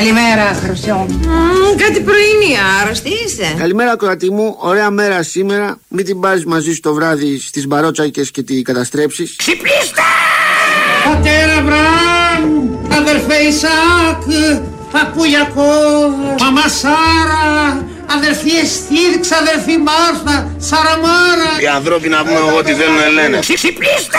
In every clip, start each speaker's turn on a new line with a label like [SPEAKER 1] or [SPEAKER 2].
[SPEAKER 1] Καλημέρα, Χρυσό.
[SPEAKER 2] κάτι πρωινή, άρρωστη είσαι.
[SPEAKER 3] Καλημέρα, κορατή μου. Ωραία μέρα σήμερα. Μην την πάρεις μαζί σου το βράδυ στις μπαρότσακες και τη καταστρέψεις.
[SPEAKER 2] Ξυπνήστε!
[SPEAKER 4] Πατέρα Βραμ, αδερφέ Ισάκ, παππούλιακό, μαμά Σάρα, αδερφή Εστίδη, αδερφή Μάρθα, Σαραμάρα.
[SPEAKER 5] Οι ανθρώποι να πούμε εγώ τι θέλουν λένε.
[SPEAKER 2] Ξυπνήστε!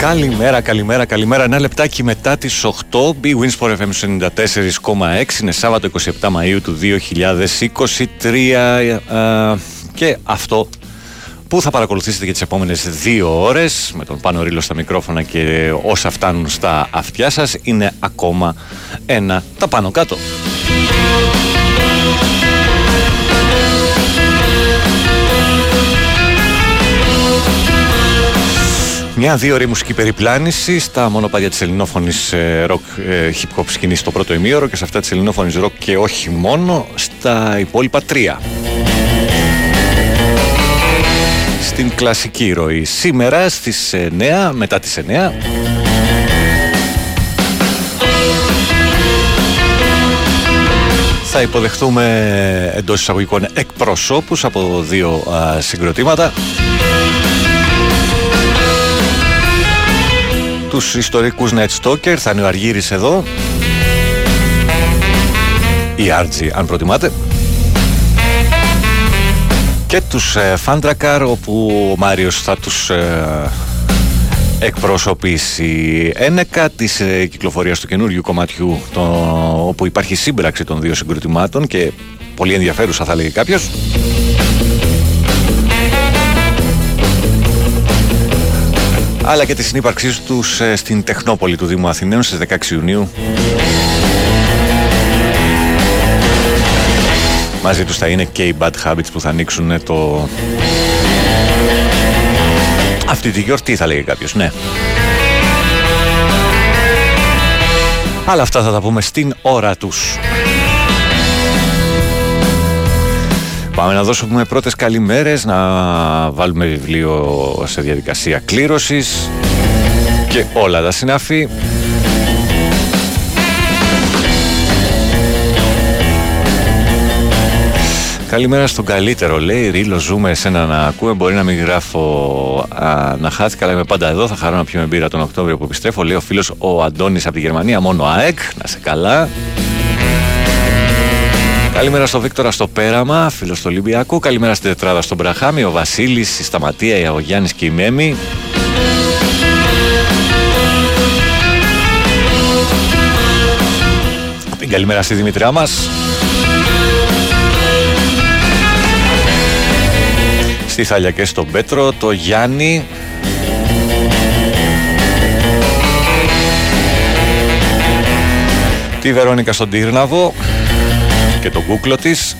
[SPEAKER 6] Καλημέρα, καλημέρα, καλημέρα. Ένα λεπτάκι μετά τις 8, Big Wins for FM 94,6. Είναι Σάββατο 27 Μαΐου του 2023 και αυτό που θα παρακολουθήσετε για τις επόμενες δύο ώρες με τον Πάνο Ρίλο στα μικρόφωνα και όσα φτάνουν στα αυτιά σας είναι ακόμα ένα τα πάνω κάτω. Μια δύο ώρη μουσική περιπλάνηση στα μονοπάτια της ελληνόφωνης ροκ ε, hip hop σκηνής στο πρώτο ημίωρο και σε αυτά της ελληνόφωνης ροκ και όχι μόνο στα υπόλοιπα τρία. Στην κλασική ροή σήμερα στις 9 μετά τις 9 θα υποδεχτούμε εντός εισαγωγικών εκπροσώπους από δύο α, συγκροτήματα τους ιστορικούς Night Stalker θα είναι ο Αργύρης εδώ. Ή Άρτζι αν προτιμάτε. Και τους ε, Φάντρακαρ όπου ο Μάριος θα τους ε, εκπροσωπήσει. Ένεκα της ε, κυκλοφορίας του καινούριου κομματιού το, όπου υπάρχει σύμπραξη των δύο συγκροτημάτων και πολύ ενδιαφέρουσα θα λέγει κάποιος αλλά και τη συνύπαρξή τους ε, στην Τεχνόπολη του Δήμου Αθηναίων στις 16 Ιουνίου. Μαζί τους θα είναι και οι Bad Habits που θα ανοίξουν το... Αυτή τη γιορτή θα λέγει κάποιος, ναι. Αλλά αυτά θα τα πούμε στην ώρα τους. Πάμε να δώσουμε πρώτες καλημέρες, να βάλουμε βιβλίο σε διαδικασία κλήρωσης και όλα τα συνάφη. Καλημέρα στον καλύτερο, λέει. Ρίλο, ζούμε εσένα να ακούμε. Μπορεί να μην γράφω α, να χάθηκα, αλλά είμαι πάντα εδώ. Θα χαρώ να πιούμε μπύρα τον Οκτώβριο που επιστρέφω. Λέει ο φίλος ο Αντώνης από τη Γερμανία, μόνο ΑΕΚ. Να σε καλά. Καλημέρα στο Βίκτορα στο Πέραμα, φίλος του Ολυμπιακού. Καλημέρα στην Τετράδα στον Μπραχάμι, ο Βασίλης, η Σταματία, ο Γιάννη και η Μέμη. καλημέρα στη Δημητριά μας. Στη Θάλια και στον Πέτρο, το Γιάννη. Τη Βερόνικα στον Τύρναβο και τον κούκλο της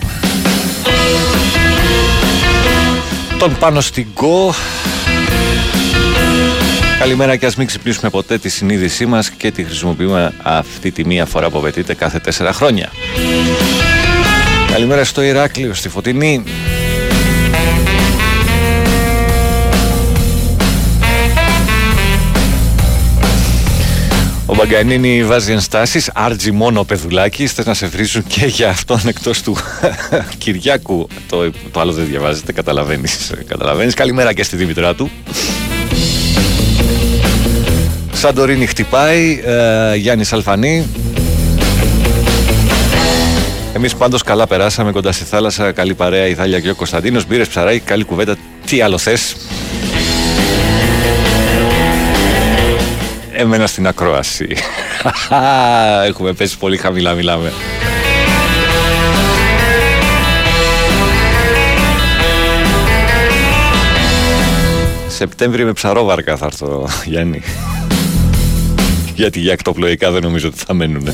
[SPEAKER 6] τον πάνω στην Go Καλημέρα και ας μην ξυπνήσουμε ποτέ τη συνείδησή μας και τη χρησιμοποιούμε αυτή τη μία φορά που απαιτείται κάθε τέσσερα χρόνια. Καλημέρα στο Ηράκλειο, στη Φωτεινή. Ο Μπαγκανίνη βάζει ενστάσεις, άρτζι μόνο παιδουλάκι, θες να σε βρίζουν και για αυτόν εκτός του Κυριάκου. Το, το άλλο δεν διαβάζετε, καταλαβαίνεις. καταλαβαίνεις. Καλημέρα και στη Δήμητρά του. Σαντορίνη χτυπάει, ε, Γιάννης Αλφανή. Εμείς πάντως καλά περάσαμε κοντά στη θάλασσα, καλή παρέα η Θάλια και ο Κωνσταντίνος, μπήρες ψαράκι, καλή κουβέντα, τι άλλο θες; Εμένα στην ακρόαση. Έχουμε πέσει πολύ χαμηλά, μιλάμε. Σεπτέμβρη με ψαρόβαρκα θα έρθω, Γιάννη. Γιατί για εκτοπλοϊκά δεν νομίζω ότι θα μένουν.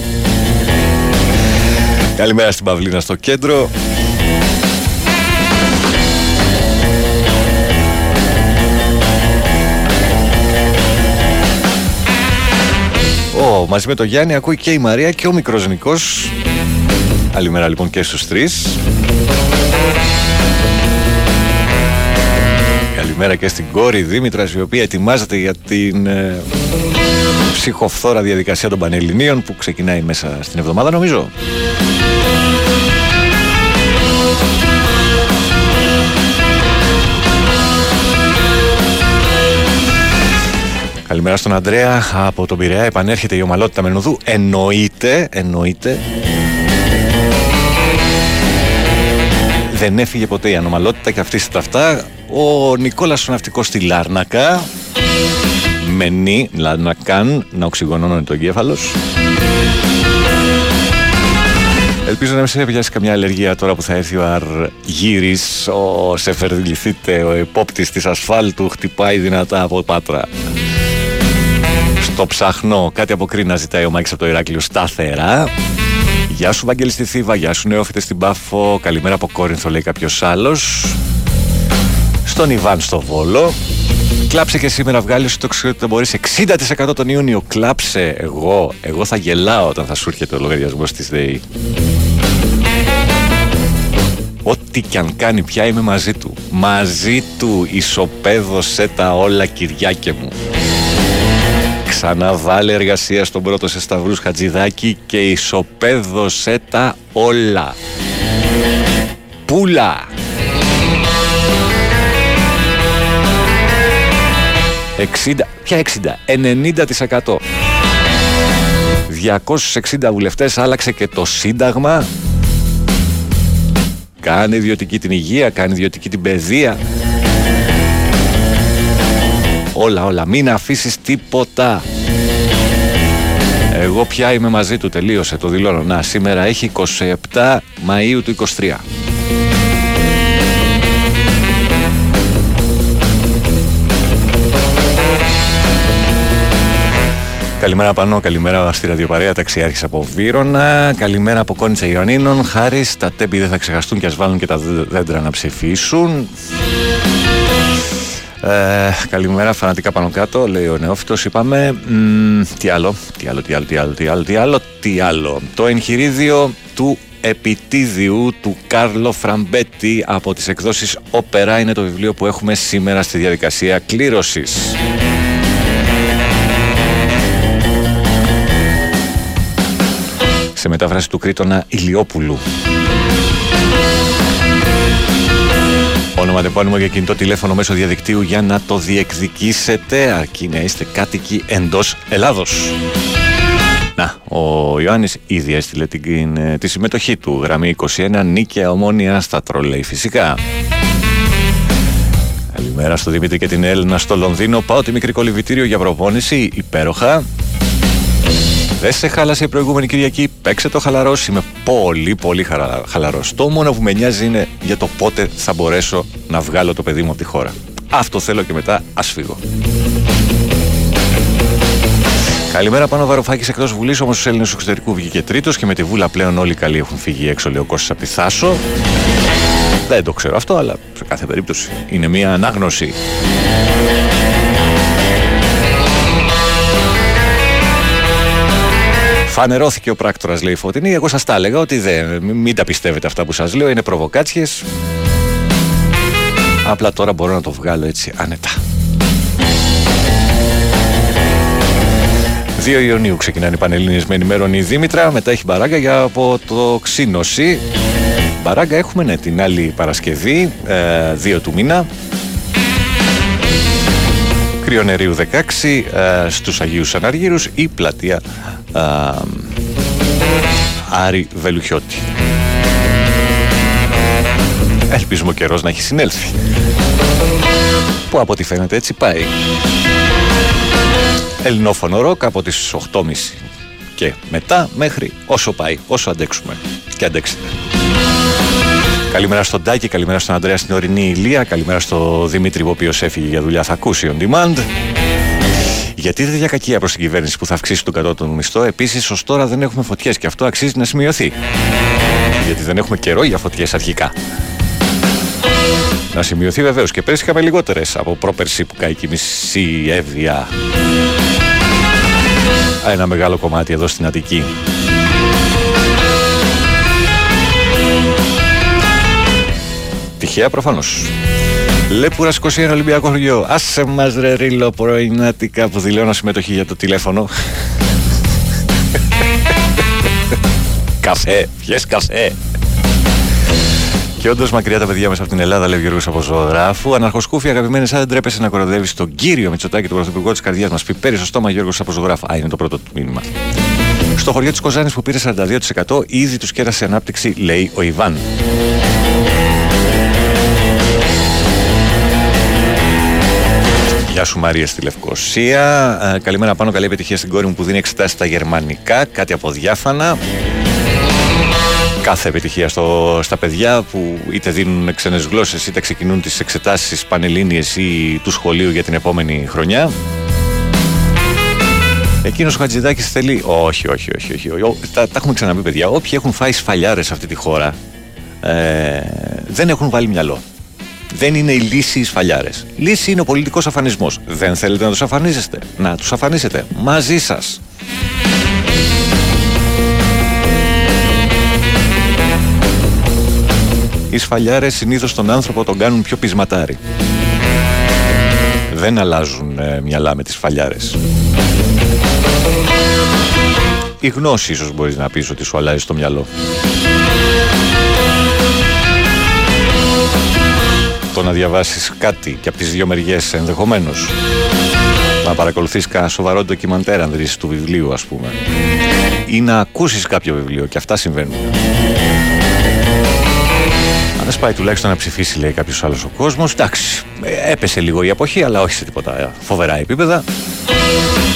[SPEAKER 6] Καλημέρα στην Παυλίνα στο κέντρο. Μαζί με τον Γιάννη ακούει και η Μαρία και ο μικρός Νικός. Καλημέρα λοιπόν και στους τρεις. Καλημέρα και στην κόρη Δήμητρας η οποία ετοιμάζεται για την ε, ψυχοφθόρα διαδικασία των Πανελληνίων που ξεκινάει μέσα στην εβδομάδα νομίζω. Καλημέρα στον Αντρέα από τον Πειραιά. Επανέρχεται η ομαλότητα Μενοδού. Εννοείται, εννοείται. Δεν έφυγε ποτέ η ανομαλότητα και αυτή τα αυτά. Ο Νικόλας ο ναυτικός στη Λάρνακα. Μενή, Λάρνακαν, να οξυγονώνει το εγκέφαλος. Ελπίζω να μην σε πιάσει καμιά αλλεργία τώρα που θα έρθει ο Αργύρης, ο Σεφερδιληθείτε, ο επόπτης της ασφάλτου, χτυπάει δυνατά από πάτρα. Στο ψαχνό, κάτι αποκρίνει να ζητάει ο Μάκης από το Ηράκλειο σταθερά. Γεια σου Βαγγέλη στη Θήβα, γεια σου Νεόφιτε στην Πάφο, καλημέρα από Κόρινθο λέει κάποιος άλλος. Στον Ιβάν στο Βόλο. Κλάψε και σήμερα βγάλει το ξέρω ότι μπορείς 60% τον Ιούνιο. Κλάψε εγώ. Εγώ θα γελάω όταν θα σου έρχεται ο λογαριασμός της ΔΕΗ. Ό,τι κι αν κάνει πια είμαι μαζί του. Μαζί του ισοπαίδωσε τα όλα Κυριάκε μου. Ξαναβάλε εργασία στον πρώτο σε Σταυρούς Χατζηδάκη και ισοπαίδωσε τα όλα. Πούλα! 60, ποια 60, 90%. 260 βουλευτές άλλαξε και το Σύνταγμα. Κάνει ιδιωτική την υγεία, κάνει ιδιωτική την παιδεία. Όλα, όλα. Μην αφήσεις τίποτα. Εγώ πια είμαι μαζί του, τελείωσε, το δηλώνω. Να, σήμερα έχει 27 Μαΐου του 23. Καλημέρα Πανώ, καλημέρα στη ραδιοπαρέα ταξιάρχης από Βύρονα, καλημέρα από Κόνιτσα Ιωαννίνων, χάρη στα τέμπη δεν θα ξεχαστούν και ας βάλουν και τα δέντρα να ψηφίσουν. Ε, καλημέρα, φανατικά πάνω κάτω, λέει ο Νεόφυτος. Είπαμε. Μ, τι άλλο, τι άλλο, τι άλλο, τι άλλο, τι άλλο, τι άλλο, τι άλλο. Το εγχειρίδιο του επιτίδιου του Κάρλο Φραμπέτη από τις εκδόσεις Όπερα είναι το βιβλίο που έχουμε σήμερα στη διαδικασία κλήρωσης. Σε μετάφραση του Κρήτονα Ηλιόπουλου. Όνομα τεπώνυμο για κινητό τηλέφωνο μέσω διαδικτύου για να το διεκδικήσετε αρκεί να είστε κάτοικοι εντός Ελλάδος. Να, ο Ιωάννης ήδη έστειλε την, ε, τη συμμετοχή του. Γραμμή 21, νίκαια ομόνια στα τρολέι φυσικά. Καλημέρα στο Δημήτρη και την Έλληνα στο Λονδίνο. Πάω τη μικρή κολυβητήριο για προπόνηση. Υπέροχα. Δεν σε χάλασε η προηγούμενη Κυριακή; Παίξε το χαλαρός. Είμαι πολύ, πολύ χαλαρός. Το μόνο που με νοιάζει είναι για το πότε θα μπορέσω να βγάλω το παιδί μου από τη χώρα. Αυτό θέλω και μετά ας φύγω. Καλημέρα πάνω Βαροφάκη εκτός Βουλής. Όμως ο Έλληνες του εξωτερικού βγήκε τρίτος και με τη Βούλα πλέον όλοι καλοί έχουν φύγει έξω, λέει ο Κώστα από τη Θάσο. Δεν το ξέρω αυτό, αλλά σε κάθε περίπτωση είναι μια ανάγνωση. Φανερώθηκε ο πράκτορας, λέει η Φωτεινή. Εγώ σας τα έλεγα ότι δεν. Μην τα πιστεύετε αυτά που σας λέω, είναι προβοκάτσιες. Απλά τώρα μπορώ να το βγάλω έτσι άνετα. 2 Ιουνίου ξεκινάνε οι Πανελλήνιες με ενημέρωνη η Δήμητρα. Μετά έχει μπαράγκα για από το ξύνωση. Μπαράγκα έχουμε ναι, την άλλη Παρασκευή, 2 ε, του μήνα. Κρυονερίου 16 ε, στους Αγίους Αναργύρους ή πλατεία ε, Άρη Βελουχιώτη. Ελπίζουμε ο καιρός να έχει συνέλθει. Που από ό,τι φαίνεται έτσι πάει. Ελληνόφωνο ροκ από τις 8.30 και μετά μέχρι όσο πάει, όσο αντέξουμε και αντέξετε. Καλημέρα στον Τάκη, καλημέρα στον Αντρέα στην ορεινή Ηλία, καλημέρα στο Δημήτρη ο οποίος έφυγε για δουλειά, θα ακούσει on demand. Γιατί τέτοια κακία προς την κυβέρνηση που θα αυξήσει τον κατώτατο μισθό. Επίσης, ως τώρα δεν έχουμε φωτιές και αυτό αξίζει να σημειωθεί. Γιατί δεν έχουμε καιρό για φωτιές αρχικά. Να σημειωθεί βεβαίως και πέρσι είχαμε λιγότερες από πρόπερση που κάει και η μισή έβδια. Ένα μεγάλο κομμάτι εδώ στην Αττική. Τυχαία προφανώς. Λέπουρα 21 Ολυμπιακό χωριό. Άσε μας ρε ρίλο πρωινάτικα που δηλώνω συμμετοχή για το τηλέφωνο. καφέ, πιες καφέ. Και όντως μακριά τα παιδιά μέσα από την Ελλάδα, λέει ο Γιώργος Αποζωγράφου. Αναρχοσκούφι, αγαπημένε, αν δεν τρέπεσαι να κοροδεύει τον κύριο Μητσοτάκη, τον πρωθυπουργό της καρδιάς μας. Πιπέρι στο στόμα Γιώργος Αποζωγράφου. Α, είναι το πρώτο μήνυμα. Στο χωριό της Κοζάνης που πήρε 42% ήδη τους κέρασε ανάπτυξη, λέει ο Ιβάν. Γεια σου Μαρία στη Λευκοσία. Ε, καλημέρα πάνω, καλή επιτυχία στην κόρη μου που δίνει εξετάσεις στα γερμανικά, κάτι από διάφανα. Κάθε επιτυχία στο, στα παιδιά που είτε δίνουν ξένες γλώσσες είτε ξεκινούν τις εξετάσεις πανελλήνιες ή του σχολείου για την επόμενη χρονιά. Εκείνος ο Χατζηδάκης θέλει. Όχι, όχι, όχι. όχι, όχι. Τα, τα έχουμε ξαναπεί, παιδιά. Όποιοι έχουν φάει σφαλιάρες σε αυτή τη χώρα ε, δεν έχουν βάλει μυαλό. Δεν είναι η λύση οι σφαλιάρες. Λύση είναι ο πολιτικός αφανισμός. Δεν θέλετε να τους αφανίζεστε. Να τους αφανίσετε. Μαζί σας. Οι σφαλιάρες συνήθως τον άνθρωπο τον κάνουν πιο πεισματάρι. Δεν αλλάζουν ε, μυαλά με τις σφαλιάρες. Η γνώση ίσως μπορείς να πεις ότι σου αλλάζει το μυαλό. Το να διαβάσεις κάτι και από τις δύο μεριές ενδεχομένως. Να παρακολουθείς κανένα σοβαρό ντοκιμαντέρ αν δεις του βιβλίου ας πούμε. Ή να ακούσεις κάποιο βιβλίο και αυτά συμβαίνουν. Αν σπάει τουλάχιστον να ψηφίσει, λέει κάποιος άλλος ο κόσμος. Εντάξει, ε, έπεσε λίγο η αποχή, αλλά όχι σε τίποτα ε, φοβερά επίπεδα.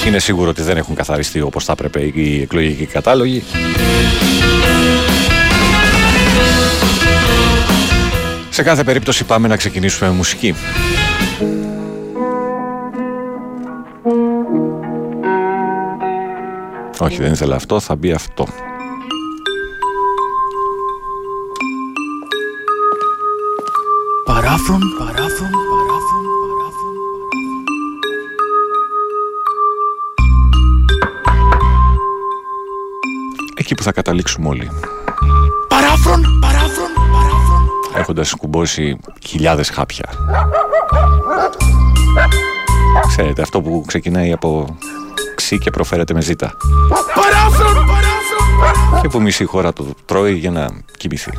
[SPEAKER 6] Είναι σίγουρο ότι δεν έχουν καθαριστεί όπως θα έπρεπε οι εκλογικοί κατάλογοι. Σε κάθε περίπτωση πάμε να ξεκινήσουμε με μουσική. Όχι, δεν ήθελα αυτό, θα μπει αυτό.
[SPEAKER 7] Παράφρον, παράφρον, παράφρον, παράφρον.
[SPEAKER 6] Εκεί που θα καταλήξουμε όλοι. Έχοντας κουμπώσει χιλιάδες χάπια. Ξέρετε, αυτό που ξεκινάει από ξύ και προφέρεται με ζήτα.
[SPEAKER 7] Παράφρον, παράφρον, παράφρον.
[SPEAKER 6] Και που μισή χώρα το τρώει για να κοιμηθεί.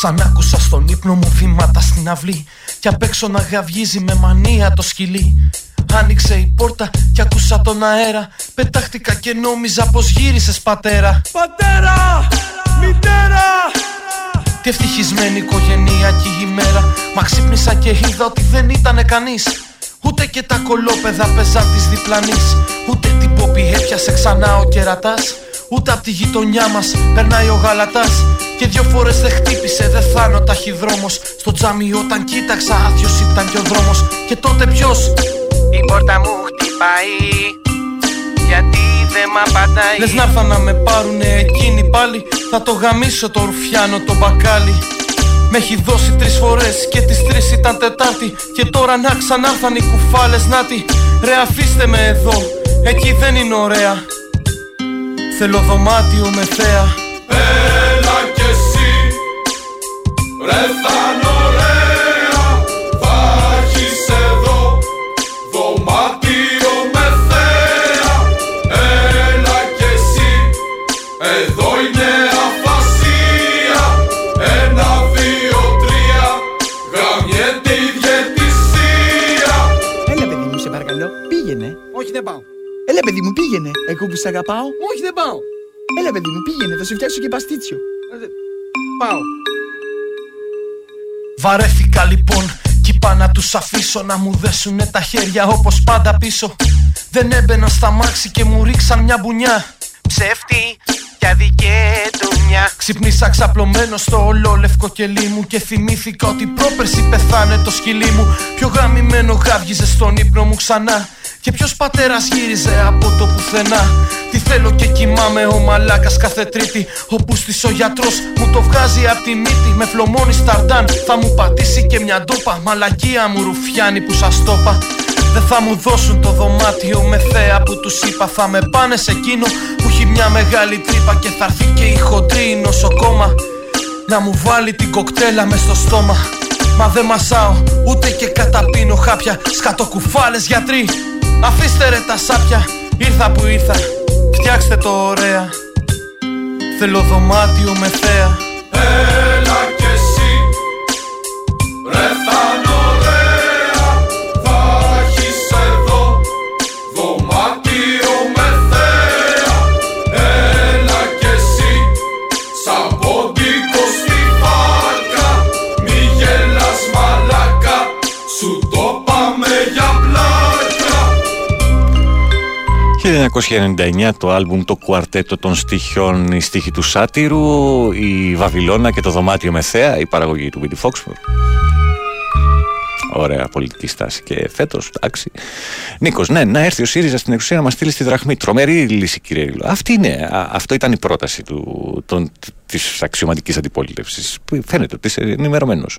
[SPEAKER 7] Σαν άκουσα στον ύπνο μου βήματα στην αυλή Κι απ' έξω να γαυγίζει με μανία το σκυλί Άνοιξε η πόρτα κι άκουσα τον αέρα Πετάχτηκα και νόμιζα πως γύρισες πατέρα Πατέρα! Μητέρα! Τι ευτυχισμένη οικογενειακή ημέρα Μα ξύπνησα και είδα ότι δεν ήτανε κανείς. Ούτε και τα κολόπεδα παίζαν της διπλανής Ούτε την πόπη έπιασε ξανά ο κερατάς. Ούτε απ' τη γειτονιά μας περνάει ο γαλατάς. Και δυο φορές δεν χτύπησε δεν θάνω ταχυδρόμος. Στο τζάμι όταν κοίταξα άδειος ήταν και ο δρόμος. Και τότε ποιος;
[SPEAKER 8] Η πόρτα μου χτυπάει. Γιατί δεν μ' απαντάει.
[SPEAKER 7] Λες να έρθα να με πάρουνε εκείνοι πάλι. Θα το γαμίσω το ρουφιάνο το μπακάλι. Με έχει δώσει τρεις φορές και τις τρεις ήταν Τετάρτη. Και τώρα να ξανάρθαν οι κουφάλες νάτι. Ρε αφήστε με εδώ, εκεί δεν είναι ωραία. Θέλω δωμάτιο με θέα.
[SPEAKER 9] Έλα κι εσύ. Ρε θα Έλα
[SPEAKER 10] παιδί μου πήγαινε, εγώ που σ' αγαπάω.
[SPEAKER 11] Όχι δεν πάω.
[SPEAKER 10] Έλα παιδί μου πήγαινε, θα σου φτιάξω και παστίτσιο.
[SPEAKER 11] Ε, δεν- Πάω.
[SPEAKER 7] Βαρέθηκα λοιπόν κι είπα να τους αφήσω να μου δέσουνε τα χέρια όπως πάντα πίσω. Δεν έμπαινα στα μάξι και μου ρίξαν μια μπουνιά.
[SPEAKER 8] Ψεύτη για δικαιτουνιά
[SPEAKER 7] Ξυπνήσα ξαπλωμένος στο ολόλευκο κελί μου Και θυμήθηκα ότι πρόπερση πεθάνε το σκυλί μου. Πιο γαμημένο γάβγιζε στον ύπνο μου ξανά Και ποιος πατέρας γύριζε από το πουθενά; Τι θέλω και κοιμάμαι ο μαλάκας κάθε τρίτη Όπου στις ο γιατρός μου το βγάζει απ' τη μύτη. Με φλωμόνι σταρντάν θα μου πατήσει και μια ντόπα. Μαλακία μου ρουφιάνει που σας το είπα.
[SPEAKER 12] Δεν θα μου δώσουν το δωμάτιο με θέα που τους είπα. Θα με πάνε σε εκείνο που έχει μια μεγάλη τρύπα Και θα έρθει και η χοντρή νοσοκόμα. Να μου βάλει την κοκτέλα μες στο στόμα Μα δεν μασάω ούτε και καταπίνω χάπια. Σκατοκουφάλες γιατροί. Αφήστε ρε τα σάπια. Ήρθα που ήρθα. Φτιάξτε το ωραία. Θέλω δωμάτιο με θέα.
[SPEAKER 9] Έλα κι εσύ Ρε θα
[SPEAKER 6] 1999 το άλμπουμ το κουαρτέτο των στοιχειών η στίχη του Σάτυρου η Βαβυλώνα και το δωμάτιο με θέα η παραγωγή του Βίντι Φόξφορ Ωραία πολιτική στάση και φέτος, εντάξει. Νίκος, ναι, να έρθει ο ΣΥΡΙΖΑ στην εξουσία να μας στείλει στη δραχμή. Τρομερή λύση, κύριε Ρίλο. Αυτή είναι, α, αυτό ήταν η πρόταση του, των, της αξιωματικής αντιπολίτευσης. Φαίνεται ότι είσαι ενημερωμένος.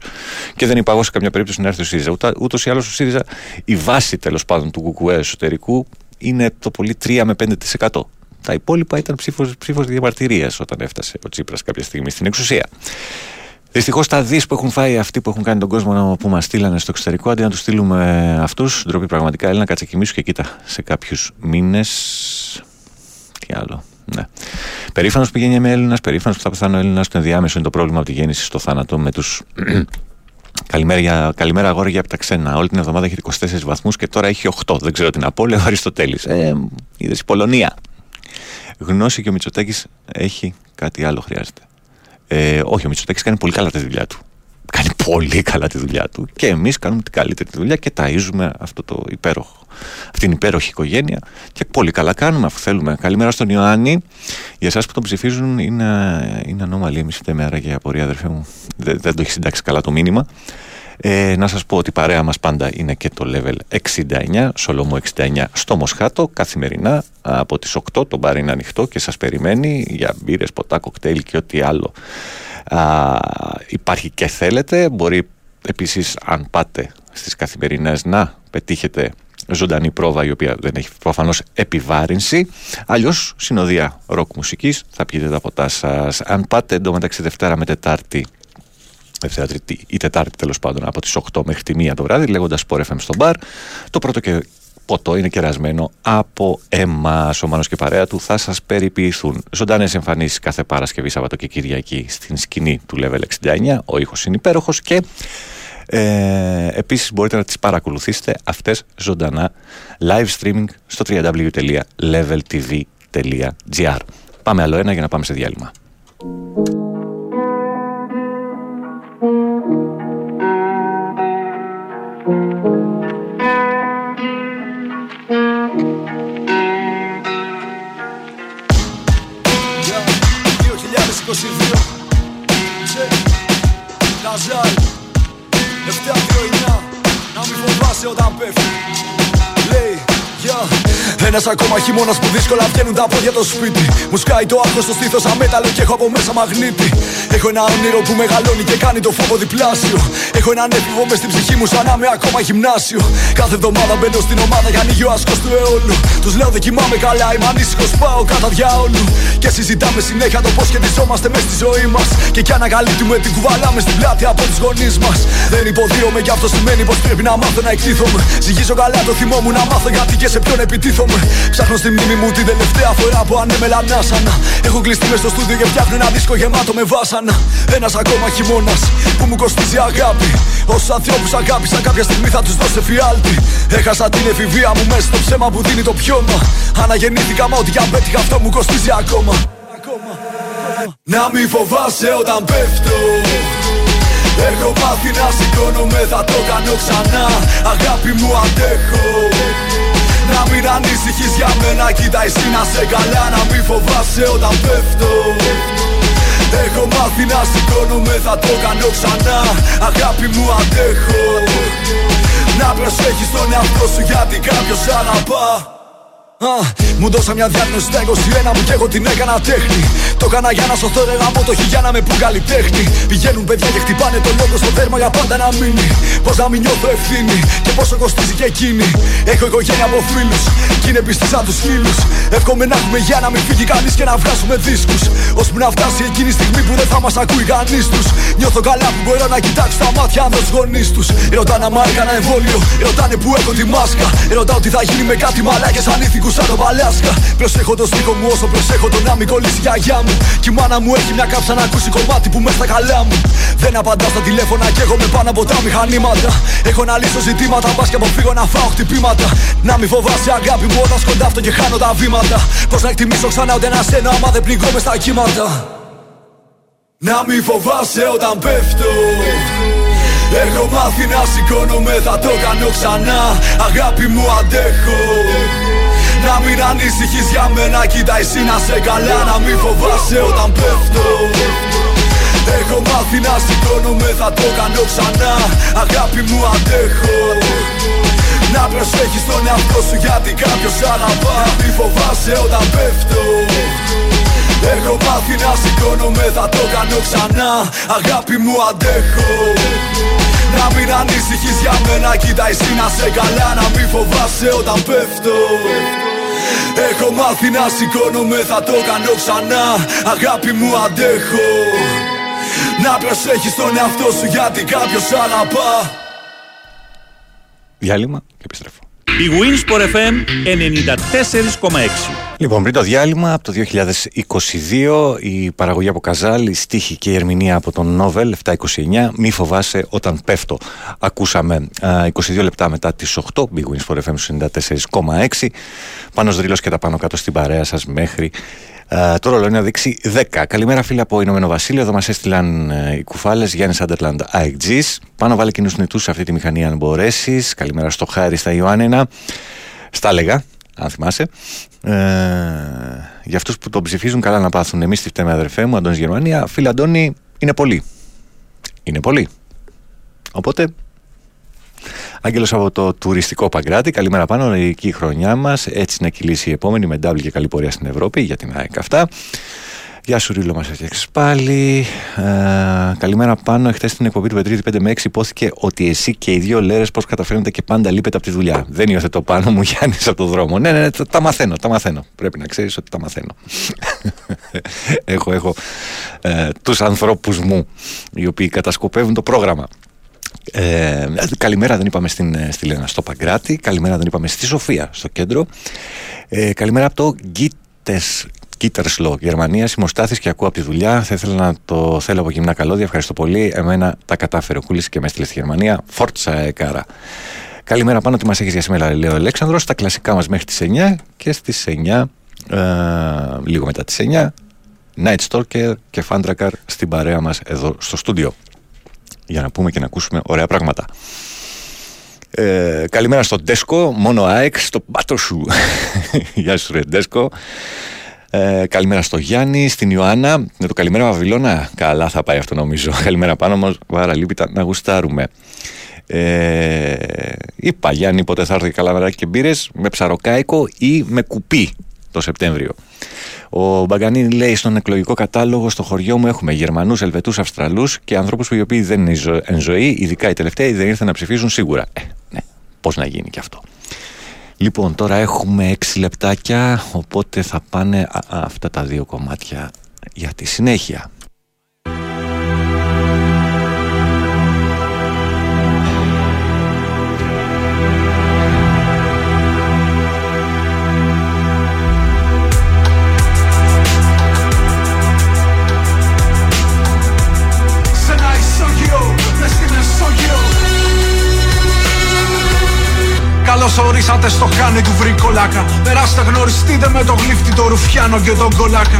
[SPEAKER 6] Και δεν υπαγώ σε καμιά περίπτωση να έρθει ο ΣΥΡΙΖΑ. Ούτως ή άλλως ο ΣΥΡΙΖΑ, η βάση τέλος πάντων του κουκουέ εσωτερικού είναι το πολύ 3 με 5%. Τα υπόλοιπα ήταν ψήφος, ψήφος διαμαρτυρίας όταν έφτασε ο Τσίπρας κάποια στιγμή στην εξουσία. Δυστυχώς τα δις που έχουν φάει αυτοί που έχουν κάνει τον κόσμο που μας στείλανε στο εξωτερικό, αντί να τους στείλουμε αυτούς, ντροπή πραγματικά, Έλληνα, κάτσε κοιμήσου και κοίτα σε κάποιους μήνες. Τι άλλο. Ναι. Περήφανος που γεννιέμαι Έλληνας, περήφανος που θα πεθάνω Έλληνας, το ενδιάμεσο είναι το πρόβλημα από τη γέννηση στο θάνατο με τους. Καλημέρα, για, καλημέρα αγόρια για από τα ξένα. Όλη την εβδομάδα έχει 24 βαθμούς και τώρα έχει 8. Δεν ξέρω τι να πω. Λέω Αριστοτέλης. Ε, Είδες η Πολωνία. Γνώση και ο Μητσοτάκης έχει κάτι άλλο χρειάζεται. Ε, όχι, ο Μητσοτάκης κάνει πολύ καλά τη δουλειά του. Κάνει πολύ καλά τη δουλειά του. Και εμείς κάνουμε την καλύτερη τη δουλειά και ταΐζουμε αυτό το υπέροχο. Αυτή την υπέροχη οικογένεια. Και πολύ καλά κάνουμε αφού θέλουμε. Καλημέρα στον Ιωάννη. Για εσάς που τον ψηφίζουν, είναι, είναι ανώμαλη. Εμείς φταίμε άρα για απορία, αδερφέ μου. Δεν, δεν το έχει συντάξει καλά το μήνυμα. Ε, να σας πω ότι η παρέα μας πάντα είναι και το level 69, Σολομού 69 στο Μοσχάτο, καθημερινά από τις 8 το μπαρ είναι ανοιχτό και σας περιμένει για μπύρες, ποτά, κοκτέιλ και ό,τι άλλο α, υπάρχει και θέλετε. Μπορεί επίσης αν πάτε στις καθημερινές να πετύχετε ζωντανή πρόβα η οποία δεν έχει προφανώς επιβάρυνση αλλιώς συνοδεία ροκ μουσικής θα πιείτε τα ποτά σας αν πάτε εντωμεταξύ Δευτέρα με Τετάρτη Δευτέρα, Τρίτη ή Τετάρτη τέλος πάντων από τις 8 μέχρι τη 1 το βράδυ, λέγοντας Sport FM στο μπαρ. Το πρώτο και ποτό είναι κερασμένο από εμάς. Ο Μάνος και η παρέα του θα σας περιποιηθούν. Ζωντανές εμφανίσεις κάθε Παρασκευή, Σάββατο και Κυριακή στην σκηνή του Level 69. Ο ήχος είναι υπέροχος και ε, επίσης μπορείτε να τις παρακολουθήσετε αυτές ζωντανά live streaming στο www.leveltv.gr Πάμε άλλο ένα για να πάμε σε διάλειμμα.
[SPEAKER 13] Μην φοβάσαι όταν πέφτει Λέει Yeah. Ένας ακόμα χειμώνας που δύσκολα βγαίνουν τα πόδια το σπίτι. Μου σκάει το άγχο στο στήθος αμέταλλο και έχω από μέσα μαγνήτη. Έχω ένα όνειρο που μεγαλώνει και κάνει το φόβο διπλάσιο. Έχω έναν έφηβο μες στην ψυχή μου σαν να είμαι ακόμα γυμνάσιο. Κάθε εβδομάδα μπαίνω στην ομάδα για ανοίγει ο άσκος του αιώλου. Τους λέω δεν κοιμάμαι καλά, είμαι ανήσυχος, πάω κατά διάολου. Και συζητάμε συνέχεια το πώς σχετιζόμαστε μες στη ζωή μας. Και κι ανακαλύπτουμε την κουβαλάμε στην πλάτη από τους γονείς μας. Δεν υποδίωμαι και αυτό σημαίνει πως πρέπει να μάθω να εκτίθομαι. Ζυγίζω καλά το θυμό μου να μάθω γιατί και σε ποιον επιτίθομαι. Ψάχνω στη μνήμη μου την τελευταία φορά που ανέμελα νάσανα. Έχω κλειστεί μες στο στούντιο και φτιάχνω ένα δίσκο γεμάτο με βάσανα. Ένας ακόμα χειμώνας που μου κοστίζει αγάπη. Όσου ανθρώπους αγάπησα κάποια στιγμή θα τους δώσω φιάλτη. Έχασα την εφηβεία μου μέσα στο ψέμα που δίνει το πιώμα. Αναγεννήθηκα μα ό,τι και αν πέτυχα αυτό μου κοστίζει ακόμα. Να μη φοβάσαι όταν πέφτω Έχω μάθει να σηκώνομαι θα το κάνω ξανά Αγάπη μου αντέχω να μην ανησυχείς για μένα. Κοίτα εσύ να σε καλά Να μην φοβάσαι όταν πέφτω. Έχω μάθει να σηκώνομαι Θα το κάνω ξανά. Αγάπη μου αντέχω. Να προσέχεις τον εαυτό σου Γιατί κάποιος αγαπά Α, μου δώσα μια διάγνωση στα 21 μου και εγώ την έκανα τέχνη. Το έκανα για να σωθώ ρε γάμο το για να με πούν καλλιτέχνη. Πηγαίνουν παιδιά και χτυπάνε το λόγο στο δέρμα για πάντα να μείνει. Πώς να μην νιώθω ευθύνη και πόσο κοστίζει και εκείνη. Έχω οικογένεια από φίλους και είναι πιστή σαν τους φίλους. Εύχομαι να έχουμε για να μην φύγει κανείς και να βγάζουμε δίσκους. Ώσπου να φτάσει εκείνη η στιγμή που δεν θα μας ακούει κανείς τους. Νιώθω καλά που μπορώ να κοιτάξω στα μάτια αν τους γονείς τους. Ρωτάνε αν έκανα εμβόλιο, ρωτάνε που έχω τη μάσκα. Ρωτάω τι θα γίνει με κάτι μαλάκες ανήθικους σαν τον Παλάσκα. Προσέχω το στίχο μου όσο προσέχω το να μην κολλήσει η γιαγιά μου. Κι η μάνα μου έχει μια κάψα να ακούσει κομμάτι που μέσα στα καλά μου. Δεν απαντά στα τηλέφωνα και εγώ με πάνω από τα μηχανήματα. Έχω να λύσω ζητήματα, πας και αποφύγω να φάω χτυπήματα. Να μην φοβάσαι αγάπη μου όταν σκοντάφτω και χάνω τα βήματα. Πώς να εκτιμήσω ξανά ούτε ένα σένα άμα δεν πνιγώ μες στα κύματα. Να μην φοβάσαι όταν πέφτω Έχω μάθει να σηκώνομαι θα το κάνω ξανά Αγάπη μου αντέχω Να μην ανησυχείς για μένα κοίτα εσύ να σε καλά Να μην φοβάσαι όταν πέφτω. Έχω μάθει να σηκώνομαι θα το κάνω ξανά. Αγάπη μου αντέχω. Να προσέχεις τον εαυτό σου γιατί κάποιος αγαπά. Να μην φοβάσαι όταν πέφτω. Έχω μάθει να σηκώνομαι θα το κάνω ξανά. Αγάπη μου αντέχω. Να μην ανησυχείς για μένα κοίτα εσύ να σε καλά. Να μην φοβάσαι όταν πέφτω Έχω μάθει να σηκώνομαι θα το κάνω ξανά. Αγάπη μου αντέχω. Να προσέχεις τον εαυτό σου γιατί κάποιος αγαπά.
[SPEAKER 6] Διάλειμμα και επιστρέφω.
[SPEAKER 14] Η Winsport FM 94,6
[SPEAKER 6] Λοιπόν, πριν το διάλειμμα από το 2022 η παραγωγή από Καζάλ, η στίχη και η ερμηνεία από τον Νόβελ 729 Μη φοβάσαι όταν πέφτω. Ακούσαμε α, 22 λεπτά μετά τις 8 Big Wins for FM 94,6 Πάνω δρύλος και τα πάνω κάτω στην παρέα σας μέχρι Uh, το ρολόι να δείξει 10. Καλημέρα φίλοι από Ηνωμένο Βασίλειο. Εδώ μας έστειλαν uh, οι κουφάλες Γιάννης Άντερλαντ IGs. Πάνω βάλε κοινούς νητού σε αυτή τη μηχανή αν μπορέσεις. Καλημέρα στο Χάρη στα Ιωάννενα. Στα έλεγα, αν θυμάσαι. Ε, για αυτούς που τον ψηφίζουν, καλά να πάθουν. Εμείς τη φταίμε, αδερφέ μου, Αντώνης Γερμανία. Φίλε Αντώνη, είναι πολύ. Είναι πολύ. Οπότε Άγγελος από το τουριστικό Παγκράτη. Καλημέρα πάνω, η χρονιά μας. Έτσι να κυλήσει η επόμενη με ντάμπλ και καλή πορεία στην Ευρώπη για την ΑΕΚ αυτά. Γεια σου Ρίλο, μας έφτιαξες πάλι. Ε, καλημέρα πάνω. Εχθές στην εκπομπή του Πετρίδη 5 με 6 υπόθηκε ότι εσύ και οι δύο λέρες πώς καταφέρνετε και πάντα λείπετε από τη δουλειά. Δεν υιοθετώ πάνω μου Γιάννης από το δρόμο. Ναι, ναι, ναι, τα μαθαίνω, τα μαθαίνω. Πρέπει να ξέρεις ότι τα μαθαίνω. έχω, έχω ε, τους ανθρώπους μου οι οποίοι κατασκοπεύουν το πρόγραμμα. Ε, καλημέρα δεν είπαμε στην, στη Λένα στο Παγκράτη Καλημέρα δεν είπαμε στη Σοφία στο κέντρο ε, Καλημέρα από το Γκίτες Κίτερσλο, Γερμανίας, Σιμωστάθη και ακούω από τη δουλειά. Θα ήθελα να το θέλω από γυμνά καλώδια. Ευχαριστώ πολύ. Εμένα τα κατάφερε ο Κούλης και με έστειλε στη Γερμανία. Φόρτσα εκάρα. Καλημέρα πάνω, τι μας έχεις για σήμερα, λέει ο Αλέξανδρος. Τα κλασικά μας μέχρι τις 9 και στις 9, ε, λίγο μετά τις 9, Night Stalker και Fandracar στην παρέα μας εδώ στο στούντιο. Για να πούμε και να ακούσουμε ωραία πράγματα. Ε, καλημέρα στο Ντέσκο, μόνο ΑΕΚ, στο πάτο σου. Γεια σου, ρε Ντέσκο. Ε, καλημέρα στο Γιάννη, στην Ιωάννα. Με το καλημέρα Βαβυλώνα. Καλά θα πάει αυτό νομίζω. Καλημέρα πάνω μας. Βάρα λύπητα να γουστάρουμε. Ε, είπα Γιάννη πότε θα έρθει καλά και μπύρες με ψαροκάικο ή με κουπί; Το Σεπτέμβριο. Ο Μπαγκανίνη λέει στον εκλογικό κατάλογο στο χωριό μου έχουμε Γερμανούς, Ελβετούς, Αυστραλούς και ανθρώπους που οι οποίοι δεν είναι εν ζωή, ειδικά οι τελευταίοι δεν ήρθαν να ψηφίζουν σίγουρα. Ε, ναι, πώς να γίνει και αυτό. Λοιπόν, τώρα έχουμε 6 λεπτάκια, οπότε θα πάνε αυτά τα δύο κομμάτια για τη συνέχεια.
[SPEAKER 12] Καλώ ορίσατε στο χάνι του βρικολάκα. Περάστε γνωριστείτε με το γλύφτη, το ρουφιάνο και τον κολάκα.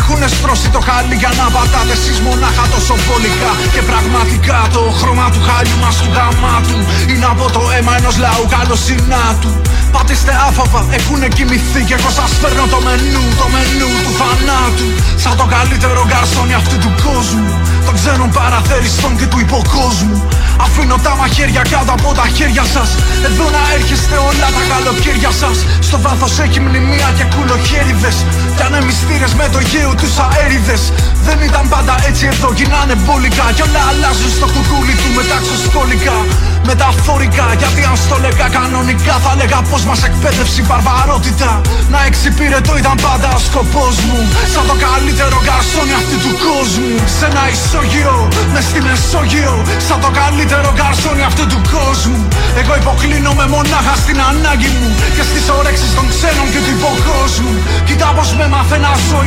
[SPEAKER 12] Έχουν στρώσει το χάλι για να πατάτε εσείς μονάχα τόσο βολικά. Και πραγματικά το χρώμα του χάλιου μας του γαμάτου Είναι από το αίμα ενός λαού καλοσυνάτου Πατήστε άφαβα, έχουνε κοιμηθεί και εγώ σας φέρνω το μενού, το μενού του θανάτου. Σαν το καλύτερο γκαρσόνι αυτού του κόσμου. Των ξένων παραθέριστων και του υποκόσμου. Αφήνω τα μαχαίρια κάτω από τα χέρια σας. Εδώ να έρχεστε όλα τα καλοκαίρια σας. Στο βάθος έχει μνημεία και κουλοχέριδες. Κι ανεμιστήρες με το γέο τους αέριδες. Δεν ήταν πάντα έτσι εδώ γινάνε μπόλικα. Κι όλα αλλάζουν στο κουκούλι του μετάξω σχόλικα Μεταφορικά γιατί αν στο λέγα κανονικά θα λέγα πως μας εκπαίδευσε η βαρβαρότητα. Να εξυπηρετώ ήταν πάντα ο σκοπός μου. Σαν το καλύτερο γκαρσόνι αυτού του κόσμου. Σε ένα ισόγειο, μες στη Μεσόγειο. Σαν το καλύτερο γκαρσόνι αυτού του κόσμου. Εγώ υποκλίνομαι μονάχα στην ανάγκη μου. Και στις όρεξεις των ξένων και του υποκόσμου. Κοίτα πως με μάθε να ζω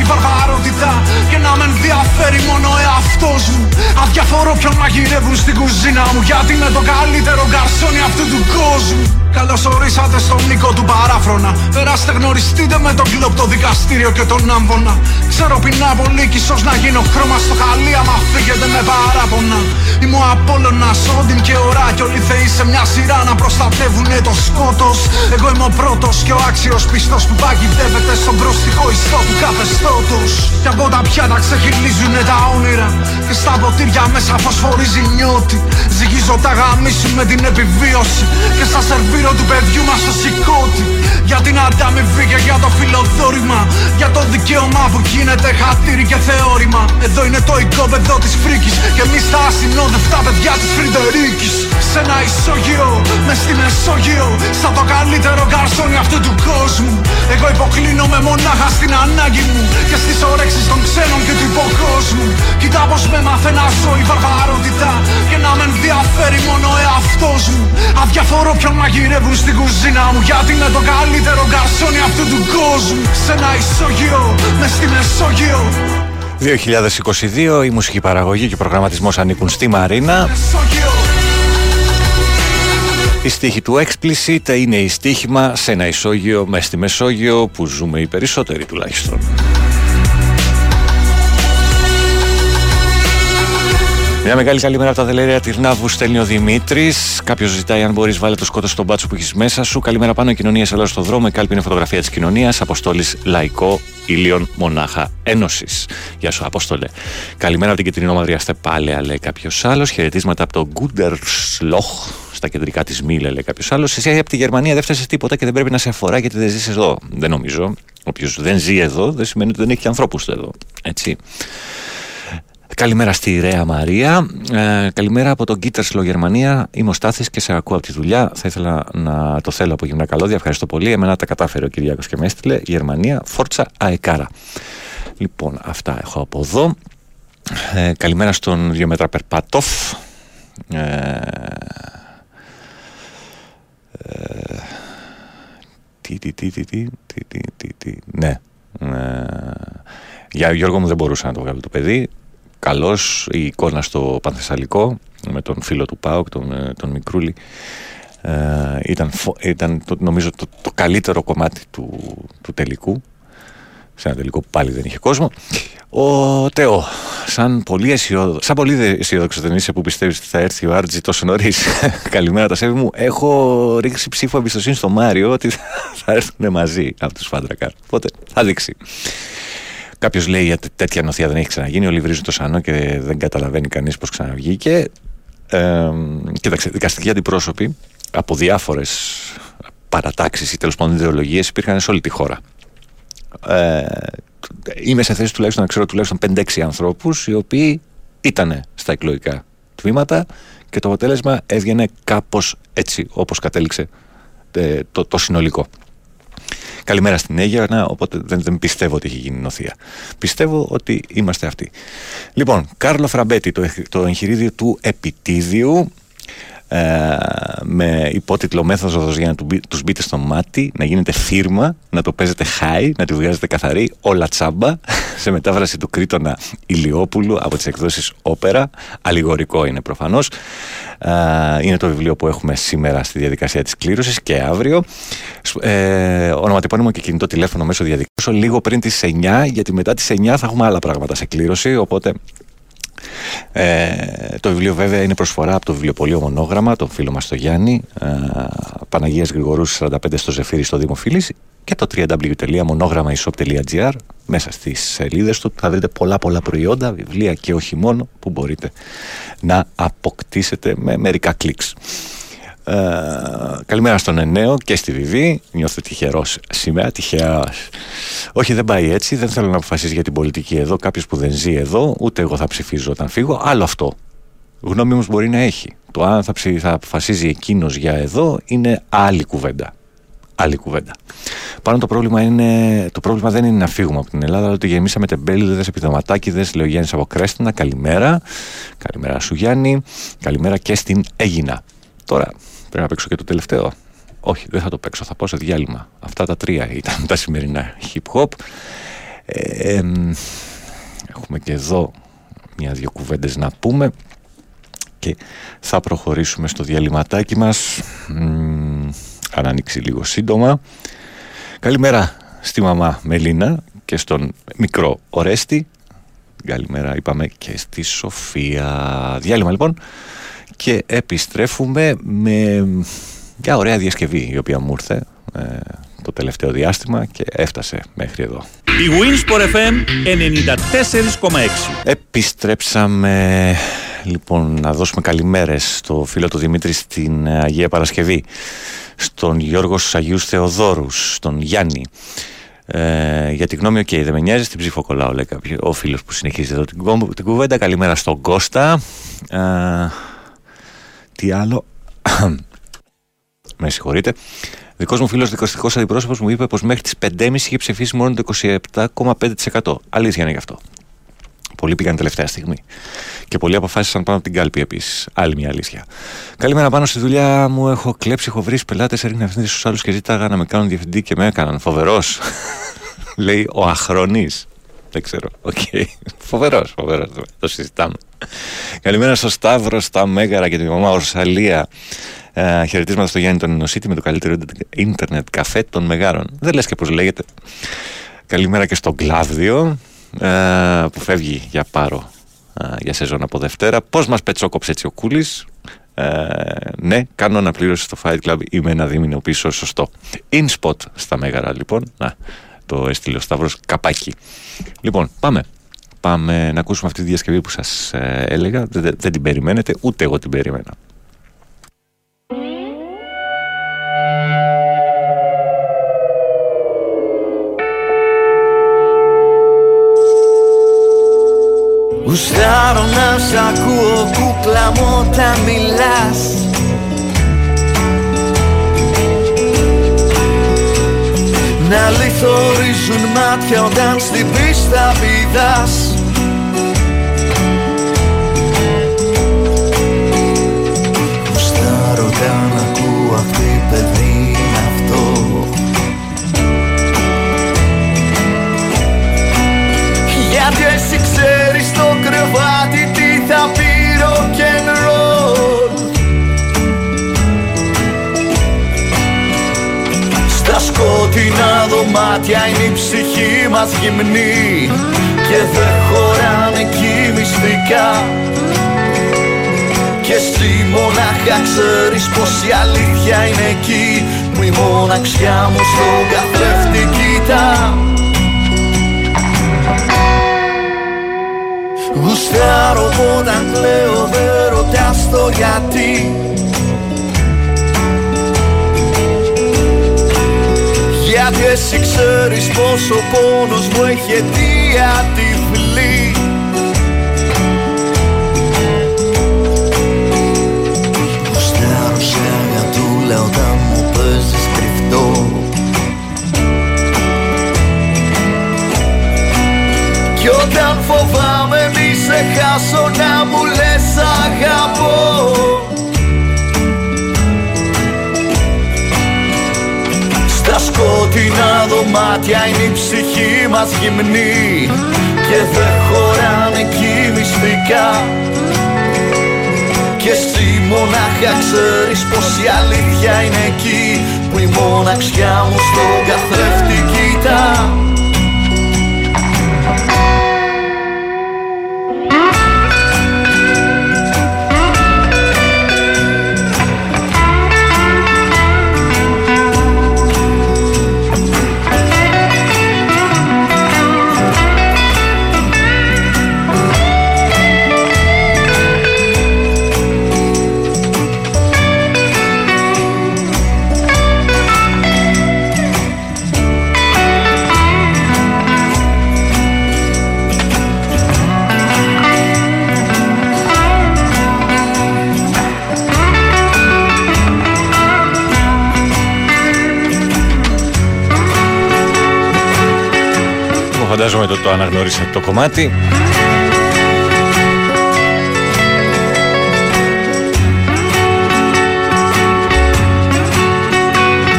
[SPEAKER 12] η βαρβαρότητα Και να με ενδιαφέρει μόνο ο εαυτός μου Αδιαφορώ ποιον μαγειρεύουν στην κουζίνα μου Γιατί είμαι το καλύτερο γκαρσόνι αυτού του κόσμου Καλώς ορίσατε στον Νίκο του παράφρονα. Περάστε γνωριστείτε με τον κλοπ το δικαστήριο και τον άμβονα. Ξέρω πεινά πολύ κι ίσως να γίνω χρώμα στο χαλί. Άμα φύγετε με παράπονα. Είμαι ο Απόλωνα, Όντιν και ο Ράκ. Όλοι θεοί σε μια σειρά να προστατεύουν το σκότος. Εγώ είμαι ο πρώτος και ο άξιος πιστός που παγιδεύεται στον προστιχό ιστό του καθεστώτος. Και από τα πιάτα ξεχυλίζουν τα όνειρα. Και στα ποτήρια μέσα φωσφορίζει νιώτη. Ζυγίζω τα γαμίσου με την επιβίωση. Και στα σερβίρω του παιδιού μας το σηκώτη. Για την ανταμοιβή και για το φιλοδόρημα. Για το δικαίωμα που γίνεται χατήρι και θεώρημα. Εδώ είναι το οικόπεδο της φρίκης. Και εμείς τα ασυνόδευτα παιδιά της Φρυντερίκης. Σε ένα ισόγειο, μες στη Μεσόγειο. Σαν το καλύτερο γκαρσόνι αυτού του κόσμου. Εγώ υποκλίνομαι μονάχα στην ανάγκη μου. Και στις όρεξεις των ξένων και του υποκόσμου. Κοίτα πως με μάθε να ζω η βαρβαρότητα Και να με ενδιαφέρει μόνο ο εαυτός μου. Αδιαφορώ ποιον μαγειρεύουν στην κουζίνα μου Γιατί είμαι το καλύτερο γκαρσόνι αυτού του κόσμου. Σε ένα ισόγειο, μες στη Μεσόγειο.
[SPEAKER 6] 2022 η μουσική παραγωγή και ο προγραμματισμός ανήκουν στη Μαρίνα. Η στίχη του Explicit είναι η στίχημα σε ένα ισόγειο μες στη Μεσόγειο που ζούμε οι περισσότεροι τουλάχιστον. Μια μεγάλη καλημέρα από τα δελέρια Τυρνάβου στέλνει ο Δημήτρης. Κάποιος ζητάει αν μπορείς βάλε το σκότος στον μπάτσο που έχεις μέσα σου. Καλημέρα πάνω κοινωνία Ελλάδα στο δρόμο. Η κάλπη είναι φωτογραφία της κοινωνίας. Αποστόλης Λαϊκό Ήλιον Μονάχα Ένωσης. Γεια σου, Απόστολε. Καλημέρα από την Κεντρινό Μαδριά Στεπάλαια, λέει κάποιος άλλος. Χαιρετίσματα από το Γκούντερσλοχ στα κεντρικά της Μίλε, λέει κάποιος άλλος. Εσύ από τη Γερμανία δεν φτάσει τίποτα και δεν πρέπει να σε αφορά γιατί δεν ζεις εδώ. Δεν νομίζω. Όποιος δεν ζει εδώ δεν σημαίνει ότι δεν έχει και ανθρώπους εδώ. Έτσι. Καλημέρα στη Ρέα Μαρία. Ε, καλημέρα από τον Κίτερσλο Γερμανία. Είμαι ο Στάθης και σε ακούω από τη δουλειά. Θα ήθελα να το θέλω από γυμνά καλώδια. Ευχαριστώ πολύ. Εμένα τα κατάφερε ο Κυριάκος και με έστειλε. Γερμανία, Φόρτσα Αεκάρα. Λοιπόν, αυτά έχω από εδώ. Ε, καλημέρα στον Διομέτρα Περπατόφ. Ε, ε, τι, τι, τι, τι, τι, τι, τι, τι, τι, ναι. Ε, για Γιώργο μου δεν μπορούσα να το βγάλω το παιδί καλός η εικόνα στο Πανθεσσαλικό με τον φίλο του ΠΑΟΚ, τον, ε, τον Μικρούλη. Ε, ήταν, ήταν το, νομίζω το, το καλύτερο κομμάτι του, του τελικού. Σε ένα τελικό που πάλι δεν είχε κόσμο. Ο Τεό σαν πολύ αισιόδοξο σαν πολύ αισιόδοξος δεν είσαι που πιστεύεις ότι θα έρθει ο Άρτζη τόσο νωρίς. καλημέρα τα σέβη μου. Έχω ρίξει ψήφο εμπιστοσύνη στο Μάριο ότι θα έρθουν μαζί από τους Φάντρακα. Οπότε θα δείξει Κάποιος λέει ότι τέτοια νοθεία δεν έχει ξαναγίνει. Όλοι βρίζουν το σανό και δεν καταλαβαίνει κανείς πώς ξαναβγήκε. Ε, κοίταξε, δικαστικοί αντιπρόσωποι από διάφορες παρατάξεις ή τέλος πάντων ιδεολογίες υπήρχαν σε όλη τη χώρα. Ε, είμαι σε θέση τουλάχιστον να ξέρω τουλάχιστον 5-6 ανθρώπους οι οποίοι ήταν στα εκλογικά τμήματα και το αποτέλεσμα έβγαινε κάπως έτσι όπως κατέληξε ε, το, το συνολικό. Καλημέρα στην Αίγυπτο, οπότε δεν, δεν πιστεύω ότι έχει γίνει νοθεία. Πιστεύω ότι είμαστε αυτοί. Λοιπόν, Κάρλο Φραμπέτη, το, το εγχειρίδιο του επιτίδιου ε, με υπότιτλο μέθοδος για να του, τους μπείτε στο μάτι, να γίνετε φίρμα, να το παίζετε high, να τη βγάζετε καθαρή, όλα τσάμπα, σε μετάφραση του Κρήτονα Ηλιόπουλου από τις εκδόσεις Όπερα, αλληγορικό είναι προφανώς. Ε, είναι το βιβλίο που έχουμε σήμερα στη διαδικασία της κλήρωσης και αύριο. Ε, ονοματεπώνυμο και κινητό τηλέφωνο μέσω διαδικασίου λίγο πριν τις 9, γιατί μετά τις 9 θα έχουμε άλλα πράγματα σε κλήρωση, οπότε ε, το βιβλίο βέβαια είναι προσφορά από το βιβλιοπωλείο Μονόγραμμα, τον φίλο μας το Γιάννη, ε, Παναγίας Γρηγορούς 45 στο Ζεφύρι στο Δήμο Φίλης και το www.monogrammaishop.gr μέσα στις σελίδες του θα βρείτε πολλά πολλά προϊόντα, βιβλία και όχι μόνο που μπορείτε να αποκτήσετε με μερικά κλικς. Ε, καλημέρα στον Ενέο και στη Βιβή. Νιώθω τυχερός σήμερα. Τυχαία. Όχι, δεν πάει έτσι. Δεν θέλω να αποφασίσει για την πολιτική εδώ. Κάποιος που δεν ζει εδώ, ούτε εγώ θα ψηφίζω όταν φύγω. Άλλο αυτό. Γνώμη όμως μπορεί να έχει. Το αν θα, ψη, θα αποφασίζει εκείνος για εδώ είναι άλλη κουβέντα. Άλλη κουβέντα. Πάνω το πρόβλημα, είναι, το πρόβλημα δεν είναι να φύγουμε από την Ελλάδα, αλλά ότι γεμίσαμε τεμπέληδες, επιδοματάκιδε. Λέει ο Γιάννης από Κρέστινα. Καλημέρα. Καλημέρα σου Γιάννη. Καλημέρα και στην Έγινα. Τώρα, Πρέπει να παίξω και το τελευταίο. Όχι, δεν θα το παίξω. Θα πάω σε διάλειμμα. Αυτά τα τρία ήταν τα σημερινά hip hop. Ε, έχουμε και εδώ μια-δυο κουβέντες να πούμε και θα προχωρήσουμε στο διαλυματάκι μας αν ανοίξει λίγο σύντομα καλημέρα στη μαμά Μελίνα και στον μικρό Ορέστη καλημέρα είπαμε και στη Σοφία διάλειμμα λοιπόν και επιστρέφουμε με μια ωραία διασκευή η οποία μου ήρθε ε, το τελευταίο διάστημα και έφτασε μέχρι εδώ.
[SPEAKER 14] Η Winsport FM 94,6
[SPEAKER 6] Επιστρέψαμε λοιπόν να δώσουμε καλημέρες στο φίλο του Δημήτρη στην Αγία Παρασκευή στον Γιώργος Αγίους Θεοδόρους, στον Γιάννη ε, για την γνώμη, οκ, okay, δεν με νοιάζει, στην ψήφο κολλάω, λέει κάποιος, ο φίλος που συνεχίζει εδώ την, την κουβέντα. Καλημέρα στον Κώστα. Ε, τι άλλο. Με συγχωρείτε. Δικός μου φίλος δικαστικός αντιπρόσωπος μου είπε πως μέχρι τις 5.30 είχε ψηφίσει μόνο το 27,5%. Αλήθεια είναι γι' αυτό. Πολλοί πήγαν τελευταία στιγμή. Και πολλοί αποφάσισαν πάνω από την κάλπη επίσης. Άλλη μια αλήθεια. Καλημέρα πάνω στη δουλειά μου. Έχω κλέψει, έχω βρει πελάτες, έριχνε ευθύνη στους άλλους και ζήταγα να με κάνουν διευθυντή και με έκαναν. Φοβερός. Λέει ο Αχρονής. Δεν ξέρω. Οκ. Okay. Φοβερός, φοβερός. Το συζητάμε. Καλημέρα στο Σταύρο, στα Μέγαρα και τη μαμά Ορσαλία. Ε, χαιρετίσματα στο Γιάννη τον Ενωσίτη με το καλύτερο ίντερνετ καφέ των Μεγάρων. Δεν λες και πώς λέγεται. Καλημέρα και στον Κλάβδιο ε, που φεύγει για πάρο ε, για σεζόν από Δευτέρα. Πώς μας πετσόκοψε έτσι ο Κούλης; Ε, ναι, κάνω αναπλήρωση στο Fight Club. Είμαι ένα δίμηνο πίσω, σωστό. InSpot στα Μέγαρα λοιπόν. Να, το έστειλε ο Σταύρος καπάκι. Λοιπόν, πάμε. Πάμε να ακούσουμε αυτή τη διασκευή που σας ε, έλεγα. Δεν, δεν την περιμένετε, ούτε εγώ την περιμένα.
[SPEAKER 15] Γουστάρω να σ' ακούω κούκλα μου όταν μιλάς Να λιθορίζουν μάτια όταν στην πίστα πηδάς. Γουστάρω όταν ακούω αυτή παιδί σκότεινα δωμάτια είναι η ψυχή μας γυμνή. Και δεν χωράνε εκεί μυστικά. Και εσύ μονάχα ξέρεις πως η αλήθεια είναι εκεί. Που η μοναξιά μου στον καθρέφτη κοίτα. Γουστάρω όταν κλαίω δεν ρωτάς το γιατί Γιατί εσύ ξέρεις πως ο πόνος μου έχει αιτία τυφλή Γουστάρω σε αγατούλα όταν μου παίζεις κρυφτό. Κι όταν φοβάμαι μη σε χάσω να μου λες αγαπώ Στα σκότεινα δωμάτια είναι η ψυχή μας γυμνή. Και δεν χωράνε εκεί μυστικά. Και εσύ μονάχα ξέρεις πως η αλήθεια είναι εκεί. Που η μοναξιά μου στον καθρέφτη κοίτα
[SPEAKER 6] Φαντάζομαι ότι το αναγνωρίσατε το κομμάτι.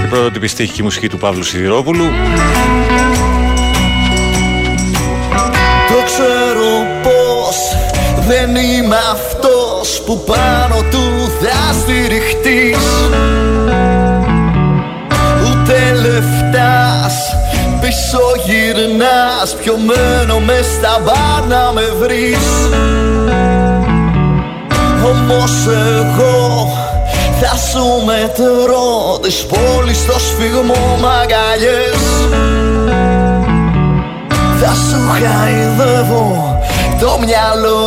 [SPEAKER 6] Η πρωτότυπη στίχη μουσική του Παύλου Σιδηρόπουλου.
[SPEAKER 15] Το ξέρω πως δεν είμαι αυτός που πάνω του θα στηριχτείς Ούτε λεφτάς πίσω γυρνάς Πιωμένο μες στα μπαρ να με βρεις. Όμως εγώ θα σου μετρώ Της πόλης στο σφιγμό μ' αγκαλιές. Θα σου χαϊδεύω το μυαλό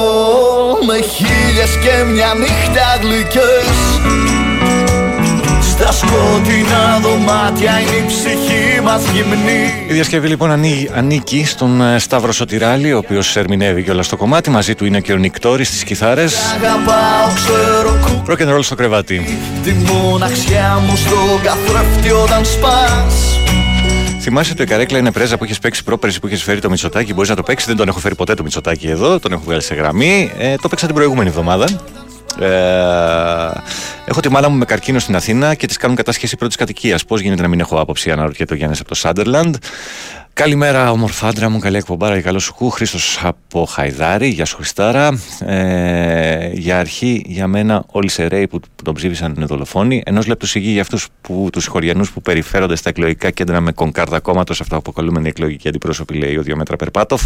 [SPEAKER 15] με χίλιες και μια νύχτα γλυκές Στα σκοτεινά δωμάτια είναι η ψυχή μας γυμνή
[SPEAKER 6] Η διασκευή λοιπόν ανή- ανήκει στον ε, Σταύρο Σωτηράλη, ο οποίος ερμηνεύει κιόλας το κομμάτι. Μαζί του είναι και ο Νικτόρης στις κιθάρες.
[SPEAKER 15] Αγαπάω ξέρω κου
[SPEAKER 6] Rock and roll στο κρεβάτι.
[SPEAKER 15] τη μοναξιά μου στον καθρέφτη όταν σπάς
[SPEAKER 6] Θυμάσαι το η καρέκλα είναι πρέζα που έχεις παίξει πρόπερση που έχεις φέρει το Μητσοτάκι. Μπορείς να το παίξεις. Δεν τον έχω φέρει ποτέ το Μητσοτάκι εδώ. Τον έχω βγάλει σε γραμμή. Ε, το παίξα την προηγούμενη εβδομάδα. Ε, έχω τη μάνα μου με καρκίνο στην Αθήνα και της κάνουν κατάσχεση πρώτης κατοικίας. Πώς γίνεται να μην έχω άποψη, αναρωτιέται ο Γιάννης από το Σάντερλαντ. Καλημέρα, ομορφάντρα μου, καλή εκπομπάρα και καλό σου κου. Χρήστος από Χαϊδάρη, γεια σου Χριστάρα. Ε, για αρχή, για μένα, όλοι σε ρέι που, που τον ψήφισαν είναι δολοφόνοι. Ενός λεπτού σιγή για αυτούς τους χωριανούς που περιφέρονται στα εκλογικά κέντρα με κονκάρδα κόμματος, αυτά που αποκαλούμενοι εκλογικοί αντιπρόσωποι, λέει ο Διομέτρα Περπάτοφ.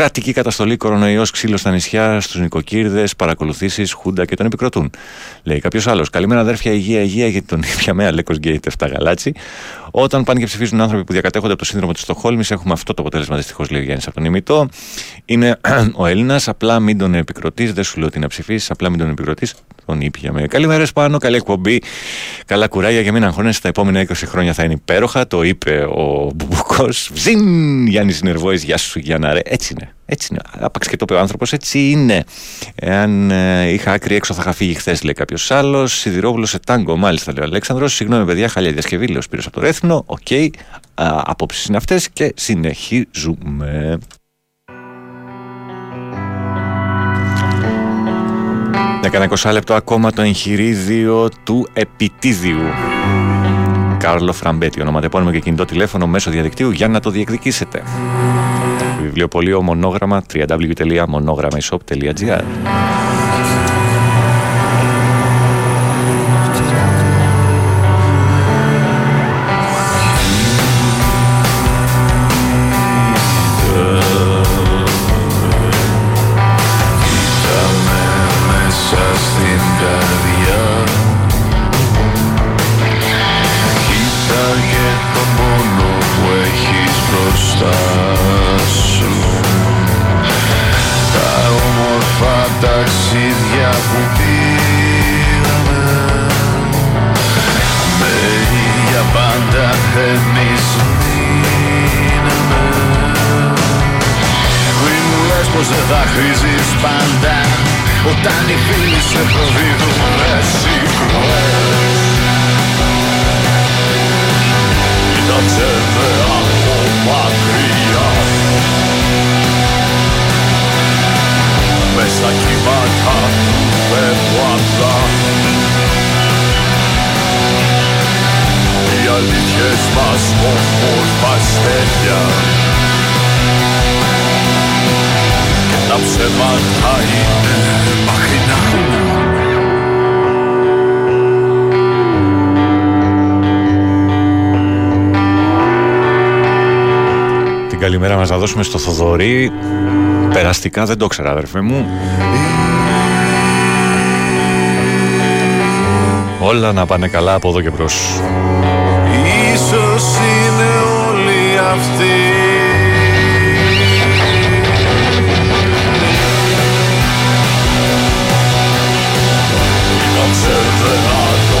[SPEAKER 6] Κρατική καταστολή, κορονοϊός, ξύλος στα νησιά, στους νοικοκύρδες, παρακολουθήσεις, χούντα και τον επικροτούν. Λέει κάποιος άλλος. Καλημέρα, αδέρφια, υγεία, υγεία, γιατί τον ήπια με Αλέκο Γκέιτ 7 γαλάτσι. Όταν πάνε και ψηφίζουν άνθρωποι που διακατέχονται από το σύνδρομο της Στοχόλμης, έχουμε αυτό το αποτέλεσμα δυστυχώς, λέει ο Γιάννης από τον ημιτό. Είναι ο Έλληνας, απλά μην τον επικροτείς, δεν σου λέω τι να ψηφίσεις, απλά μην τον επικροτείς. Τον ήπια με. Καλημέρα πάνω, καλή εκπομπή. Καλά κουράγια για μην αγχώνεσαι. Τα επόμενα 20 χρόνια θα είναι υπέροχα. Το είπε ο Μπουμπουκός. Βζιν! Γιάννης Νερβόης, γεια σου Γιάννα, ρε. Έτσι είναι. Έτσι είναι. Άπαξ και το είπε ο άνθρωπος, έτσι είναι. Εάν ε, είχα άκρη έξω, θα είχα φύγει χθες, λέει κάποιος άλλος. Σιδηρόβουλο σε τάγκο, μάλιστα, λέει ο Αλέξανδρος. Συγγνώμη, παιδιά, χαλιά διασκευή, λέει ο Σπύρος από το Ρέθνο. Οκ. Okay. Απόψεις είναι αυτές και συνεχίζουμε. Έκανα 20 λεπτό ακόμα το εγχειρίδιο του επιτίδιου. Κάρλο Φραμπέτη, ονοματεπώνυμο και κινητό τηλέφωνο μέσω διαδικτύου για να το διεκδικήσετε. Βιβλιοπωλείο μονόγραμμα www.monogrammaishop.gr
[SPEAKER 9] καλημέρα μας να δώσουμε στο Θοδωρή. Περαστικά δεν το ξέρα αδερφέ μου. Όλα να πάνε καλά από εδώ και μπρος. Ίσως είναι όλοι αυτοί Κοίταξε βερά το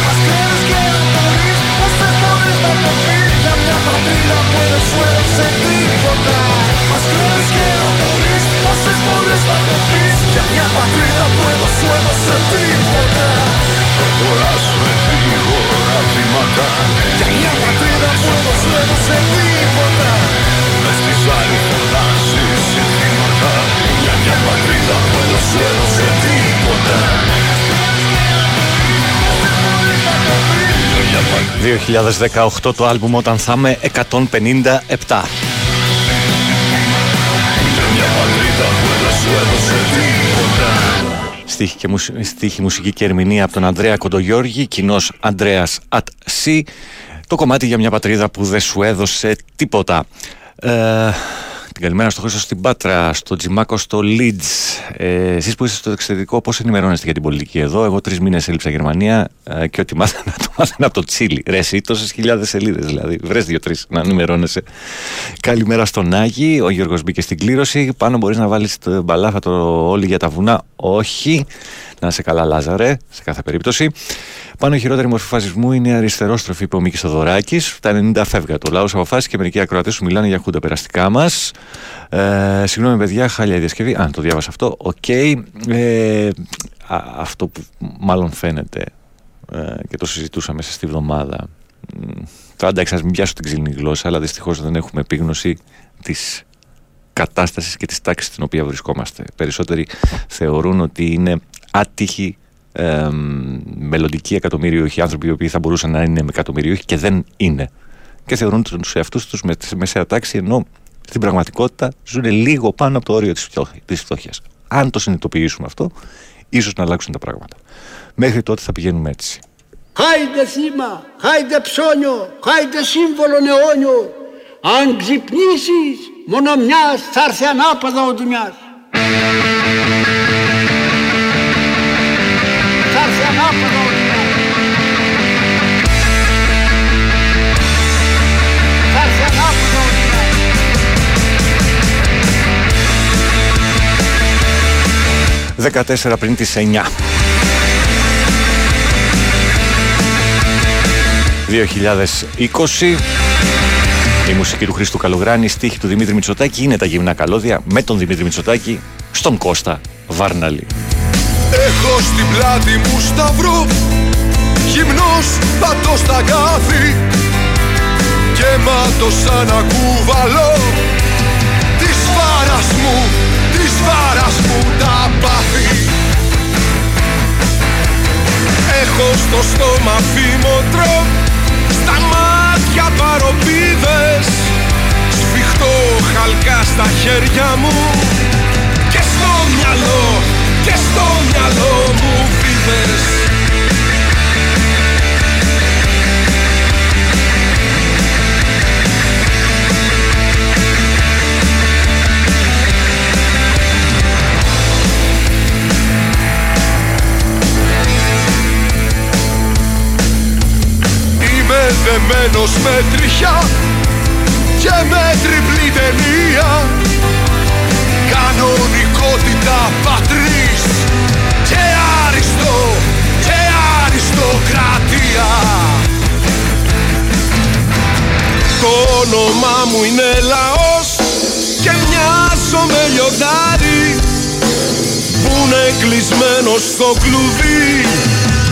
[SPEAKER 9] Ξέρεις και δεν μπορείς πως δεν μπορείς να το πεις Για μια πατρίδα που δεν σου
[SPEAKER 6] έδωσε τίποτα Μας ξέρεις και δεν μπορείς πως δεν μπορείς να το πεις Για μια πατρίδα που δεν σου έδωσε τίποτα
[SPEAKER 9] Προχωράσουμε γρήγορα βήματα Για μια πατρίδα που δεν σου έδωσε τίποτα Μες στη ζάρι φωνάζεις συνθήματα Για μια πατρίδα που δεν σου έδωσε
[SPEAKER 6] 2018 το άλμπουμ όταν θα είμαι 157. Στίχη, και μουσ... στίχη, μουσική και ερμηνεία από τον Ανδρέα Κοντογιώργη, κοινός Ανδρέας At Sea. Το κομμάτι για μια πατρίδα που δεν σου έδωσε τίποτα. Ε, την καλημέρα στο Χρήστο στην Πάτρα, στο Τζιμάκο στο Leeds. Ε, Εσείς που είστε στο εξωτερικό, πώς ενημερώνεστε για την πολιτική εδώ; Εγώ τρεις μήνες έλειψα Γερμανία ε, και ό,τι μάθανα το μάθανα από το Τσίλι. Ρε, εσύ τόσες χιλιάδες σελίδες δηλαδή. Βρες δύο-τρει να ενημερώνεσαι. Καλημέρα στον Άγη. Ο Γιώργος μπήκε στην κλήρωση. Πάνω μπορείς να βάλεις το μπαλάφα το όλοι για τα βουνά. Όχι. Να είσαι καλά, Λάζαρε, σε κάθε περίπτωση. Πάνω η χειρότερη μορφή φασισμού είναι η αριστερόστροφη, είπε ο Μίκη Θοδωράκη. Τα 90 φεύγα. Το λαός αποφάσισε και μερικοί ακροατές σου μιλάνε για χούντα περαστικά μας. Ε, συγγνώμη, παιδιά, χάλια η διασκευή. Αν το διάβασα αυτό. Οκ. Ε, α, αυτό που μάλλον φαίνεται ε, και το συζητούσαμε μέσα στη βδομάδα. Τώρα εντάξει, ας μην πιάσω την ξύλινη γλώσσα, αλλά δυστυχώς δεν έχουμε επίγνωση της κατάστασης και της τάξης στην οποία βρισκόμαστε. Περισσότεροι θεωρούν ότι είναι άτυχοι ε, μελλοντικοί εκατομμύριοι άνθρωποι οι οποίοι θα μπορούσαν να είναι εκατομμυρίουχοι και δεν είναι. Και θεωρούν τους εαυτούς τους με μεσαία τάξη, ενώ στην πραγματικότητα ζουν λίγο πάνω από το όριο της φτώχειας. Αν το συνειδητοποιήσουμε αυτό, ίσως να αλλάξουν τα πράγματα. Μέχρι τότε θα πηγαίνουμε έτσι.
[SPEAKER 16] Χάιντε θύμα, χάιντε ψώνιο, χάιντε σύμβολο αιώνιο. Αν ξυπνήσεις, μόνο μιας θα έρθει ανάποδα ο δουλειάς.
[SPEAKER 6] 14 πριν τις 9. 2020 η μουσική του Χρήστου Καλογράνη, η στίχη του Δημήτρη Μητσοτάκη είναι τα γυμνά καλώδια με τον Δημήτρη Μητσοτάκη στον Κώστα Βάρναλη.
[SPEAKER 17] Έχω στην πλάτη μου σταυρό Γυμνός πατώ στα κάθη Και μάτω σαν να κουβαλώ Της βάρας μου, της βάρας μου τα πάθη. Έχω στο στόμα φήμοτρο Στα μάτια παροπίδες. Σφιχτό χαλκά στα χέρια μου. Και στο μυαλό, και στο μυαλό μου φίδες δεμένος με τριχιά και με τριπλή ταινία. Κανονικότητα πατρίς και άριστο και αριστοκρατία. Το όνομά μου είναι λαός και μοιάζω με λιοντάρι. Που είναι κλεισμένο στο κλουβί.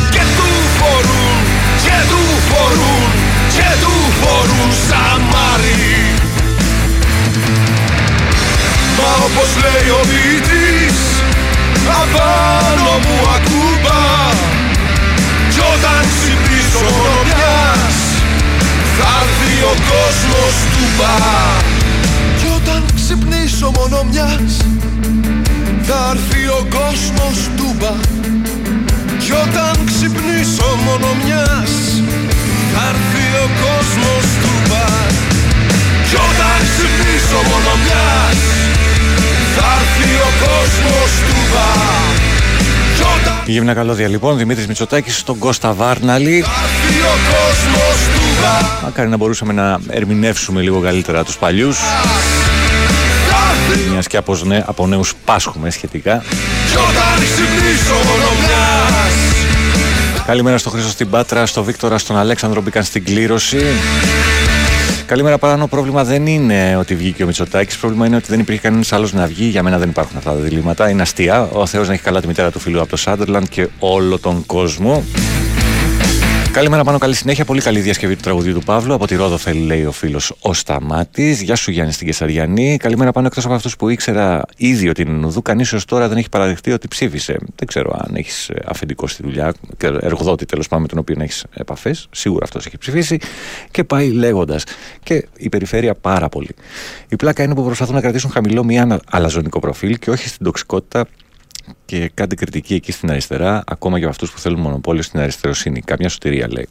[SPEAKER 17] Και του φορούν και του φορούν και του φορούν σαμάρι Μα όπως λέει ο ποιητής απάνω μου ακούμπα κι όταν ξυπνήσω μόνο μιας θα έρθει ο κόσμος του μπα. Κι όταν ξυπνήσω μόνο μιας θα έρθει ο κόσμος του μπα. Κι όταν ξυπνήσω μόνο μιας θα έρθει ο κόσμος του μπαρ Κι όταν ξυπνήσω μόνο μιας θα έρθει ο κόσμος του μπαρ Κι όταν
[SPEAKER 6] Η γυμνά καλώδια λοιπόν, Δημήτρης Μητσοτάκης στον Κώστα Βάρναλη.
[SPEAKER 17] θα έρθει ο κόσμος του μπαρ
[SPEAKER 6] Μακάρι να μπορούσαμε να ερμηνεύσουμε λίγο καλύτερα τους παλιούς. Μιας και από, νε, από νέους πάσχουμε σχετικά.
[SPEAKER 17] Κι όταν ξυπνήσω μόνο μιας
[SPEAKER 6] Καλημέρα στο Χρήστο στην Πάτρα, στο Βίκτορα, στον Αλέξανδρο μπήκαν στην κλήρωση. Καλημέρα παράνο. Πρόβλημα δεν είναι ότι βγήκε ο Μητσοτάκης. Πρόβλημα είναι ότι δεν υπήρχε κανένας άλλος να βγει. Για μένα δεν υπάρχουν αυτά τα διλήμματα. Είναι αστεία. Ο Θεός να έχει καλά τη μητέρα του φίλου από το Σάντερλαντ και όλο τον κόσμο. Καλημέρα πάνω, καλή συνέχεια. Πολύ καλή διασκευή του τραγουδιού του Παύλου. Από τη Ρόδο θέλει, λέει ο φίλος Ο Σταμάτης. Γεια σου Γιάννη στην Κεσαριανή. Καλημέρα πάνω, εκτός από αυτούς που ήξερα ήδη ότι είναι νουδού. Κανείς έως τώρα δεν έχει παραδεχτεί ότι ψήφισε. Δεν ξέρω αν έχεις αφεντικό στη δουλειά, εργοδότη τέλος πάντων με τον οποίο έχεις επαφές. Σίγουρα αυτός έχει ψηφίσει. Και πάει λέγοντας. Και η περιφέρεια πάρα πολύ. Η πλάκα είναι που προσπαθούν να κρατήσουν χαμηλό μια αλαζονικό προφίλ και όχι στην τοξικότητα και κάντε κριτική εκεί στην αριστερά, ακόμα και από αυτούς που θέλουν μονοπόλιο στην αριστεροσύνη. Καμιά σωτηρία λέει.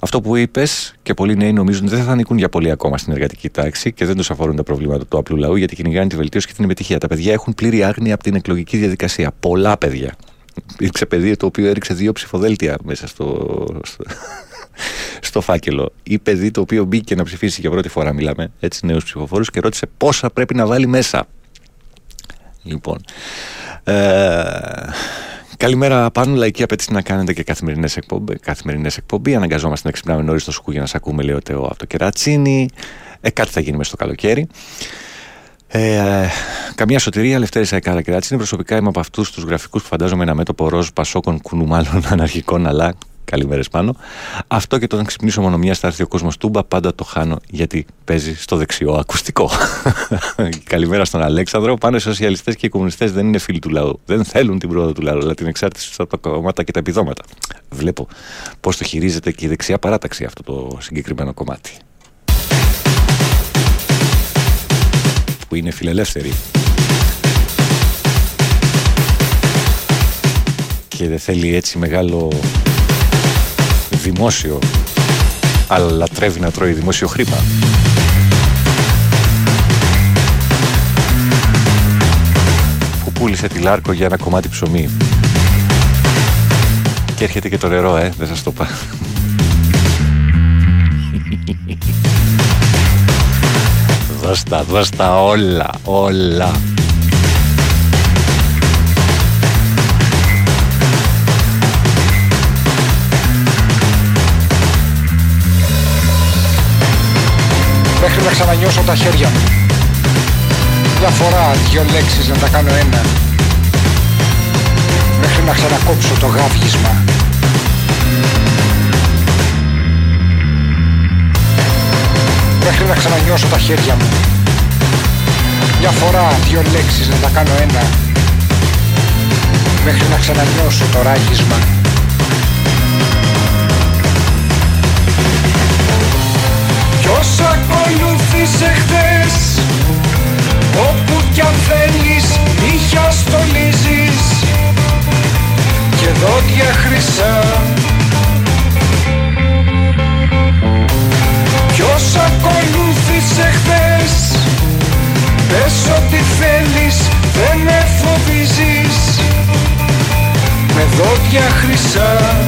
[SPEAKER 6] Αυτό που είπες και πολλοί νέοι νομίζουν δεν θα ανήκουν για πολύ ακόμα στην εργατική τάξη και δεν τους αφορούν τα προβλήματα του απλού λαού γιατί κυνηγάνε τη βελτίωση και την επιτυχία. Τα παιδιά έχουν πλήρη άγνοια από την εκλογική διαδικασία. Πολλά παιδιά. Υπήρξε παιδί το οποίο έριξε δύο ψηφοδέλτια μέσα στο, στο, στο φάκελο. Ή παιδί το οποίο μπήκε να ψηφίσει για πρώτη φορά, μιλάμε έτσι, νέους ψηφοφόρους και ρώτησε πόσα πρέπει να βάλει μέσα. Λοιπόν, ε, καλημέρα πάνω. Λαϊκή απέτηση να κάνετε και καθημερινές εκπομπή. Καθημερινές εκπομπή. Αναγκαζόμαστε να ξυπνάμε νωρίς στο σκου για να σα ακούμε, λέει ο Τεό από το κερατσίνι. Ε, κάτι θα γίνει μέσα στο καλοκαίρι. Ε, καμία σωτηρία, Λευτέρης Σαϊκάρα Κερατσίνη. Προσωπικά είμαι από αυτούς τους γραφικούς που φαντάζομαι ένα μέτωπο ροζ πασόκων κουνουμάλων αναρχικών, αλλά Καλημέρες πάνω. Αυτό και το να ξυπνήσω μόνο μία θα έρθει ο κόσμος τούμπα, πάντα το χάνω γιατί παίζει στο δεξιό ακουστικό. Καλημέρα στον Αλέξανδρο. Πάνω οι σοσιαλιστές και οι κομμουνιστές δεν είναι φίλοι του λαού. Δεν θέλουν την πρόοδο του λαού, αλλά την εξάρτηση από τα κόμματα και τα επιδόματα. Βλέπω πώς το χειρίζεται και η δεξιά παράταξη αυτό το συγκεκριμένο κομμάτι. Που είναι φιλελεύθερη. Και δεν θέλει έτσι μεγάλο δημόσιο αλλά λατρεύει να τρώει δημόσιο χρήμα. Που πούλησε τη Λάρκο για ένα κομμάτι ψωμί. Και έρχεται και το νερό, ε, δεν σας το πάω. δώστα, δώστα όλα, όλα.
[SPEAKER 18] Να ξανανιώσω τα χέρια μου. Μια φορά δυο λέξεις να τα κάνω ένα μέχρι να ξανακόψω το γάβγισμα. Μέχρι να ξανανιώσω τα χέρια μου. Μια φορά δυο λέξεις να τα κάνω ένα μέχρι να ξανανιώσω το ράγισμα.
[SPEAKER 17] Ακολούθησε χθες Όπου κι αν θέλεις νύχια στολίζεις. Και δόντια χρυσά Ποιος ακολούθησε χθες Πες ό,τι θέλεις δεν με φοβίζεις. Με δόντια χρυσά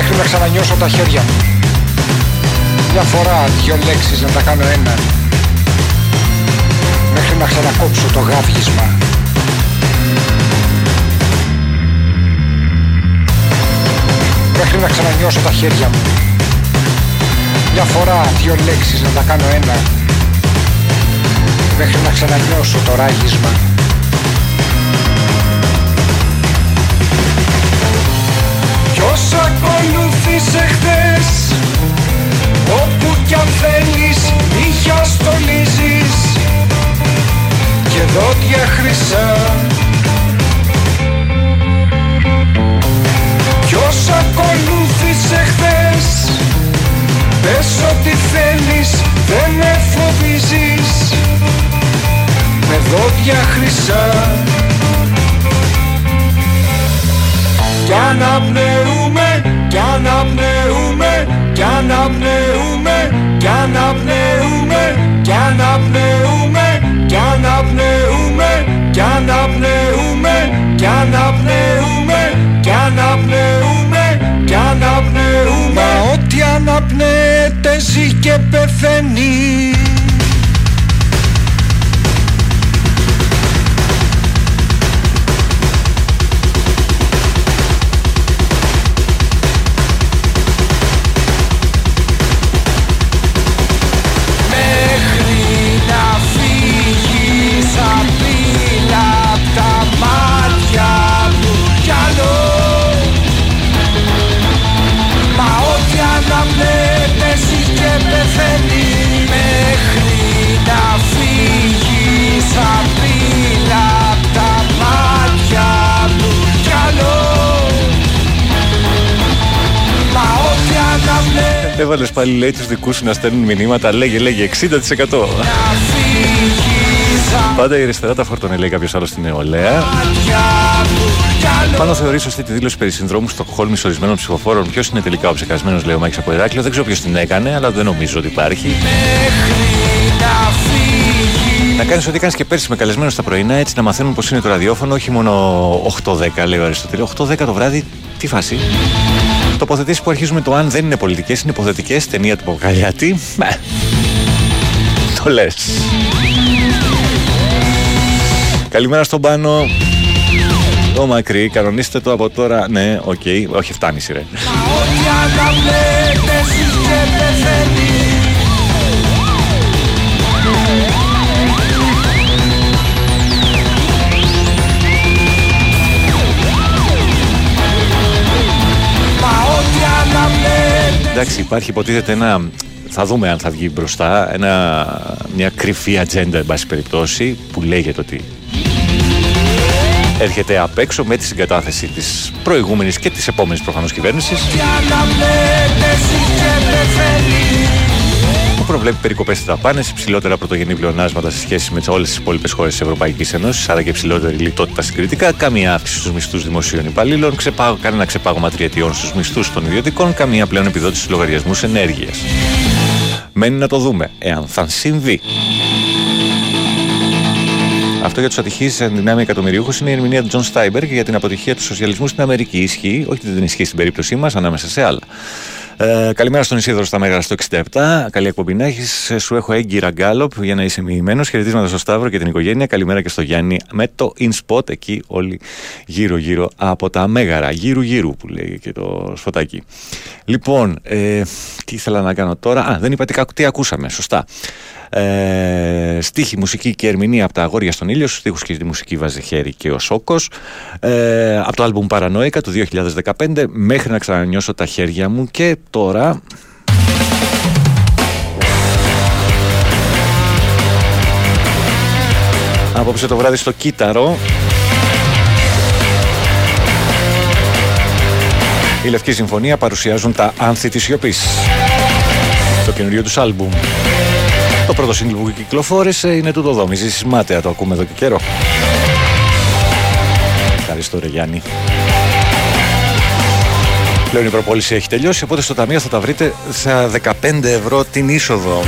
[SPEAKER 18] μέχρι να ξανανιώσω τα χέρια μου. Μια φορά δυο λέξεις να τα κάνω ένα μέχρι να ξανακόψω το γάβγισμα. Μέχρι να ξανανιώσω τα χέρια μου. Μια φορά δυο λέξεις να τα κάνω ένα μέχρι να ξανανιώσω το ράγισμα.
[SPEAKER 17] Κι αν θέλεις νύχια στολίζεις Και δόντια χρυσά Ποιος ακολούθησε χθες Πες ό,τι θέλεις δεν με φοβίζεις. Με δόντια χρυσά Κι αναπνεούμε, κι αναπνεούμε, κι αναπνεούμε, κι αναπνεούμε, κι αναπνεούμε, κι αναπνεούμε, κι αναπνεούμε, κι αναπνεούμε, κι αναπνεούμε, κι αναπνεούμε.
[SPEAKER 18] Μα ό,τι αναπνέεται ζει και πεθαίνει
[SPEAKER 6] Έβαλες πάλι λέει τους δικούς σου να στέλνουν μηνύματα. Λέγε, λέγε 60%. Πάντα η αριστερά τα φορτώνει, λέει κάποιος άλλος στην νεολαία. Πάνω θεωρεί σωστή τη δήλωση περί συνδρόμου Στοκχόλμης ορισμένων ψηφοφόρων. Ποιος είναι τελικά ο ψεκασμένος, λέει ο Μάκης από Ηράκλειο. Δεν ξέρω ποιος την έκανε, αλλά δεν νομίζω ότι υπάρχει. Να κάνεις ό,τι κάνεις και πέρσι με καλεσμένο στα πρωινά, έτσι να μαθαίνουν πώ είναι το ραδιόφωνο, όχι μόνο 8-10, λέει ο Αριστοτέλη. 8-10 το βράδυ, τι φάση; Τοποθετήσεις που αρχίζουμε το αν δεν είναι πολιτικές, είναι υποθετικές. Ταινία του Παπακαλιάτη. Μπε. Το λες. Καλημέρα στον πάνω. Το μακρύ, κανονίστε το από τώρα. Ναι, οκ, όχι, φτάνει σειρέ. Εντάξει, υπάρχει υποτίθεται ένα. Θα δούμε αν θα βγει μπροστά. Ένα, μια κρυφή ατζέντα, εν πάση περιπτώσει, που λέγεται ότι έρχεται απ' έξω με τη συγκατάθεση της προηγούμενης και της επόμενης προφανώς κυβέρνησης που προβλέπει περικοπές στις δαπάνες, υψηλότερα πρωτογενή πλεονάσματα σε σχέση με όλες τις υπόλοιπες χώρες της Ευρωπαϊκής Ένωσης, άρα και υψηλότερη λιτότητα συγκριτικά, καμία αύξηση στους μισθούς δημοσίων υπαλλήλων, ξεπάγω, κανένα ξεπάγωμα τριετιών στους μισθούς των ιδιωτικών, καμία πλέον επιδότηση στους λογαριασμούς ενέργειας. Μένει να το δούμε, εάν θα συμβεί. Αυτό για τους ατυχείς εν δυνάμει εκατομμυριούχου είναι η ερμηνεία του Τζον Στάιμπερ και για την αποτυχία του σοσιαλισμού στην Αμερική. Ισχύει, όχι ότι δεν ισχύει στην περίπτωσή μας, ανάμεσα σε άλλα. Ε, καλημέρα στον Ισίδωρο στα Μέγαρα στο 67. Καλή εκπομπή να έχεις. Σου έχω έγκυρα γκάλοπ για να είσαι μοιημένος. Χαιρετίσματα στο Σταύρο και την οικογένεια. Καλημέρα και στο Γιάννη με το InSpot εκεί όλοι γύρω-γύρω από τα Μέγαρα. Γύρου-γύρου που λέει και το σφωτάκι. Λοιπόν, ε, τι ήθελα να κάνω τώρα. Α, δεν είπατε τι ακούσαμε. Σωστά. Ε, στίχη, μουσική και ερμηνεία από τα αγόρια στον ήλιο. Στους στίχους και τη μουσική βάζει χέρι και ο Σόκος. Ε, από το άλμπουμ Παρανόηκα του 2015 μέχρι να ξανανιώσω τα χέρια μου. Και τώρα. Απόψε το βράδυ στο Κύτταρο Η Λευκή Συμφωνία παρουσιάζουν τα άνθη της σιωπής Το καινούριο τους άλμπουμ το πρώτο σύγκλι που κυκλοφόρησε είναι τούτο εδώ. Μιζήσεις μάταια, το ακούμε εδώ και καιρό. Ευχαριστώ ρε Γιάννη. Πλέον η προπόληση έχει τελειώσει, οπότε στο ταμείο θα τα βρείτε στα 15 ευρώ την είσοδο.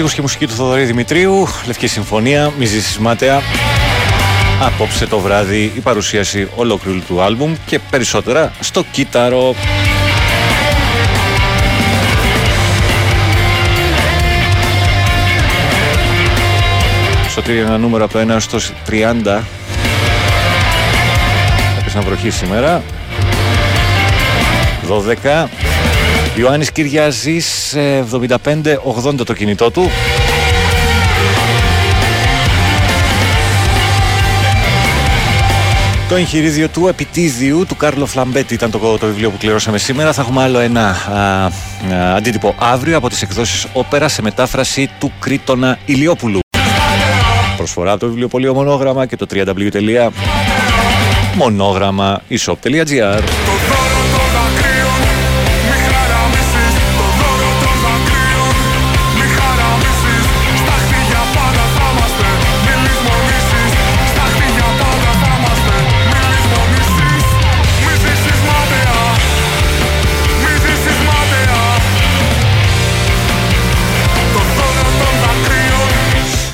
[SPEAKER 6] Λοιπόν, σε στίχους και μουσική του Θοδωρή Δημητρίου, Λευκή Συμφωνία, μη ζήσεις μάταια. Απόψε το βράδυ η παρουσίαση ολόκληρου του άλμπουμ και περισσότερα στο κύτταρο. Σωτήρι ένα νούμερο από το 1 στο 30 Έπεσαν βροχή σήμερα 12 Ιωάννης Κυριαζής 75-80 το κινητό του Το εγχειρίδιο του επιτίδιου του Κάρλο Φλαμπέτη ήταν το, το βιβλίο που κληρώσαμε σήμερα. Θα έχουμε άλλο ένα α, α, αντίτυπο αύριο από τις εκδόσεις Όπερα σε μετάφραση του Κρήτονα Ηλιόπουλου. Προσφορά το βιβλίο πολύ μονόγραμμα και το www.monogrammaishop.gr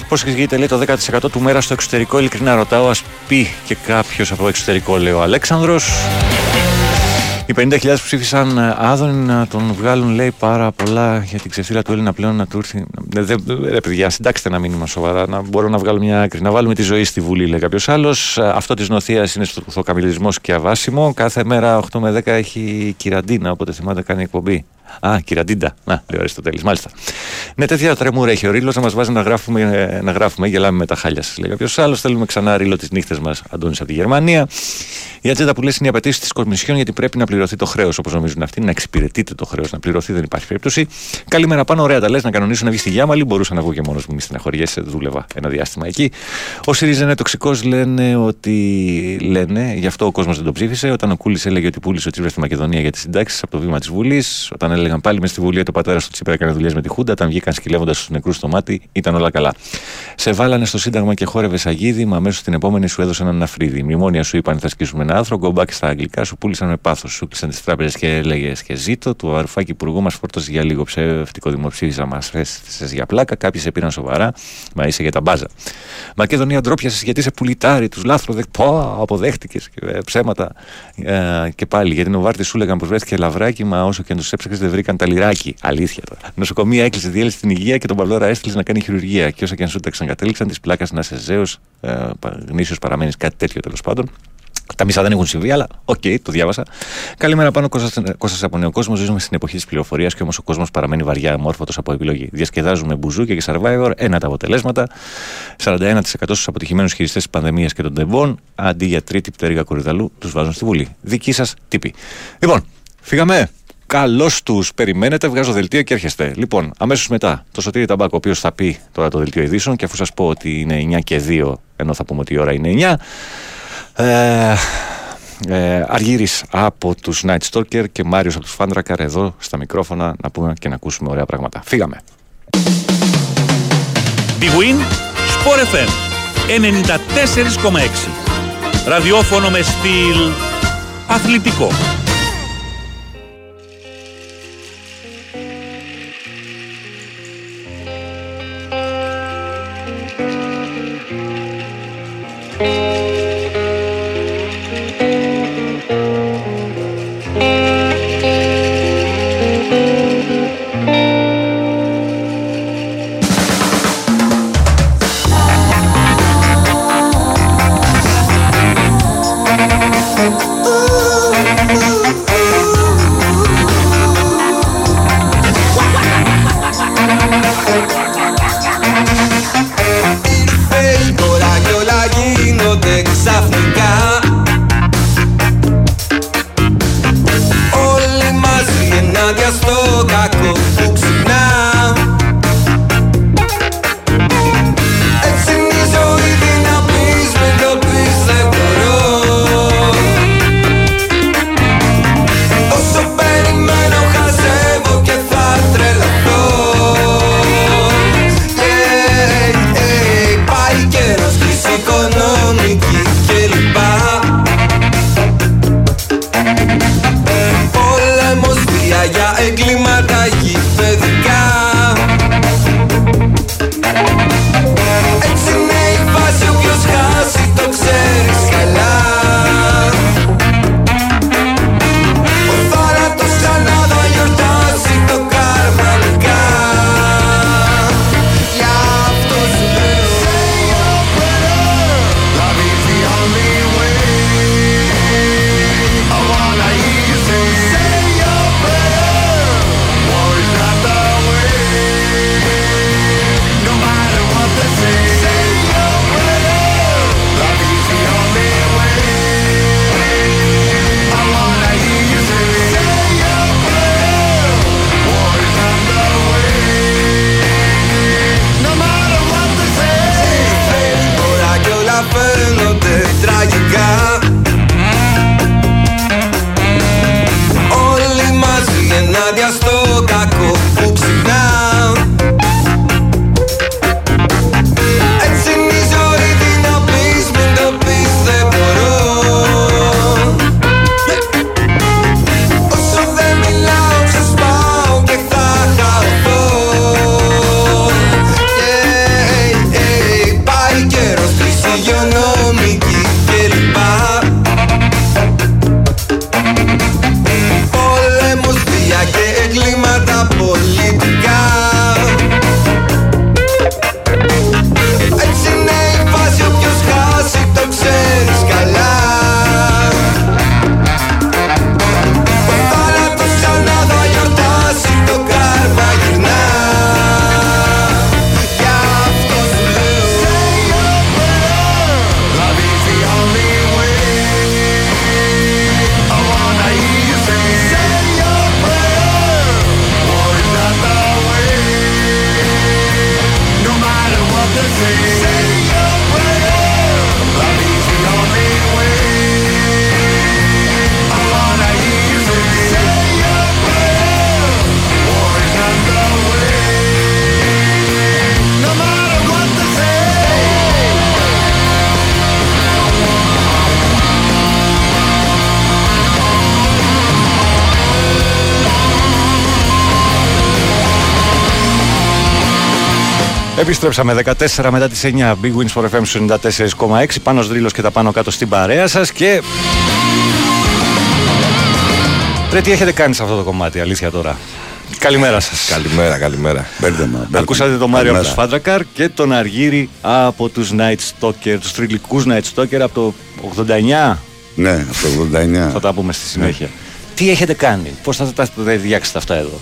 [SPEAKER 6] Πώς εξηγείται, λέει, το 10% του μέρα στο εξωτερικό. Ειλικρινά ρωτάω, ας πει και κάποιος από το εξωτερικό, λέει ο Αλέξανδρος. Οι 50.000 που ψήφισαν ε, Άδωνη να τον βγάλουν, λέει, πάρα πολλά για την ξεφύλα του Έλληνα πλέον να του έρθει. Ε, δε, ρε παιδιά, συντάξτε ένα μήνυμα σοβαρά. Να μπορώ να βγάλω μια άκρη. Να βάλουμε τη ζωή στη Βουλή, λέει κάποιος άλλος. Ε, αυτό της νοθείας είναι στο καμιλισμό και αβάσιμο. Κάθε μέρα 8 με 10 έχει κυραντίνα, οπότε θυμάται κάνει εκπομπή. Α, κυραντίντα. Να, λέει ο Αριστοτέλης, μάλιστα. Ναι, τέτοια τρεμούρα έχει ο Ρήλο να μας βάζει να γράφουμε, να γράφουμε, γελάμε με τα χάλια σας. Λέει κάποιος άλλος, θέλουμε ξανά Ρήλο τις νύχτες μας, Αντώνης από τη Γερμανία. Η ατζέντα που λες είναι η απαιτήσεις της Κομισιόν γιατί πρέπει να πληρωθεί το χρέος όπως νομίζουν αυτοί, να εξυπηρετείται το χρέος, να πληρωθεί δεν υπάρχει περίπτωση. Καλημέρα πάνω, ωραία τα λες, να κανονίσουν να βγει στη Γιάμαλη. Μπορούσα να βγω και μόνος μου, μη στεναχωριέσαι, δούλευα ένα διάστημα εκεί. Όσοι ρίζανε τοξικός λένε ότι λένε, γι' αυτό ο κόσμος δεν το ψήφισε. Όταν ο Κούλης έλεγε ότι πούλησε ο Τσίπρας στη Μακεδονία για τις συντάξεις από το βήμα της Βουλής, όταν έλεγαν πάλι μες στη Βουλή ότι ο πατέρας του Τσίπρα έκανε δουλειές με τη Χούντα, όταν βγήκαν σκυλεύοντας τους νεκρούς στο μάτι, ήταν όλα καλά. Σε βάλανε στο Σύνταγμα και χόρευε Αγίδη, μα αμέσως την επόμενη σου έδωσαν ένα φρύδι. Μνημόνια σου είπαν θα σκίσουμε ένα άνθρωπο, γκομπάκι στα αγγλικά σου πούλησαν με πάθος. Σου κλείσαν τις τράπεζες και έλεγες και ζήτω. Του αρουφάκι υπουργού μας φόρτωσε για λίγο ψεύτικο δημοψήφισμα, μας έστησες για πλάκα. Κάποιοι σε πήραν σοβαρά, μα είσαι για τα μπάζα. Μακεδονία ντρόπιασες γιατί σε πουλιτάρι, τους λάθρο πω, αποδέχτηκες και ψέματα. Ε, και πάλι γιατί Νοβάρτη σου έλεγαν πως βρέθηκε λαβράκι, μα όσο και αν τους έψαξες δεν βρήκαν τα λιράκι. Αλήθεια τώρα. Νοσοκομεία έκλεισε διέλυση στην υγεία και τον Παυλόρα έστειλε να κάνει χειρουργία. Και όσα και αν σου τα κατέληξαν, της πλάκας να σε ζέος, ε, γνήσιος παραμένεις κάτι τέτοιο τέλος πάντων. Τα μισά δεν έχουν συμβεί, αλλά οκ, okay, το διάβασα. Καλημέρα Πάνο, Κώστας από Νέο Κόσμο. Ζούμε στην εποχή της πληροφορίας και όμως ο κόσμος παραμένει βαριά αμόρφωτος από επιλογή. Διασκεδάζουμε μπουζούκια και survivor, να τα αποτελέσματα. 41% στους αποτυχημένους χειριστές της πανδημίας και των Τεμπών, αντί για τρίτη πτέρυγα Κορυδαλλού, τους βάζουν στη Βουλή. Δική σας τύπη. Λοιπόν, φύγαμε. Καλώς τους περιμένετε, βγάζω δελτίο και έρχεστε. Λοιπόν, αμέσως μετά το Σωτήρι Ταμπάκο, ο οποίος θα πει τώρα το δελτίο ειδήσεων και αφού σας πω ότι είναι 9 και 2, ενώ θα πούμε ότι η ώρα είναι 9. Ε, ε, Αργύρης από τους Night Stalker και Μάριος από τους Φάντρακαρ εδώ στα μικρόφωνα να πούμε και να ακούσουμε ωραία πράγματα. Φύγαμε.
[SPEAKER 14] Big Win, Sport FM 94,6 Ραδιόφωνο με στυλ αθλητικό.
[SPEAKER 6] Επιστρέψαμε 14 μετά τις 9 Big Wins for FM 94,6 Πάνω Δρύλος και τα πάνω κάτω στην παρέα σας Και Ρε τι έχετε κάνει σε αυτό το κομμάτι αλήθεια τώρα Καλημέρα σας
[SPEAKER 19] Καλημέρα, καλημέρα. Μπέρδεμα.
[SPEAKER 6] Ακούσατε τον Μάριο από τους Φάντρακαρ και τον Αργύρι από τους Night Stalker, τους θρηλυκούς Night Stalker από το 89.
[SPEAKER 19] Ναι, από το 89.
[SPEAKER 6] Θα τα πούμε στη συνέχεια. Τι έχετε κάνει, πώς θα τα τα διάξετε αυτά εδώ;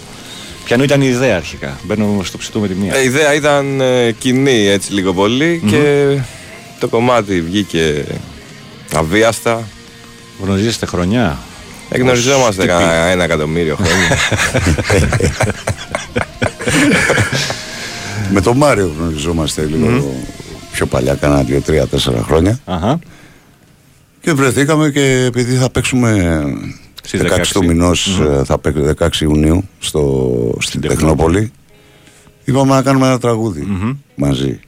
[SPEAKER 6] Ποιανού ήταν η ιδέα αρχικά; Μπαίνω στο ψητό με τη μία.
[SPEAKER 19] Ε, η ιδέα ήταν ε, κοινή έτσι λίγο πολύ και το κομμάτι βγήκε αβίαστα.
[SPEAKER 6] Γνωρίζεστε χρονιά;
[SPEAKER 19] Εγνωριζόμαστε
[SPEAKER 6] Ως
[SPEAKER 19] κανένα
[SPEAKER 6] τύποι.
[SPEAKER 19] ένα εκατομμύριο χρόνια.
[SPEAKER 20] Με τον Μάριο γνωριζόμαστε λίγο πιο παλιά, κάνα δύο, τρία, τέσσερα χρόνια.
[SPEAKER 6] Αχα.
[SPEAKER 20] Και βρεθήκαμε και επειδή θα παίξουμε
[SPEAKER 6] Στις
[SPEAKER 20] 16 του
[SPEAKER 6] 16.
[SPEAKER 20] μηνός,
[SPEAKER 6] Μμμ.
[SPEAKER 20] ε, θα παίξουμε 16 Ιουνίου στο, στην Τεχνόπολη. Είπαμε να κάνουμε ένα τραγούδι μαζί.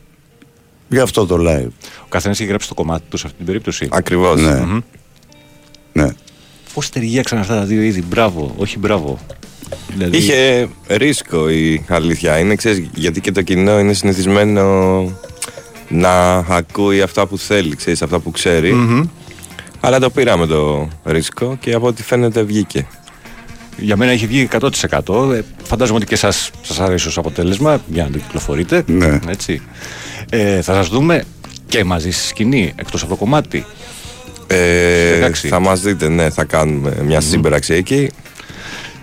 [SPEAKER 20] Γι' αυτό το live.
[SPEAKER 6] Ο καθένας έχει γράψει το κομμάτι του σε αυτή την περίπτωση.
[SPEAKER 19] Ακριβώς.
[SPEAKER 20] Ναι. Ναι.
[SPEAKER 6] Πώς ταιριάξαν αυτά τα δύο είδη, μπράβο, όχι μπράβο. Δηλαδή,
[SPEAKER 19] Είχε ρίσκο η αλήθεια είναι, ξέρεις, γιατί και το κοινό είναι συνηθισμένο να ακούει αυτά που θέλει, ξέρεις, αυτά που ξέρει.
[SPEAKER 6] Μμμ.
[SPEAKER 19] Αλλά το πήραμε το ρίσκο και από ό,τι φαίνεται βγήκε.
[SPEAKER 6] Για μένα έχει βγει 100%. Ε, φαντάζομαι ότι και εσά σας αρέσει ως αποτέλεσμα για να το κυκλοφορείτε.
[SPEAKER 20] Ναι.
[SPEAKER 6] Έτσι. Ε, θα σας δούμε και μαζί στη σκηνή, εκτός από το κομμάτι.
[SPEAKER 19] Ε,
[SPEAKER 6] Στις 16.
[SPEAKER 19] θα μας δείτε, ναι, θα κάνουμε μια σύμπραξη εκεί.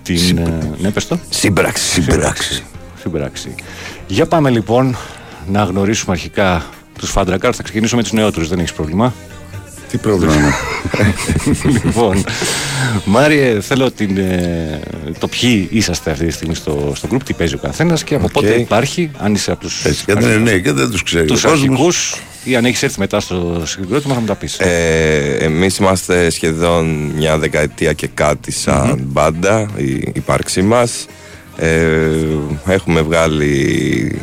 [SPEAKER 6] Την, ε, ναι, πες το.
[SPEAKER 19] Σύμπραξη.
[SPEAKER 6] Σύμπραξη. Σύμπραξη. Για πάμε λοιπόν να γνωρίσουμε αρχικά τους Fundracar. Θα ξεκινήσουμε με τους νεότερους, δεν έχεις πρόβλημα.
[SPEAKER 20] Τι πρόβλημα είναι.
[SPEAKER 6] λοιπόν, Μάριε, θέλω την, ε, το ποιοι είσαστε αυτή τη στιγμή στο, στο group, τι παίζει ο καθένας και από
[SPEAKER 20] Οκ.
[SPEAKER 6] πότε υπάρχει, αν είσαι από τους
[SPEAKER 20] Έτσι, και δεν, ναι, και δεν τους ξέρει.
[SPEAKER 6] τους
[SPEAKER 20] ο κόσμος.
[SPEAKER 6] αρχικούς ή αν έχεις έρθει μετά στο συγκρότημα θα μου τα πεις.
[SPEAKER 19] Ε, εμείς είμαστε σχεδόν μια δεκαετία και κάτι σαν μπάντα, η ύπαρξή μας. Ε, έχουμε βγάλει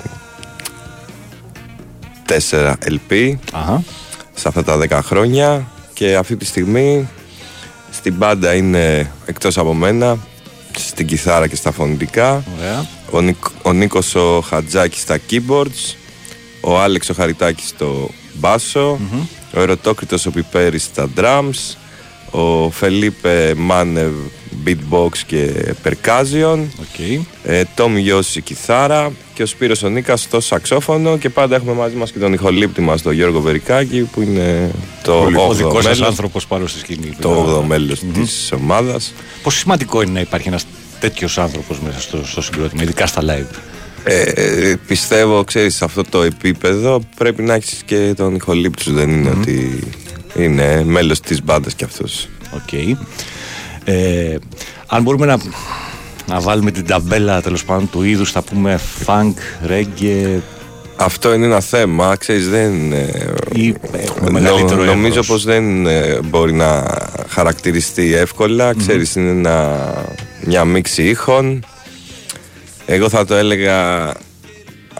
[SPEAKER 19] τέσσερα LP σε αυτά τα δέκα χρόνια και αυτή τη στιγμή στην μπάντα είναι εκτός από μένα στην κιθάρα και στα φωνητικά
[SPEAKER 6] Ωραία.
[SPEAKER 19] ο, Νικ, ο Νίκος ο Χατζάκης στα keyboards ο Άλεξ ο Χαριτάκης στο μπασο ο Ερωτόκριτος ο Πιπέρης στα drums ο Φελίπε Μάνευ beatbox και percussion
[SPEAKER 6] Okay.
[SPEAKER 19] ε, Τόμ Γιώση κιθάρα και ο Σπύρος ο Νίκας στο σαξόφωνο και πάντα έχουμε μαζί μας και τον ηχολήπτη μας τον Γιώργο Βερικάκη που είναι το
[SPEAKER 6] ο
[SPEAKER 19] 8ο
[SPEAKER 6] δικός σας
[SPEAKER 19] μέλος,
[SPEAKER 6] άνθρωπος πάνω στη σκηνή.
[SPEAKER 19] το 8ο μέλος της ομάδας
[SPEAKER 6] Πόσο σημαντικό είναι να υπάρχει ένας τέτοιος άνθρωπος μέσα στο, στο συγκρότημα, ειδικά στα live;
[SPEAKER 19] Ε, πιστεύω, ξέρεις, σε αυτό το επίπεδο πρέπει να έχεις και τον ηχολήπτη σου, δεν είναι ότι είναι μέλος της μπάντας κι αυτός.
[SPEAKER 6] Οκ. Ε, αν μπορούμε να, να βάλουμε την ταμπέλα τέλος πάντων του είδους, θα πούμε funk, reggae.
[SPEAKER 19] Αυτό είναι ένα θέμα, ξέρεις, δεν... ε,
[SPEAKER 6] Ή έχουμε μεγαλύτερο
[SPEAKER 19] νομίζω
[SPEAKER 6] εύρος.
[SPEAKER 19] πως δεν ε, μπορεί να χαρακτηριστεί εύκολα, ξέρεις, είναι ένα, μια μίξη ήχων. Εγώ θα το έλεγα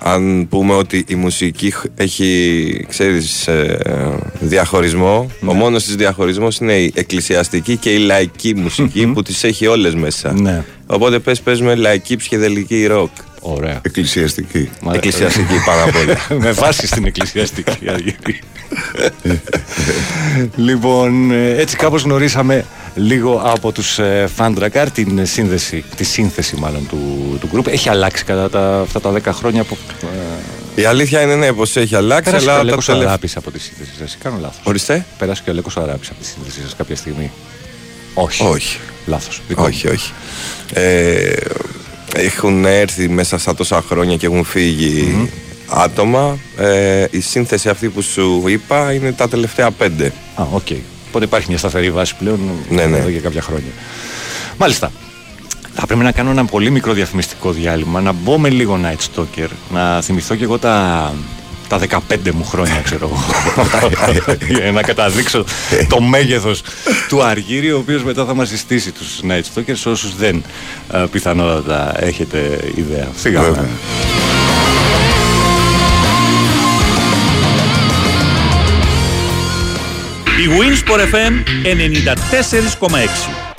[SPEAKER 19] αν πούμε ότι η μουσική χ- έχει, ξέρεις, ε, διαχωρισμό, ο μόνος της διαχωρισμός είναι η εκκλησιαστική και η λαϊκή μουσική που τις έχει όλες μέσα.
[SPEAKER 6] Ναι.
[SPEAKER 19] Οπότε πες παίζουμε λαϊκή ψυχεδελική ροκ.
[SPEAKER 6] Ωραία.
[SPEAKER 20] Εκκλησιαστική.
[SPEAKER 19] Εκκλησιαστική πάνω απ' όλα.
[SPEAKER 6] με βάση στην εκκλησιαστική Αργύρη. λοιπόν, ε, έτσι κάπως γνωρίσαμε λίγο από τους ε, Φάντρακαρ την σύνδεση, τη σύνθεση μάλλον του, του group. Έχει αλλάξει κατά τα, αυτά τα 10 χρόνια που ε,
[SPEAKER 19] Η αλήθεια είναι ναι, πως έχει αλλάξει,
[SPEAKER 6] πέρασε και ο
[SPEAKER 19] αλλά τα
[SPEAKER 6] Αλέκος
[SPEAKER 19] τελευταία...
[SPEAKER 6] Αράπης από τη σύνθεση σας. Κάνω λάθος.
[SPEAKER 19] Ορίστε.
[SPEAKER 6] Πέρασε και ο Αλέκος Αράπης από τη σύνθεση σας κάποια στιγμή. Όχι.
[SPEAKER 19] Όχι.
[SPEAKER 6] Λάθος. Δικό μου.
[SPEAKER 19] Όχι, όχι. Ε, έχουν έρθει μέσα στα τόσα χρόνια και έχουν φύγει άτομα. Ε, η σύνθεση αυτή που σου είπα είναι τα τελευταία πέντε.
[SPEAKER 6] Α, οκ. Οπότε υπάρχει μια σταθερή βάση πλέον
[SPEAKER 19] Ναι, ναι.
[SPEAKER 6] εδώ για κάποια χρόνια. Μάλιστα. Θα πρέπει να κάνω ένα πολύ μικρό διαφημιστικό διάλειμμα, να μπω με λίγο Nightstalker, να θυμηθώ και εγώ τα, τα 15 μου χρόνια, ξέρω εγώ. για να καταδείξω το μέγεθος του Αργύρι, ο οποίος μετά θα μας συστήσει τους Night Stalkers, όσους δεν ε, πιθανότατα έχετε ιδέα. Φύγαμε.
[SPEAKER 14] Η Winsport FM 94,6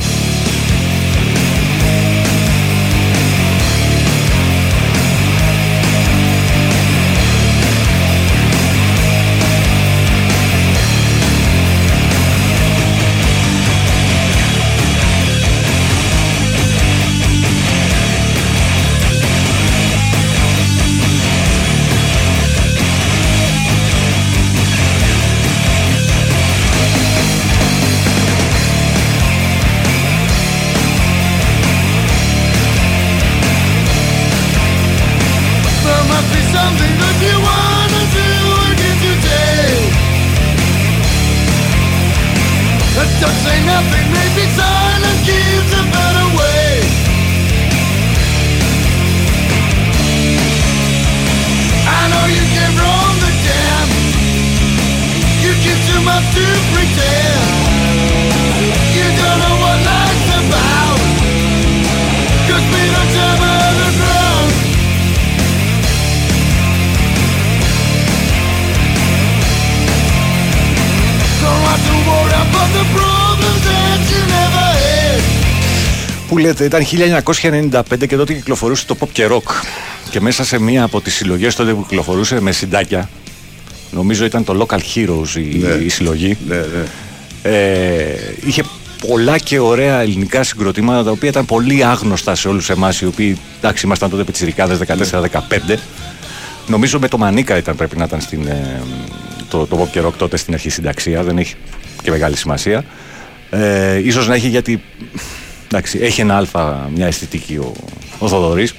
[SPEAKER 6] Που λέτε, ήταν 1995 και τότε κυκλοφορούσε το pop και rock. Και μέσα σε μία από τις συλλογές τότε που κυκλοφορούσε με συντάκια, νομίζω ήταν το Local Heroes η, η συλλογή.
[SPEAKER 20] Ναι, ναι.
[SPEAKER 6] Ε, είχε πολλά και ωραία ελληνικά συγκροτήματα τα οποία ήταν πολύ άγνωστα σε όλους εμάς οι οποίοι εντάξει ήμασταν τότε πιτσιρικάδες 14-15 νομίζω με το Μανίκα ήταν πρέπει να ήταν στην, ε, το, το pop και rock τότε στην αρχή συνταξία δεν έχει και μεγάλη σημασία ε, ίσως να έχει γιατί εντάξει, έχει ένα αλφα μια αισθητική ο, ο Θοδωρής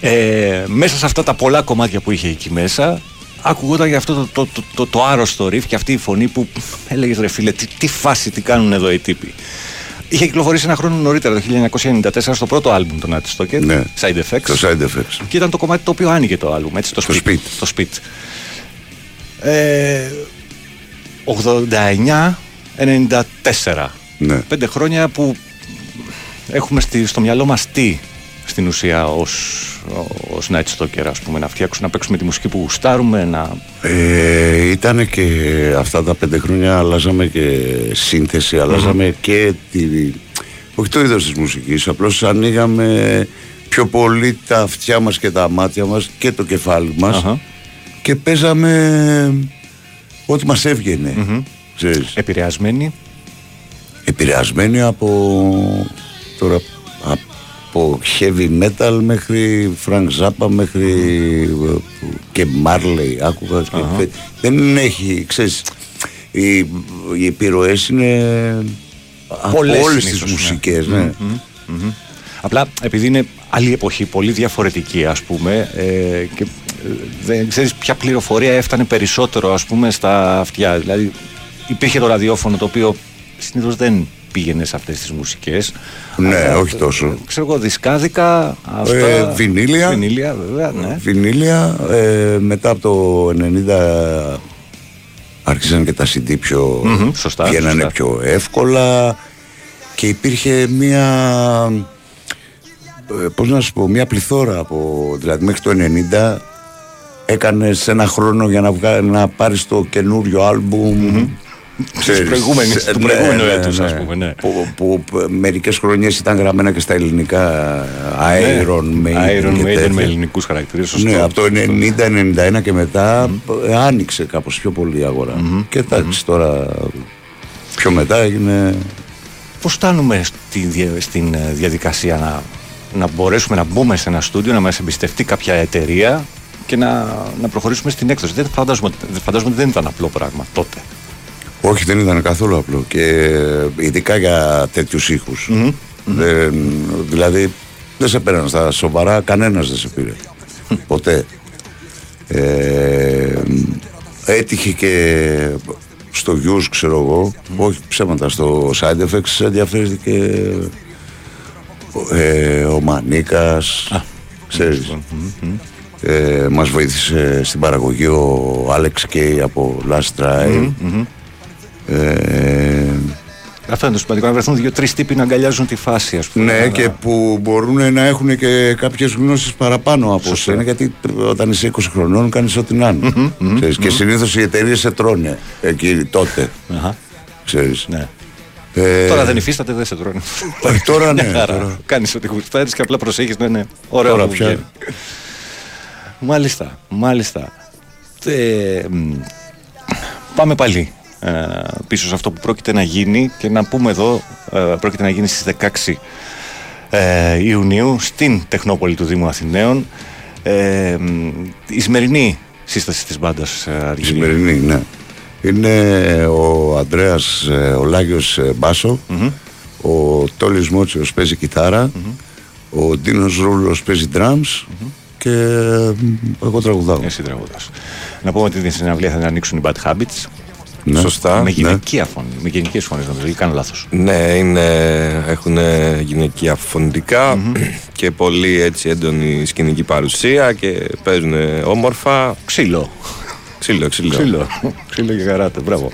[SPEAKER 6] ε, μέσα σε αυτά τα πολλά κομμάτια που είχε εκεί μέσα άκουγονταν για αυτό το, το, το, το, το άρρωστο ριφ και αυτή η φωνή που έλεγες ρε φίλε τι, τι φάση τι κάνουν εδώ οι τύποι Είχε κυκλοφορήσει ένα χρόνο νωρίτερα, το 1994, στο πρώτο άλμπουμ των Nat Stoker,
[SPEAKER 20] Ναι.
[SPEAKER 6] Side Effects.
[SPEAKER 20] Το side effects.
[SPEAKER 6] Και ήταν το κομμάτι το οποίο άνοιγε το άλμπουμ, έτσι, το,
[SPEAKER 20] Το
[SPEAKER 6] split. Το split. Ε, 89-94.
[SPEAKER 20] Ναι.
[SPEAKER 6] Πέντε χρόνια που έχουμε στη, στο μυαλό μας τι στην ουσία ως, ως Night Stalker, ας πούμε, να φτιάξουμε, να παίξουμε τη μουσική που γουστάρουμε, να...
[SPEAKER 20] Ε, ήταν και αυτά τα πέντε χρόνια αλλάζαμε και σύνθεση, αλλάζαμε και τη, όχι το είδος της μουσικής, απλώς ανοίγαμε πιο πολύ τα αυτιά μας και τα μάτια μας και το κεφάλι μας
[SPEAKER 6] Αχα.
[SPEAKER 20] και παίζαμε ό,τι μας έβγαινε. Ξέρεις.
[SPEAKER 6] Επηρεασμένοι.
[SPEAKER 20] Επηρεασμένοι από τώρα από heavy metal μέχρι Frank Zappa μέχρι ε, και Marley άκουγα και
[SPEAKER 6] Αχα.
[SPEAKER 20] θε- δεν έχει ξέρεις οι, οι επιρροές είναι από
[SPEAKER 6] Πολλές
[SPEAKER 20] όλες τις
[SPEAKER 6] συνήθως, ναι.
[SPEAKER 20] μουσικές ναι.
[SPEAKER 6] Μμμ, μμμ. Απλά επειδή είναι άλλη εποχή, πολύ διαφορετική ας πούμε ε, και ε, δεν ξέρεις ποια πληροφορία έφτανε περισσότερο ας πούμε στα αυτιά. Δηλαδή υπήρχε το ραδιόφωνο το οποίο συνήθως δεν πήγαινες σε αυτές τις μουσικές.
[SPEAKER 20] Ναι,
[SPEAKER 6] Αλλά,
[SPEAKER 20] όχι τόσο.
[SPEAKER 6] ε, Ξέρω εγώ, δισκάδικα, αυτά.
[SPEAKER 20] Ε, βινίλια.
[SPEAKER 6] Βινίλια, βέβαια, ναι.
[SPEAKER 20] Βινίλια ε, μετά από το 90 άρχισαν και τα CD πιο
[SPEAKER 6] Μμμ, σωστά,
[SPEAKER 20] βγαίνανε
[SPEAKER 6] σωστά.
[SPEAKER 20] πιο εύκολα και υπήρχε μια ε, πώς να σου πω μια πληθώρα από δηλαδή μέχρι το 90 έκανες ένα χρόνο για να, βγα... να πάρεις το καινούριο άλμπουμ
[SPEAKER 6] Της προηγούμενης- του προηγούμενου έτους, ας πούμε, ναι.
[SPEAKER 20] Που, που, που μερικές χρονιές ήταν γραμμένα και στα ελληνικά Iron
[SPEAKER 6] Ναι.
[SPEAKER 20] Maiden
[SPEAKER 6] Iron
[SPEAKER 20] και
[SPEAKER 6] Maiden
[SPEAKER 20] τέτοια.
[SPEAKER 6] με ελληνικούς χαρακτήρες, σωστό.
[SPEAKER 20] Ναι, από το 90-91 και μετά ε, άνοιξε κάπως πιο πολύ η αγορα Και εντάξει τώρα πιο μετά έγινε...
[SPEAKER 6] Πώς φτάνουμε στη, δια- στην ε, διαδικασία να, να μπορέσουμε να μπούμε σε ένα στούντιο, να μας εμπιστευτεί κάποια εταιρεία και να, να προχωρήσουμε στην έκδοση; Δεν φαντάζομαι, ότι- δεν φαντάζομαι ότι δεν ήταν απλό πράγμα τότε.
[SPEAKER 20] Όχι δεν ήταν καθόλου απλό και ε, ειδικά για τέτοιους ήχους. Δεν, δηλαδή δεν σε πέραν στα σοβαρά, κανένας δεν σε πήρε. Ποτέ. Ε, έτυχε και στο Γιούς ξέρω εγώ, όχι ψέματα, στο Side Effects ενδιαφέρθηκε ε, ο Μανίκας, ξέρεις. Ε, μας βοήθησε στην παραγωγή ο Alex Kay από Last Drive. Ε,
[SPEAKER 6] Αυτό είναι το σημαντικό, να βρεθούν δύο-τρεις τύποι να αγκαλιάζουν τη φάση, ας πούμε.
[SPEAKER 20] ναι,
[SPEAKER 6] Να-
[SPEAKER 20] και που μπορούν να έχουν και κάποιες γνώσεις παραπάνω από
[SPEAKER 6] Σωστά.
[SPEAKER 20] σένα, γιατί όταν είσαι 20 χρονών κάνεις ό,τι να είναι. Ξέρεις, Και συνήθως οι εταιρείες σε τρώνε εκεί τότε.
[SPEAKER 6] Αχα.
[SPEAKER 20] Ξέρεις.
[SPEAKER 6] Ναι.
[SPEAKER 20] Ε,
[SPEAKER 6] Τώρα δεν υφίσταται, δεν σε τρώνε.
[SPEAKER 20] Όχι, τώρα ναι, τώρα.
[SPEAKER 6] Κάνεις ό,τι γουστάρει και απλά προσέχεις να είναι ωραίο
[SPEAKER 20] Τώρα
[SPEAKER 6] που
[SPEAKER 20] πια.
[SPEAKER 6] βγαίνει. Μάλιστα, μάλιστα. Ε, μ, πάμε πάλι ε, πίσω σε αυτό που πρόκειται να γίνει και να πούμε εδώ, ε, πρόκειται να γίνει στις 16 ε, Ιουνίου στην Τεχνόπολη του Δήμου Αθηναίων. Ε, μ, η σημερινή σύσταση της μπάντας ε,
[SPEAKER 20] Η
[SPEAKER 6] Αργυλή.
[SPEAKER 20] σημερινή, ναι. Είναι ο Ανδρέας ε, ο Λάγιος ε, μπάσο, ο Τόλης Μότσιος παίζει κιθάρα, ο Ντίνος Ρούλος παίζει drums και ε, εγώ τραγουδάω.
[SPEAKER 6] Εσύ τραγουδάς. Να πούμε ότι την συναυλία θα την ανοίξουν οι Bad Habits.
[SPEAKER 20] Ναι.
[SPEAKER 19] Σωστά.
[SPEAKER 6] Με γυναικεία φωνή. Με γυναικείες φωνές νομίζω. Ή κάνω λάθος.
[SPEAKER 19] Ναι, είναι, έχουν γυναικεία φωνητικά και πολύ έτσι έντονη σκηνική παρουσία και παίζουν όμορφα.
[SPEAKER 6] Ξύλο.
[SPEAKER 19] Ξύλο, ξύλο.
[SPEAKER 6] Ξύλο. Ξύλο και καράτε. Μπράβο.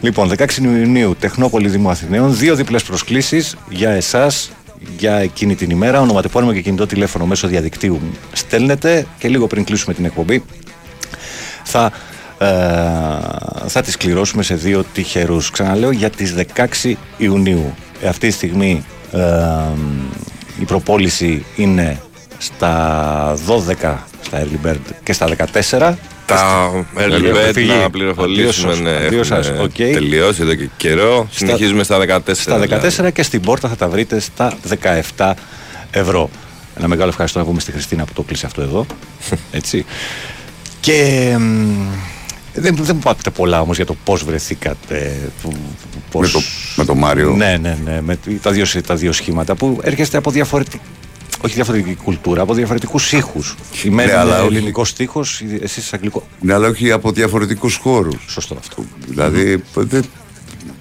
[SPEAKER 6] Λοιπόν, 16 Ιουνίου, Τεχνόπολη Δήμου Αθηναίων. Δύο διπλές προσκλήσεις για εσάς για εκείνη την ημέρα. Ονοματεπώνυμο και κινητό τηλέφωνο μέσω διαδικτύου στέλνετε και λίγο πριν κλείσουμε την εκπομπή θα, ε, θα τις κληρώσουμε σε δύο τυχερούς. Ξαναλέω για τις 16 Ιουνίου. Ε, αυτή τη στιγμή ε, η προπόληση είναι στα 12 στα Early Bird και στα 14.
[SPEAKER 19] Τα early
[SPEAKER 6] Έχουν
[SPEAKER 19] bird
[SPEAKER 6] φύγει.
[SPEAKER 19] να πληροφορήσουμε
[SPEAKER 6] Αντίο
[SPEAKER 19] ναι,
[SPEAKER 6] σας, αντίο
[SPEAKER 19] έχουν
[SPEAKER 6] σας. Οκ.
[SPEAKER 19] τελειώσει εδώ και καιρό.
[SPEAKER 6] Στα-
[SPEAKER 19] Συνεχίζουμε στα 14.
[SPEAKER 6] Στα 14
[SPEAKER 19] δηλαδή.
[SPEAKER 6] και στην πόρτα θα τα βρείτε στα 17 ευρώ. Ένα μεγάλο ευχαριστώ να πούμε στη Χριστίνα που το κλείσε αυτό εδώ. Έτσι. Και μ, δεν, δεν μου πάτε πολλά όμως για το πώς βρεθήκατε. που- Πώς...
[SPEAKER 20] Με, το, με το Μάριο.
[SPEAKER 6] Ναι, ναι, ναι. Με τα δύο, τα δύο σχήματα που έρχεστε από διαφορετική. Όχι διαφορετική κουλτούρα, από διαφορετικούς ήχους. Η μένα
[SPEAKER 20] Ναι, αλλά
[SPEAKER 6] είναι
[SPEAKER 20] όχι.
[SPEAKER 6] ελληνικός στίχος, εσείς αγγλικό.
[SPEAKER 20] Ναι, αλλά όχι από διαφορετικούς χώρους.
[SPEAKER 6] Σωστό αυτό.
[SPEAKER 20] Δηλαδή, δεν-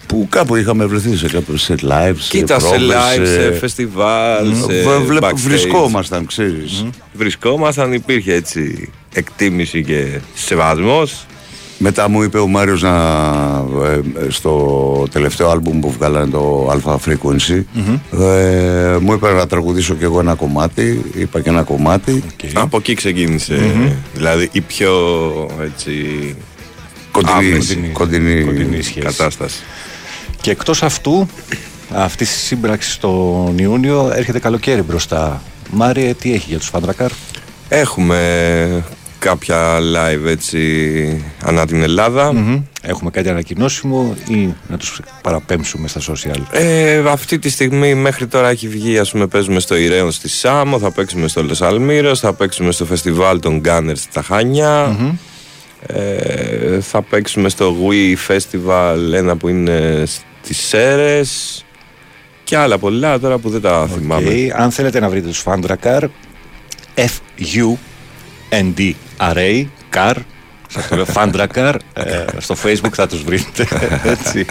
[SPEAKER 20] που κάπου είχαμε βρεθεί σε κάποιο σε live, σε
[SPEAKER 19] Κοίτα, σε
[SPEAKER 20] πρόβες,
[SPEAKER 19] live, σε φεστιβάλ,
[SPEAKER 20] Μμ.
[SPEAKER 19] σε
[SPEAKER 20] Βε- βλέ-
[SPEAKER 19] backstage.
[SPEAKER 20] Βρισκόμασταν, ξέρεις.
[SPEAKER 19] Βρισκόμασταν, υπήρχε έτσι εκτίμηση και σεβασμός.
[SPEAKER 20] Μετά μου είπε ο Μάριος να, ε, στο τελευταίο άλμπουμ που βγάλανε το Alpha Frequency ε, μου είπε να τραγουδήσω κι εγώ ένα κομμάτι είπα και ένα κομμάτι
[SPEAKER 19] Από εκεί ξεκίνησε. Δηλαδή η πιο έτσι.
[SPEAKER 20] Κοντινή-
[SPEAKER 19] άμεση
[SPEAKER 20] κοντινή-
[SPEAKER 6] κοντινή σχέση.
[SPEAKER 19] κατάσταση.
[SPEAKER 6] Και εκτός αυτού, αυτής της σύμπραξης τον Ιούνιο έρχεται καλοκαίρι μπροστά. Μάριε, τι έχει για τους Φαντρακάρ.
[SPEAKER 19] Έχουμε κάποια live έτσι ανά την ελλαδα
[SPEAKER 6] Έχουμε κάτι ανακοινώσιμο ή να τους παραπέμψουμε στα social;
[SPEAKER 19] Ε, αυτή τη στιγμή μέχρι τώρα έχει βγει, ας πούμε, παίζουμε στο Ηρέον στη Σάμο, θα παίξουμε στο Λος Αλμύρος, θα παίξουμε στο φεστιβάλ των Gunners στα χανια ε, θα παίξουμε στο Wii Festival, ένα που είναι στις Σέρες και άλλα πολλά τώρα που δεν τα θυμάμαι.
[SPEAKER 6] Okay. Αν θέλετε να βρείτε τους Φαντρακάρ, F-U-N-D-R-A, car, σας το λέω, Φαντρακάρ, ε, στο facebook θα τους βρείτε, έτσι.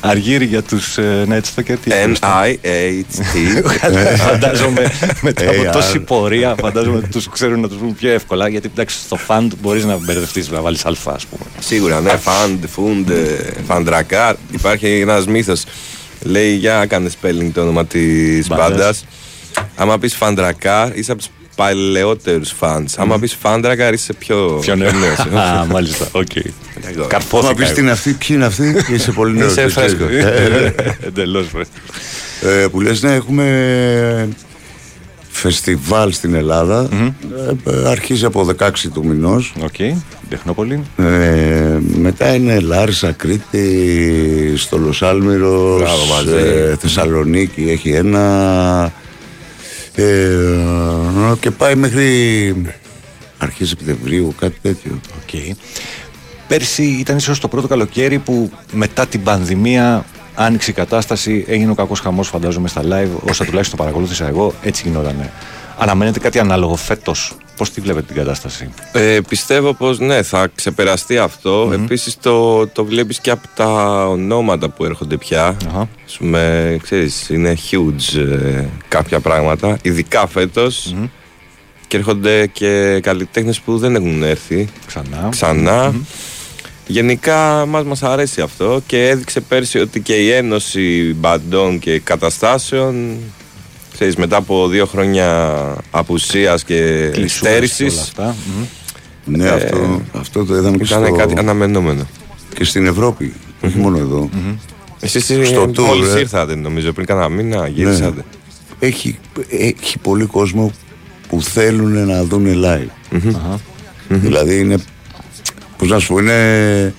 [SPEAKER 6] Αργύρι για τους, ε, ναι, έτσι το και τι.
[SPEAKER 19] N-I-H-T
[SPEAKER 6] φαντάζομαι μετά από
[SPEAKER 19] AR.
[SPEAKER 6] τόση πορεία, φαντάζομαι ότι τους ξέρουν να τους βρουν πιο εύκολα, γιατί εντάξει στο φαντ μπορείς να μπερδευτείς, να βάλεις αλφα ας πούμε.
[SPEAKER 19] Σίγουρα, ναι. Φαντ, φούντ, φαντρακάρ. Υπάρχει ένας μύθος. Λέει για κάνε spelling το όνομα της
[SPEAKER 6] Μπάντας.
[SPEAKER 19] μπάντας. Άμα πεις Fundracar, είσαι από τους παλαιότερους fans. Άμα πεις Fundracar, είσαι πιο.
[SPEAKER 6] Πιο νέο.
[SPEAKER 19] νέος.
[SPEAKER 6] Α, μάλιστα, οκ.
[SPEAKER 20] Άμα
[SPEAKER 6] Καρφώθηκα.
[SPEAKER 20] πεις τι είναι αυτή, ποιοι είναι αυτοί, είσαι πολύ νέος.
[SPEAKER 19] Είσαι
[SPEAKER 20] δεν ξέρεις.
[SPEAKER 19] φρέσκος.
[SPEAKER 20] Ε,
[SPEAKER 6] Εντελώς φρέσκος.
[SPEAKER 20] ε, Που λες ναι έχουμε φεστιβάλ στην Ελλάδα Ε, ε, αρχίζει από 16 του μηνός
[SPEAKER 6] Οκ, Τεχνόπολη.
[SPEAKER 20] Ε, μετά είναι Λάρισα, Κρήτη, στο Los Almiros,
[SPEAKER 19] Μπράβο, μαζί.
[SPEAKER 20] ε, Θεσσαλονίκη έχει ένα ε, και πάει μέχρι αρχές Σεπτεμβρίου, κάτι τέτοιο.
[SPEAKER 6] Οκ. Πέρσι ήταν ίσως το πρώτο καλοκαίρι που μετά την πανδημία άνοιξε η κατάσταση, έγινε ο κακός χαμός φαντάζομαι στα live, όσα τουλάχιστον παρακολούθησα εγώ, έτσι γινότανε. Αναμένετε κάτι ανάλογο φέτος, πώς τη βλέπετε την κατάσταση;
[SPEAKER 19] Ε, πιστεύω πως ναι, θα ξεπεραστεί αυτό. Επίσης το, το βλέπεις και από τα ονόματα που έρχονται πια. Ας πούμε, ξέρεις, είναι huge ε, κάποια πράγματα, ειδικά φέτος. Και έρχονται και καλλιτέχνες που δεν έχουν έρθει
[SPEAKER 6] Ξανά.
[SPEAKER 19] ξανά. Γενικά μας μας αρέσει αυτό και έδειξε πέρσι ότι και η Ένωση Μπαντών και Καταστάσεων ξέρεις, μετά από δύο χρόνια απουσίας και
[SPEAKER 6] Κλεισούρα
[SPEAKER 19] στέρησης
[SPEAKER 6] όλα αυτά. Μμμ.
[SPEAKER 20] Ναι,
[SPEAKER 19] Ε,
[SPEAKER 20] αυτό, αυτό το είδαμε και
[SPEAKER 19] ήταν
[SPEAKER 20] στο,
[SPEAKER 19] κάτι αναμενόμενο.
[SPEAKER 20] και στην Ευρώπη, όχι μόνο εδώ.
[SPEAKER 19] Εσείς
[SPEAKER 20] Στο
[SPEAKER 19] στο
[SPEAKER 20] tour,
[SPEAKER 19] μόλις
[SPEAKER 20] ε.
[SPEAKER 19] ήρθατε νομίζω πριν κάνα μήνα γυρίσατε.
[SPEAKER 20] Έχει, έχει πολύ κόσμο που θέλουν να δουν live.
[SPEAKER 6] Αχα.
[SPEAKER 20] Δηλαδή είναι, πώς να σου πω, είναι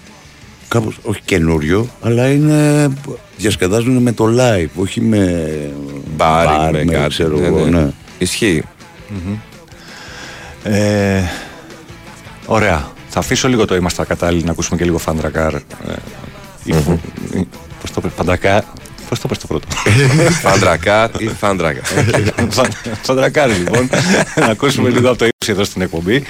[SPEAKER 20] κάπως, όχι καινούριο, αλλά είναι, διασκεδάζουν με το live, όχι με
[SPEAKER 19] Μπάρι με κάτι,
[SPEAKER 20] ξέρω
[SPEAKER 19] ναι,
[SPEAKER 20] εγώ,
[SPEAKER 19] ναι.
[SPEAKER 20] ναι.
[SPEAKER 19] Ισχύει.
[SPEAKER 6] Ε, ωραία. Θα αφήσω λίγο το είμαστε κατάλληλοι να ακούσουμε και λίγο Φαντρακάρ. Ε, η φου- η- πώς το είπε, Φαντρακάρ. Πώς το πες το πρώτο;
[SPEAKER 19] Φαντρακάρ ή φαντρακα.
[SPEAKER 6] Φαντρακάρ λοιπόν. να ακούσουμε λίγο από το ύψη εδώ στην εκπομπή.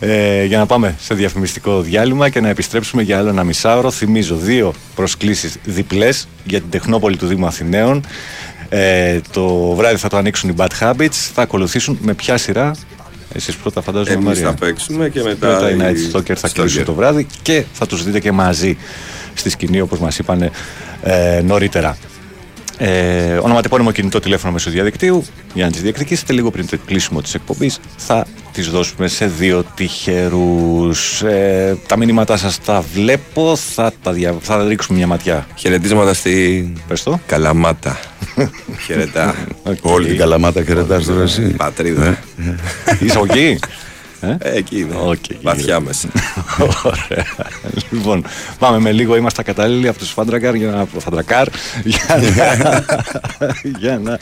[SPEAKER 6] Ε, για να πάμε σε διαφημιστικό διάλειμμα και να επιστρέψουμε για άλλο ένα μισάωρο. Θυμίζω δύο προσκλήσεις διπλές για την Τεχνόπολη του Δήμου Αθηναίων. Ε, το βράδυ θα το ανοίξουν οι Bad Habits. Θα ακολουθήσουν με ποια σειρά. Εσείς πρώτα φαντάζομαι
[SPEAKER 19] Εμείς
[SPEAKER 6] Μαρία.
[SPEAKER 19] θα παίξουμε και μετά
[SPEAKER 6] Μετά οι
[SPEAKER 19] οι
[SPEAKER 6] Night Stalker θα
[SPEAKER 19] Stalker.
[SPEAKER 6] κλείσουν το βράδυ και θα τους δείτε και μαζί στη σκηνή όπως μας είπαν ε, νωρίτερα. Ε, ονοματεπώνυμο κινητό τηλέφωνο μέσω διαδικτύου για να τις διεκδικήσετε λίγο πριν το κλείσιμο της εκπομπής θα τις δώσουμε σε δύο τυχερούς ε, τα μηνύματά σας τα βλέπω θα τα, δια... θα ρίξουμε μια ματιά
[SPEAKER 19] Χαιρετίσματα στη
[SPEAKER 6] Πες το.
[SPEAKER 19] Καλαμάτα. Χαιρετά.
[SPEAKER 20] Όλη την καλαμάτα χαιρετάς τώρα εσύ.
[SPEAKER 19] Πατρίδα.
[SPEAKER 6] Είσαι από εκεί
[SPEAKER 19] Ε, εκεί είναι.
[SPEAKER 6] Οκ,
[SPEAKER 19] Βαθιά μέσα.
[SPEAKER 6] Ωραία. Λοιπόν, πάμε με λίγο. Είμαστε κατάλληλοι από τους Fundracar για να. Fundracar για να. για να.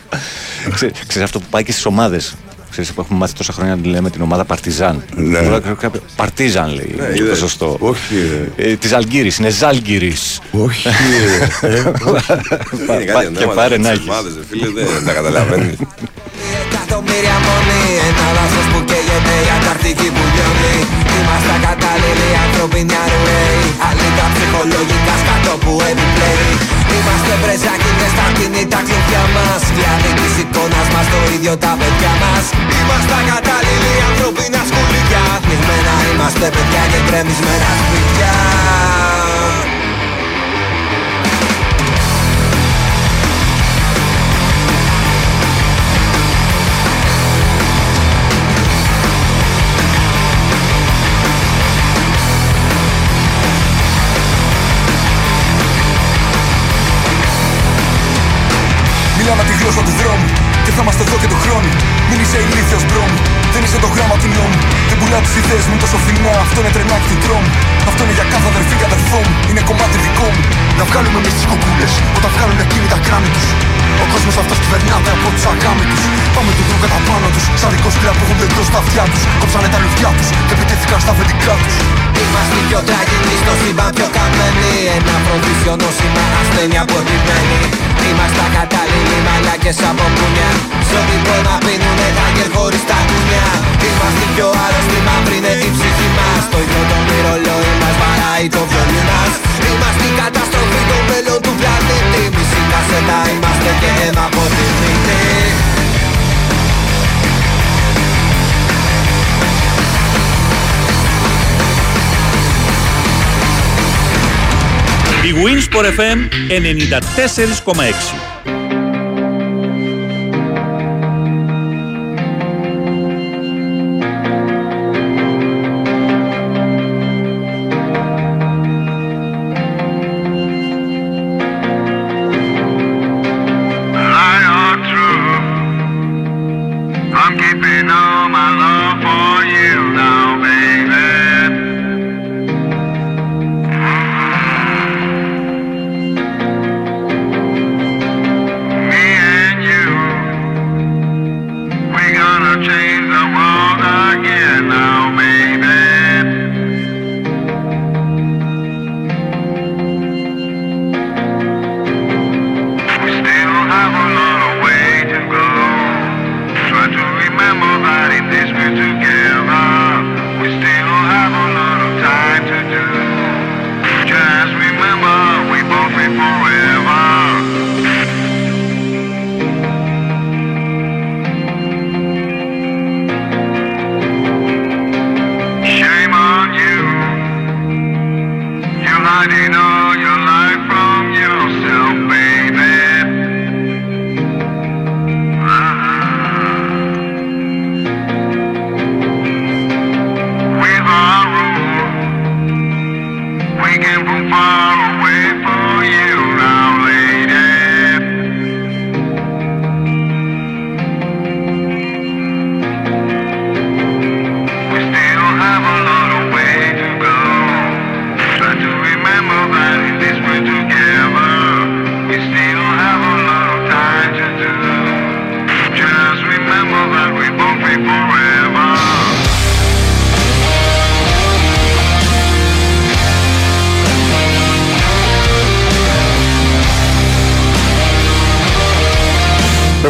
[SPEAKER 6] Ξέρεις, ξέρεις αυτό που πάει και στις ομάδες. Ξέρεις που έχουμε μάθει τόσα χρόνια να τη λέμε την ομάδα Παρτιζάν.
[SPEAKER 20] Ναι.
[SPEAKER 6] Τώρα ξέρω κάποιο- Παρτίζαν λέει.
[SPEAKER 19] Ναι,
[SPEAKER 6] είναι το
[SPEAKER 19] είδες.
[SPEAKER 6] σωστό.
[SPEAKER 20] Όχι, ρε.
[SPEAKER 6] Ε, Της Αλγύρης, είναι Ζάλγκυρη.
[SPEAKER 20] Όχι. ρε. Ε,
[SPEAKER 19] Είναι κάτι
[SPEAKER 6] και
[SPEAKER 19] ονόματα
[SPEAKER 6] πάρε
[SPEAKER 19] στις
[SPEAKER 6] να έχεις.
[SPEAKER 19] ομάδες, ρε φίλε, δεν τα καταλαβαίνεις.
[SPEAKER 21] Εκατομμύρια μόνοι Ένα δάσος που καίγεται η Ανταρκτική που λιώνει. Είμαστε κατάλληλοι ανθρώπινοι αρουραίοι Αλήτα ψυχολογικά σκάτω που επιπλέει. Είμαστε πρεζάκιδες στα κινεί τα κλειδιά μας. Σκλάβοι της εικόνας μας το ίδιο τα παιδιά μας. Είμαστε κατάλληλοι ανθρώπινα σκουλίκια Πνιγμένα είμαστε παιδιά και γκρεμισμένα σπίτια
[SPEAKER 13] και θα είμαστε εδώ και του χρόνου. Μην είσαι ηλίθιος μπρόμου, δεν είσαι το γράμμα του νόμου. Δεν πουλάω τις ιδέες μου τόσο φθηνά, αυτό είναι τρενάκι του τρόμου. Αυτό είναι για κάθε αδερφή και αδερφό μου, είναι κομμάτι δικό μου. Να βγάλουμε εμείς τις κοκκούλες, όταν βγάλουν εκείνοι τα κράνη τους. Ο κόσμος αυτός κυβερνάται από τους αγάμοι τους. Πάμε του δρόμου κατά πάνω τους, σαν δικός σκυλά που έχουν εντός στα αυτιά τους. Κόψανε τα λουφιά τους και επιτέθηκαν στα αφεντικά τους.
[SPEAKER 21] Είμαστε πιο τραγικοί στο σύμπαν πιο καμένοι Ένα προδίσιο σήμα ασθένεια που επιμένει Είμαστε κατάλληλοι μαλάκες από μουνιά Σ' ό,τι να πίνουνε τα γκερ χωρίς τα κουνιά. Είμαστε πιο άρρωστοι μαύρη είναι η ψυχή μας. Το ίδιο το μυρολόι μας βαράει το βιολί μας. Είμαστε η καταστροφή των μέλλον του πλανήτη. Μισή κασέτα είμαστε και αίμα από τη
[SPEAKER 14] Η Winsport FM 94,6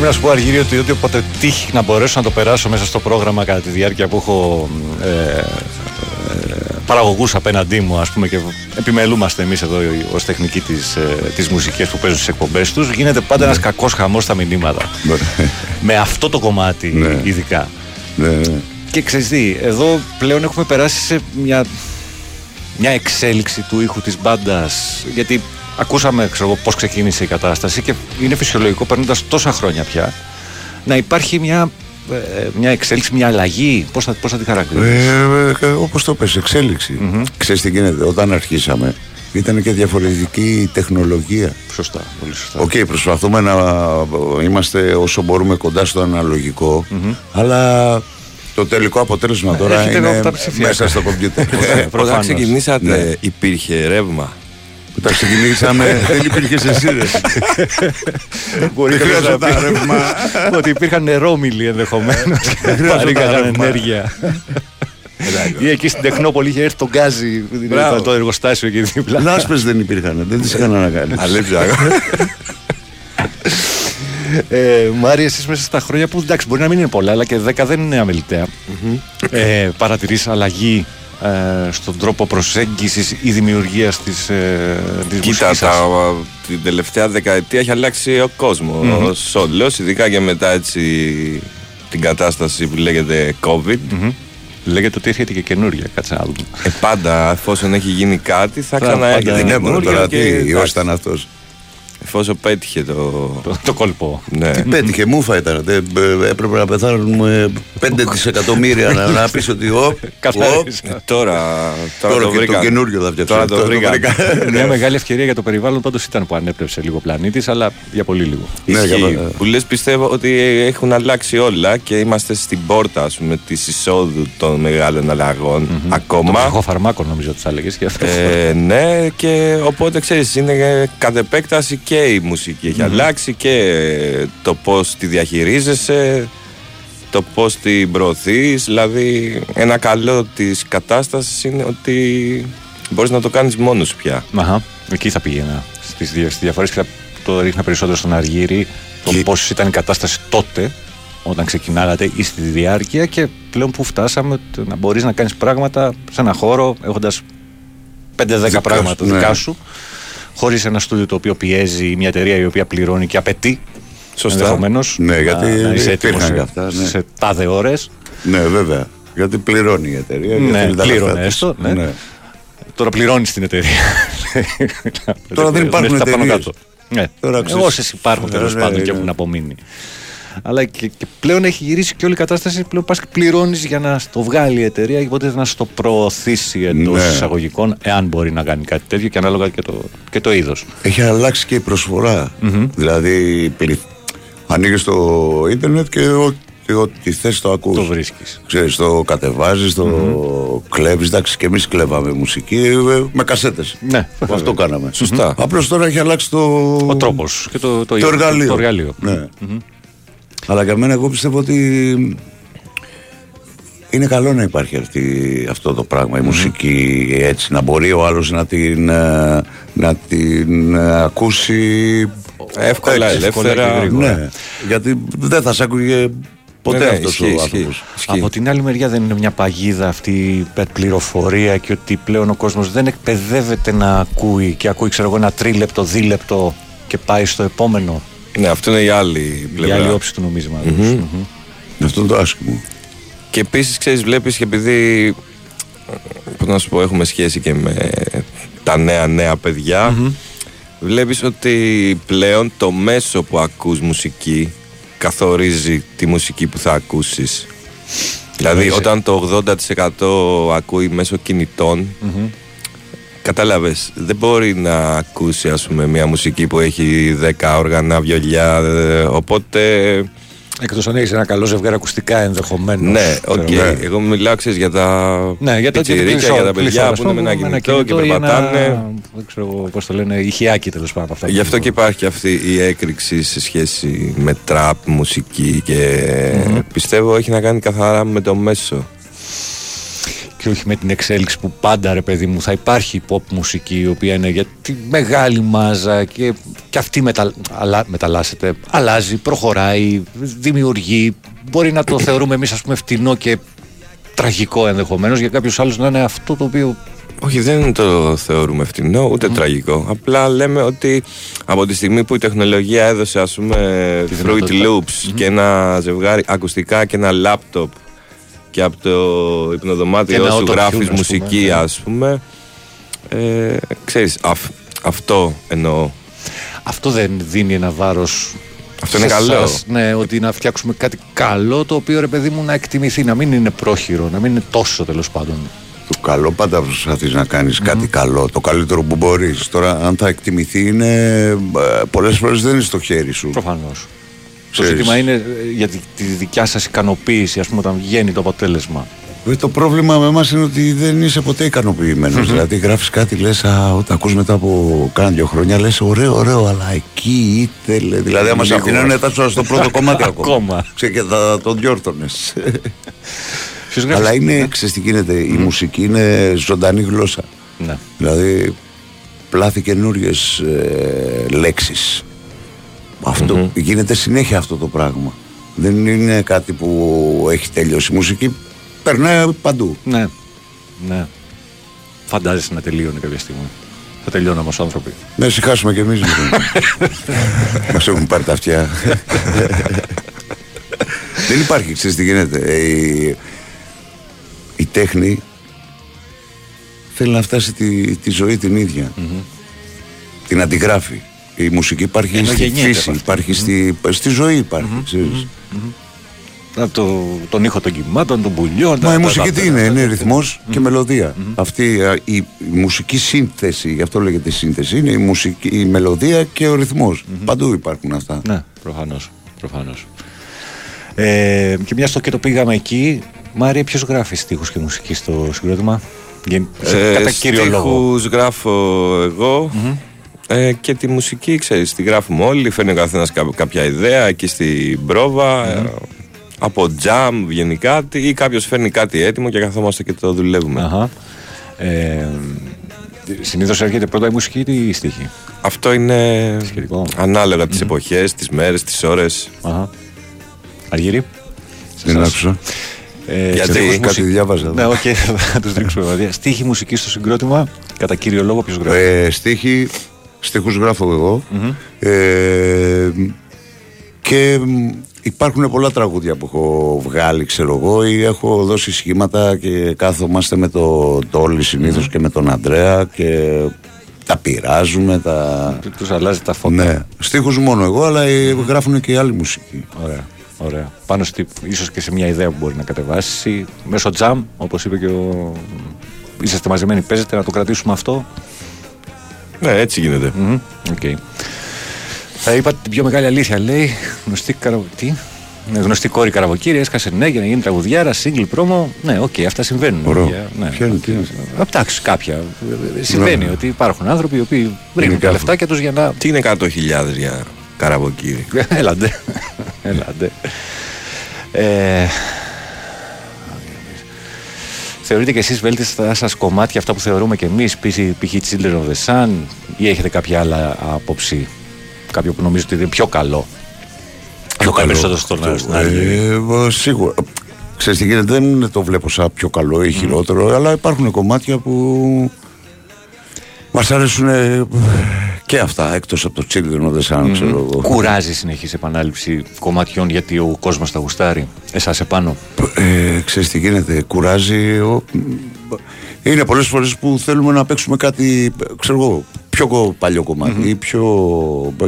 [SPEAKER 6] Πρέπει να σου πω Αργύρι ότι ότι όποτε τύχει να μπορέσω να το περάσω μέσα στο πρόγραμμα κατά τη διάρκεια που έχω ε, ε, παραγωγούς απέναντί μου, ας πούμε, και επιμελούμαστε εμείς εδώ ως τεχνικοί της τις μουσικής που παίζουν στι εκπομπές τους, γίνεται πάντα ένας κακός χαμός στα μηνύματα. Με αυτό το κομμάτι
[SPEAKER 20] Ναι.
[SPEAKER 6] ειδικά.
[SPEAKER 20] Ναι, ναι.
[SPEAKER 6] Και ξέρεις τι, εδώ πλέον έχουμε περάσει σε μια, μια εξέλιξη του ήχου της μπάντας. Γιατί ακούσαμε ξέρω, εγώ, πώς ξεκίνησε η κατάσταση και είναι φυσιολογικό παίρνοντας τόσα χρόνια πια να υπάρχει μια, ε, μια εξέλιξη, μια αλλαγή. Πώς θα, πώς θα τη χαρακτηρίζεις;
[SPEAKER 20] Ε, ε, Όπως το πες, εξέλιξη. Ξέρεις τι γίνεται, όταν αρχίσαμε ήταν και διαφορετική η τεχνολογία.
[SPEAKER 6] Σωστά, πολύ σωστά.
[SPEAKER 20] Οκ, προσπαθούμε να είμαστε όσο μπορούμε κοντά στο αναλογικό αλλά το τελικό αποτέλεσμα τώρα
[SPEAKER 19] Έχετε
[SPEAKER 20] είναι
[SPEAKER 19] τα ψηφιακά.
[SPEAKER 20] μέσα στο κομπιούτερ.
[SPEAKER 19] Όταν ξεκινήσατε,
[SPEAKER 20] Ναι.
[SPEAKER 19] υπήρχε ρεύμα;
[SPEAKER 20] Όταν ξεκινήσαμε, δεν υπήρχες σε σύρες.
[SPEAKER 6] Μπορεί
[SPEAKER 20] Δεν
[SPEAKER 6] κανείς να
[SPEAKER 20] χρειαζόταν
[SPEAKER 6] πει
[SPEAKER 20] ρεύμα.
[SPEAKER 6] ότι υπήρχαν νερόμιλοι ενδεχομένως και
[SPEAKER 20] χρειαζόταν
[SPEAKER 6] παρήγαγαν
[SPEAKER 20] ρεύμα.
[SPEAKER 6] ενέργεια. Ή εκεί στην Τεχνόπολη είχε έρθει το γκάζι,
[SPEAKER 20] Μπράβο.
[SPEAKER 6] το εργοστάσιο εκεί δίπλα.
[SPEAKER 20] Λάσπες δεν υπήρχαν, δεν τις είχαν αναγκάλει.
[SPEAKER 19] Αλήθεια.
[SPEAKER 6] Ε, Μάρια, εσείς μέσα στα χρόνια που εντάξει μπορεί να μην είναι πολλά, αλλά και 10 δεν είναι αμεληταία. ε, παρατηρείς αλλαγή ε, στον τρόπο προσέγγισης ή δημιουργίας της, ε, της
[SPEAKER 19] Κοίτα,
[SPEAKER 6] μουσικής σας.
[SPEAKER 19] τα, την τελευταία δεκαετία έχει αλλάξει ο κόσμος.
[SPEAKER 6] Μμμ.
[SPEAKER 19] Όλος, ειδικά και μετά έτσι την κατάσταση που λέγεται COVID.
[SPEAKER 6] Λέγεται ότι έρχεται και καινούρια, κάτσε να δούμε.
[SPEAKER 19] Ε, πάντα, εφόσον έχει γίνει κάτι, θα
[SPEAKER 6] Θα
[SPEAKER 19] ξαναέρχεται
[SPEAKER 6] πάντα-
[SPEAKER 20] Ναι, μόνο
[SPEAKER 19] καινούργια
[SPEAKER 20] τώρα
[SPEAKER 19] και
[SPEAKER 20] τι ιός
[SPEAKER 19] εντάξει,
[SPEAKER 20] ήταν αυτός.
[SPEAKER 19] Εφόσον πέτυχε το...
[SPEAKER 6] Το, το κόλπο.
[SPEAKER 19] Ναι.
[SPEAKER 20] Τι πέτυχε, μούφα ήταν. Δεν- ε, Έπρεπε να πεθάνουμε 5 δισεκατομμύρια να, να πεις ότι ο,
[SPEAKER 6] Καθάρισα.
[SPEAKER 19] Ε, Τώρα, τώρα,
[SPEAKER 20] Τώρα
[SPEAKER 19] το
[SPEAKER 20] και το
[SPEAKER 19] βρήκα.
[SPEAKER 20] καινούριο θα φτιάξω.
[SPEAKER 19] Τώρα το
[SPEAKER 20] Τώρα το
[SPEAKER 19] βρήκα.
[SPEAKER 20] βρήκα.
[SPEAKER 6] Μια μεγάλη ευκαιρία για το περιβάλλον πάντως ήταν που ανέπνευσε λίγο ο πλανήτης, αλλά για πολύ λίγο.
[SPEAKER 20] Ναι,
[SPEAKER 19] Ισχύει.
[SPEAKER 20] για-
[SPEAKER 19] Που λες πιστεύω ότι έχουν αλλάξει όλα και είμαστε στην πόρτα ας πούμε, της εισόδου των μεγάλων αλλαγών
[SPEAKER 6] Το
[SPEAKER 19] ακόμα.
[SPEAKER 6] ψυχοφαρμάκο νομίζω ότι θα έλεγες και αυτό.
[SPEAKER 19] Ε, ναι, και οπότε ξέρεις, είναι κατ' επέκταση και η μουσική έχει αλλάξει και το πώς τη διαχειρίζεσαι, το πώς την προωθείς. Δηλαδή, ένα καλό της κατάστασης είναι ότι μπορείς να το κάνεις μόνος σου πια.
[SPEAKER 6] Αχα, εκεί θα πήγαινα. Στις, δια- στις διαφορές και θα το ρίχνα περισσότερο στον Αργύρι το πώς ήταν η κατάσταση τότε όταν ξεκινάγατε ή στη διάρκεια και πλέον που φτάσαμε το να μπορείς να κάνεις πράγματα σε ένα χώρο έχοντας 5-10
[SPEAKER 20] σου,
[SPEAKER 6] πράγματα
[SPEAKER 20] ναι.
[SPEAKER 6] δικά σου χωρίς ένα στούντιο το οποίο πιέζει μια εταιρεία η οποία πληρώνει και απαιτεί
[SPEAKER 19] Σωστά.
[SPEAKER 6] ενδεχομένως
[SPEAKER 20] Ναι, γιατί
[SPEAKER 6] να, να είσαι έτοιμος
[SPEAKER 20] υπήρχαν
[SPEAKER 6] σε,
[SPEAKER 20] και αυτά, ναι.
[SPEAKER 6] σε τάδε ώρες
[SPEAKER 20] Ναι, βέβαια. Γιατί πληρώνει η εταιρεία.
[SPEAKER 6] Ναι,
[SPEAKER 20] γιατί θέλει τα
[SPEAKER 6] πλήρωνε
[SPEAKER 20] λεφτά της.
[SPEAKER 6] έστω, ναι. Τώρα πληρώνεις την εταιρεία.
[SPEAKER 20] Τώρα δεν υπάρχουν
[SPEAKER 6] τα πάνω
[SPEAKER 20] εταιρείες.
[SPEAKER 6] κάτω. Ναι.
[SPEAKER 20] Τώρα ξέρεις.
[SPEAKER 6] Όσες υπάρχουν τέλος
[SPEAKER 20] Ναι,
[SPEAKER 6] πάντων
[SPEAKER 20] ναι,
[SPEAKER 6] και
[SPEAKER 20] ναι.
[SPEAKER 6] έχουν απομείνει. Αλλά και, και πλέον έχει γυρίσει και όλη η κατάσταση. Πλέον πας και πληρώνεις για να το βγάλει η εταιρεία ή οπότε να στο προωθήσει εντός
[SPEAKER 20] Ναι.
[SPEAKER 6] εισαγωγικών, εάν μπορεί να κάνει κάτι τέτοιο και ανάλογα και το, και το είδος.
[SPEAKER 20] Έχει αλλάξει και η προσφορά. Δηλαδή, περι... ανοίγεις το ίντερνετ και ό,τι, ό,τι θες το ακούς.
[SPEAKER 6] Το βρίσκεις.
[SPEAKER 20] Ξέρεις, το κατεβάζεις, το κλέβεις. Εντάξει, και εμείς κλέβαμε μουσική ε, με κασέτες.
[SPEAKER 6] Ναι,
[SPEAKER 20] Αυτό κάναμε.
[SPEAKER 19] Σωστά.
[SPEAKER 20] Απλώς τώρα έχει αλλάξει το...
[SPEAKER 6] Ο τρόπος και το, το,
[SPEAKER 20] Το
[SPEAKER 6] είδος,
[SPEAKER 20] εργαλείο.
[SPEAKER 6] Το εργαλείο.
[SPEAKER 20] Ναι. Αλλά για μένα εγώ πιστεύω ότι είναι καλό να υπάρχει αυτή, αυτό το πράγμα, η μουσική έτσι, να μπορεί ο άλλος να την, ε, να την ε, ακούσει
[SPEAKER 19] Εύκολα,
[SPEAKER 20] έτσι,
[SPEAKER 19] ελεύθερα.
[SPEAKER 20] και γρήγορα. Ναι, γιατί δεν θα σ' άκουγε ποτέ
[SPEAKER 19] Ναι, ναι,
[SPEAKER 20] αυτός
[SPEAKER 19] ισχύει,
[SPEAKER 20] ο
[SPEAKER 19] ισχύει.
[SPEAKER 20] άνθρωπος.
[SPEAKER 6] Από την άλλη μεριά δεν είναι μια παγίδα αυτή η πληροφορία και ότι πλέον ο κόσμος δεν εκπαιδεύεται να ακούει και ακούει ξέρω εγώ ένα τρίλεπτο, δίλεπτο και πάει στο επόμενο.
[SPEAKER 19] Ναι, αυτό είναι η άλλη
[SPEAKER 6] Η
[SPEAKER 19] πλευρά.
[SPEAKER 6] άλλη όψη του νομίσματος.
[SPEAKER 19] Μμμ.
[SPEAKER 6] Μμμ.
[SPEAKER 20] Αυτό είναι το άσχημο.
[SPEAKER 19] Και επίσης, ξέρεις, βλέπεις και επειδή. Πώς να σου πω, έχουμε σχέση και με τα νέα νέα παιδιά. Βλέπεις ότι πλέον το μέσο που ακούς μουσική καθορίζει τη μουσική που θα ακούσεις. Δηλαδή
[SPEAKER 6] Εννοείς,
[SPEAKER 19] όταν το 80% ακούει μέσω κινητών,
[SPEAKER 6] Μμμ.
[SPEAKER 19] Κατάλαβες, δεν μπορεί να ακούσει ας πούμε μια μουσική που έχει 10 όργανα, βιολιά, ε, οπότε
[SPEAKER 6] Εκτός αν έχεις ένα καλό ζευγάρι ακουστικά ενδεχομένως.
[SPEAKER 19] ναι, οκ.
[SPEAKER 6] Ξέρω εγώ.
[SPEAKER 19] Εγώ μιλάω ξέρεις, για τα
[SPEAKER 6] Ναι, για τα
[SPEAKER 19] πιτσιρίκια,
[SPEAKER 6] πληθώρα,
[SPEAKER 19] για τα παιδιά
[SPEAKER 6] πληθώρα,
[SPEAKER 19] που είναι με ένα
[SPEAKER 6] ας πούμε,
[SPEAKER 19] κινητό και
[SPEAKER 6] ή ένα,
[SPEAKER 19] περπατάνε.
[SPEAKER 6] Δεν ξέρω πώς το λένε, ηχιάκι τέλος πάντων. από Αυτά
[SPEAKER 19] Γι'
[SPEAKER 6] που-
[SPEAKER 19] αυτό και υπάρχει αυτή η έκρηξη σε σχέση με τραπ, μουσική και πιστεύω έχει να κάνει καθαρά με το μέσο.
[SPEAKER 6] Και όχι με την εξέλιξη που πάντα ρε παιδί μου θα υπάρχει pop μουσική η οποία είναι για τη μεγάλη μάζα και και αυτή μετα, αλα, μεταλλάσσεται, αλλάζει, προχωράει, δημιουργεί. Μπορεί να το θεωρούμε εμείς, ας πούμε, φτηνό και τραγικό ενδεχομένως για κάποιους άλλους να είναι αυτό το οποίο.
[SPEAKER 19] Όχι, δεν το θεωρούμε φτηνό, ούτε τραγικό. Απλά λέμε ότι από τη στιγμή που η τεχνολογία έδωσε, ας πούμε, Fruity
[SPEAKER 6] δυνατότητα.
[SPEAKER 19] Loops και ένα ζευγάρι ακουστικά και ένα λάπτοπ και από το
[SPEAKER 6] Και
[SPEAKER 19] υπνοδωμάτιο
[SPEAKER 6] ένα
[SPEAKER 19] σου
[SPEAKER 6] auto-tune,
[SPEAKER 19] γράφεις
[SPEAKER 6] ας πούμε,
[SPEAKER 19] μουσική,
[SPEAKER 6] ναι.
[SPEAKER 19] ας πούμε. Ε, ξέρεις, αυ- αυτό εννοώ.
[SPEAKER 6] Αυτό δεν δίνει ένα βάρος.
[SPEAKER 19] Αυτό είναι καλό.
[SPEAKER 6] Ναι, ότι να φτιάξουμε κάτι καλό το οποίο ρε παιδί μου να εκτιμηθεί, να μην είναι πρόχειρο, να μην είναι τόσο τέλος πάντων.
[SPEAKER 20] Το καλό πάντα προσπαθεί να κάνεις κάτι καλό, το καλύτερο που μπορείς. Τώρα, αν θα εκτιμηθεί, είναι. Πολλές φορές δεν είναι στο χέρι σου.
[SPEAKER 6] Προφανώς. Το
[SPEAKER 20] Ξέρεις.
[SPEAKER 6] ζήτημα είναι ε, για τη, τη δικιά σας ικανοποίηση, ας πούμε, όταν βγαίνει το αποτέλεσμα.
[SPEAKER 20] Ε, Το πρόβλημα με εμάς είναι ότι δεν είσαι ποτέ ικανοποιημένος. Δηλαδή, γράφεις κάτι, λες, όταν ακούς μετά από κάνα δύο χρόνια, λες, ωραίο, ωραίο, αλλά εκεί ήθελε. Δηλαδή, άμα σε
[SPEAKER 6] Λίγο.
[SPEAKER 20] αφήνανε, ήταν στο πρώτο κομμάτι ακόμα.
[SPEAKER 6] Ακόμα.
[SPEAKER 20] Ξέρεις, και θα το διόρθωνες.
[SPEAKER 6] Ποιος γράφει-
[SPEAKER 20] αλλά είναι, ξέρεις τι γίνεται, η μουσική είναι ζωντανή γλώσσα.
[SPEAKER 6] Ναι.
[SPEAKER 20] Δηλαδή, πλάθη καινούριες ε, λέξει. Αυτό γίνεται συνέχεια αυτό το πράγμα. Δεν είναι κάτι που έχει τελειώσει. Η μουσική περνάει παντού.
[SPEAKER 6] Ναι. ναι. Φαντάζεσαι να τελείωνε κάποια στιγμή. Θα τελειώναμε ω άνθρωποι.
[SPEAKER 20] Να ησυχάσουμε κι εμείς. Μας έχουν πάρει τα αυτιά. Δεν υπάρχει, ξέρεις τι γίνεται. Ε, Η, η τέχνη θέλει να φτάσει τη, τη ζωή την ίδια. Την αντιγράφει. Η μουσική υπάρχει
[SPEAKER 6] Ενώ
[SPEAKER 20] στη
[SPEAKER 6] γεννιέται
[SPEAKER 20] φύση,
[SPEAKER 6] από αυτή.
[SPEAKER 20] υπάρχει στη, στη ζωή υπάρχει. ξέρεις.
[SPEAKER 6] Από το, τον ήχο των κυμάτων, των πουλιών.
[SPEAKER 20] Μα
[SPEAKER 6] τα-
[SPEAKER 20] η
[SPEAKER 6] τα-
[SPEAKER 20] μουσική
[SPEAKER 6] τα-
[SPEAKER 20] τι είναι, είναι ρυθμός και μελωδία. Αυτή α, η, η μουσική σύνθεση, γι' αυτό λέγεται σύνθεση, είναι η, μουσική, η μελωδία και ο ρυθμός. Παντού υπάρχουν αυτά.
[SPEAKER 6] Ναι, προφανώς. Προφανώς. Ε, και μια στο και το πήγαμε εκεί, Μάρια, ποιος γράφει στίχους και μουσική στο συγκρότημα; Για- σε-
[SPEAKER 19] Ε,
[SPEAKER 6] κατά κύριο λόγο.
[SPEAKER 19] στίχους γράφω εγώ ε, και τη μουσική, ξέρεις, τη γράφουμε όλοι. Φέρνει ο καθένας κά- κάποια ιδέα εκεί στην πρόβα. ε, από jam βγαίνει κάτι ή κάποιος φέρνει κάτι έτοιμο και καθόμαστε και το δουλεύουμε.
[SPEAKER 6] Αχα. Ε, Συνήθως έρχεται πρώτα η μουσική ή η στίχη;
[SPEAKER 19] Αυτό είναι
[SPEAKER 6] Σχετικό.
[SPEAKER 19] ανάλογα τις εποχές, τις μέρες, τις ώρες.
[SPEAKER 6] Αχα. Αργύρι.
[SPEAKER 20] Δεν
[SPEAKER 6] Σας.
[SPEAKER 20] άκουσα.
[SPEAKER 6] Ε,
[SPEAKER 19] Γιατί;
[SPEAKER 6] στίχους
[SPEAKER 20] Κάτι
[SPEAKER 6] μουσι-
[SPEAKER 20] διάβαζα.
[SPEAKER 6] Ναι, οκ, θα τους ρίξουμε ματιά. Στίχη μουσική στο συγκρότημα, κατά κύριο λόγο, ποιος γράφει;
[SPEAKER 20] Ε, στίχη, στίχους γράφω εγώ. Ε, και μ, υπάρχουν πολλά τραγούδια που έχω βγάλει, ξέρω εγώ, ή έχω δώσει σχήματα και κάθομαστε με το Τόλι συνήθως και με τον Αντρέα και τα πειράζουμε, τα...
[SPEAKER 6] Του αλλάζει τα φώτα.
[SPEAKER 20] Ναι, στίχους μόνο εγώ, αλλά ε, γράφουν και άλλοι μουσικοί.
[SPEAKER 6] Ωραία. Ωραία. Πάνω στη, ίσως και σε μια ιδέα που μπορεί να κατεβάσει μέσω jam, όπως είπε και ο... Είσαστε μαζεμένοι, παίζετε να το κρατήσουμε αυτό.
[SPEAKER 19] Ναι, έτσι γίνεται.
[SPEAKER 6] Μμμ, Οκ. Θα είπα την πιο μεγάλη αλήθεια, λέει. Γνωστή, καραβο... Τι; Ναι, γνωστή κόρη καραβοκύρια, έσκασε ναι για να γίνει τραγουδιάρα, single promo. Ναι, οκ, αυτά συμβαίνουν.
[SPEAKER 20] Ωραίο.
[SPEAKER 6] Για- ναι.
[SPEAKER 20] Ποια είναι, τι είναι.
[SPEAKER 6] Εντάξει, κάποια. Ε, Συμβαίνει
[SPEAKER 20] Ναι.
[SPEAKER 6] ότι υπάρχουν άνθρωποι οι οποίοι ρίχνουν τα
[SPEAKER 20] κάθε.
[SPEAKER 6] λεφτάκια τους για να.
[SPEAKER 19] Τι είναι 100.000 για καραβοκύρι.
[SPEAKER 6] Έλαντε. Έλαντε. Ε, Θεωρείτε και εσείς βέλτιστα σας κομμάτια αυτά που θεωρούμε και εμείς π.χ. π.χ. Children of the Sun ή έχετε κάποια άλλα άποψη κάποιο που νομίζετε ότι είναι πιο καλό; Πιο καλό περισσότερο στον στην άλλη
[SPEAKER 20] Ε, ε, σίγουρα. Ξέρεις τι γίνεται, δεν το βλέπω σαν πιο καλό ή χειρότερο, αλλά υπάρχουν κομμάτια που μας αρέσουν ε, και αυτά, εκτός από το Children of the Sun, ξέρω εγώ.
[SPEAKER 6] Κουράζει συνεχής επανάληψη κομματιών γιατί ο κόσμος τα γουστάρει εσάς επάνω
[SPEAKER 20] Ε, ξέρεις τι γίνεται, κουράζει. Ο... Είναι πολλές φορές που θέλουμε να παίξουμε κάτι, ξέρω εγώ, πιο παλιό κομμάτι ή πιο...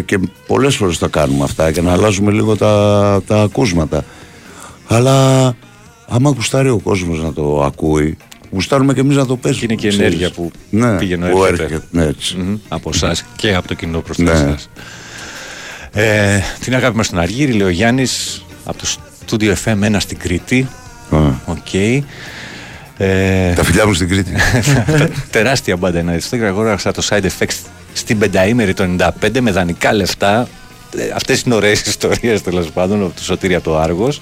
[SPEAKER 20] και πολλές φορές τα κάνουμε αυτά και να αλλάζουμε λίγο τα, τα ακούσματα. Αλλά άμα γουστάρει ο κόσμος να το ακούει, γουστάρουμε και εμείς να το παίζουμε.
[SPEAKER 6] και είναι και
[SPEAKER 20] ξέρεις.
[SPEAKER 6] ενέργεια που
[SPEAKER 20] ναι,
[SPEAKER 6] πήγαινε
[SPEAKER 20] που
[SPEAKER 6] έρχεται.
[SPEAKER 20] έρχεται. Ναι, έτσι.
[SPEAKER 6] Μμμ, από εσάς και από το κοινό προς
[SPEAKER 20] Ναι.
[SPEAKER 6] τα εσάς. Ε, την αγάπη μας στον Αργύρι, λέει ο Γιάννης, από το Studio FM 1 στην Κρήτη.
[SPEAKER 20] Α,
[SPEAKER 6] Οκ. Ε,
[SPEAKER 20] τα φιλιά μου στην Κρήτη.
[SPEAKER 6] τεράστια μπάντα είναι. Στο αγόρασα το side effects στην πενταήμερη το 95 με δανεικά λεφτά. Ε, Αυτές είναι ωραίες ιστορίες τέλος πάντων από το Σωτήρη απ' το Άργος.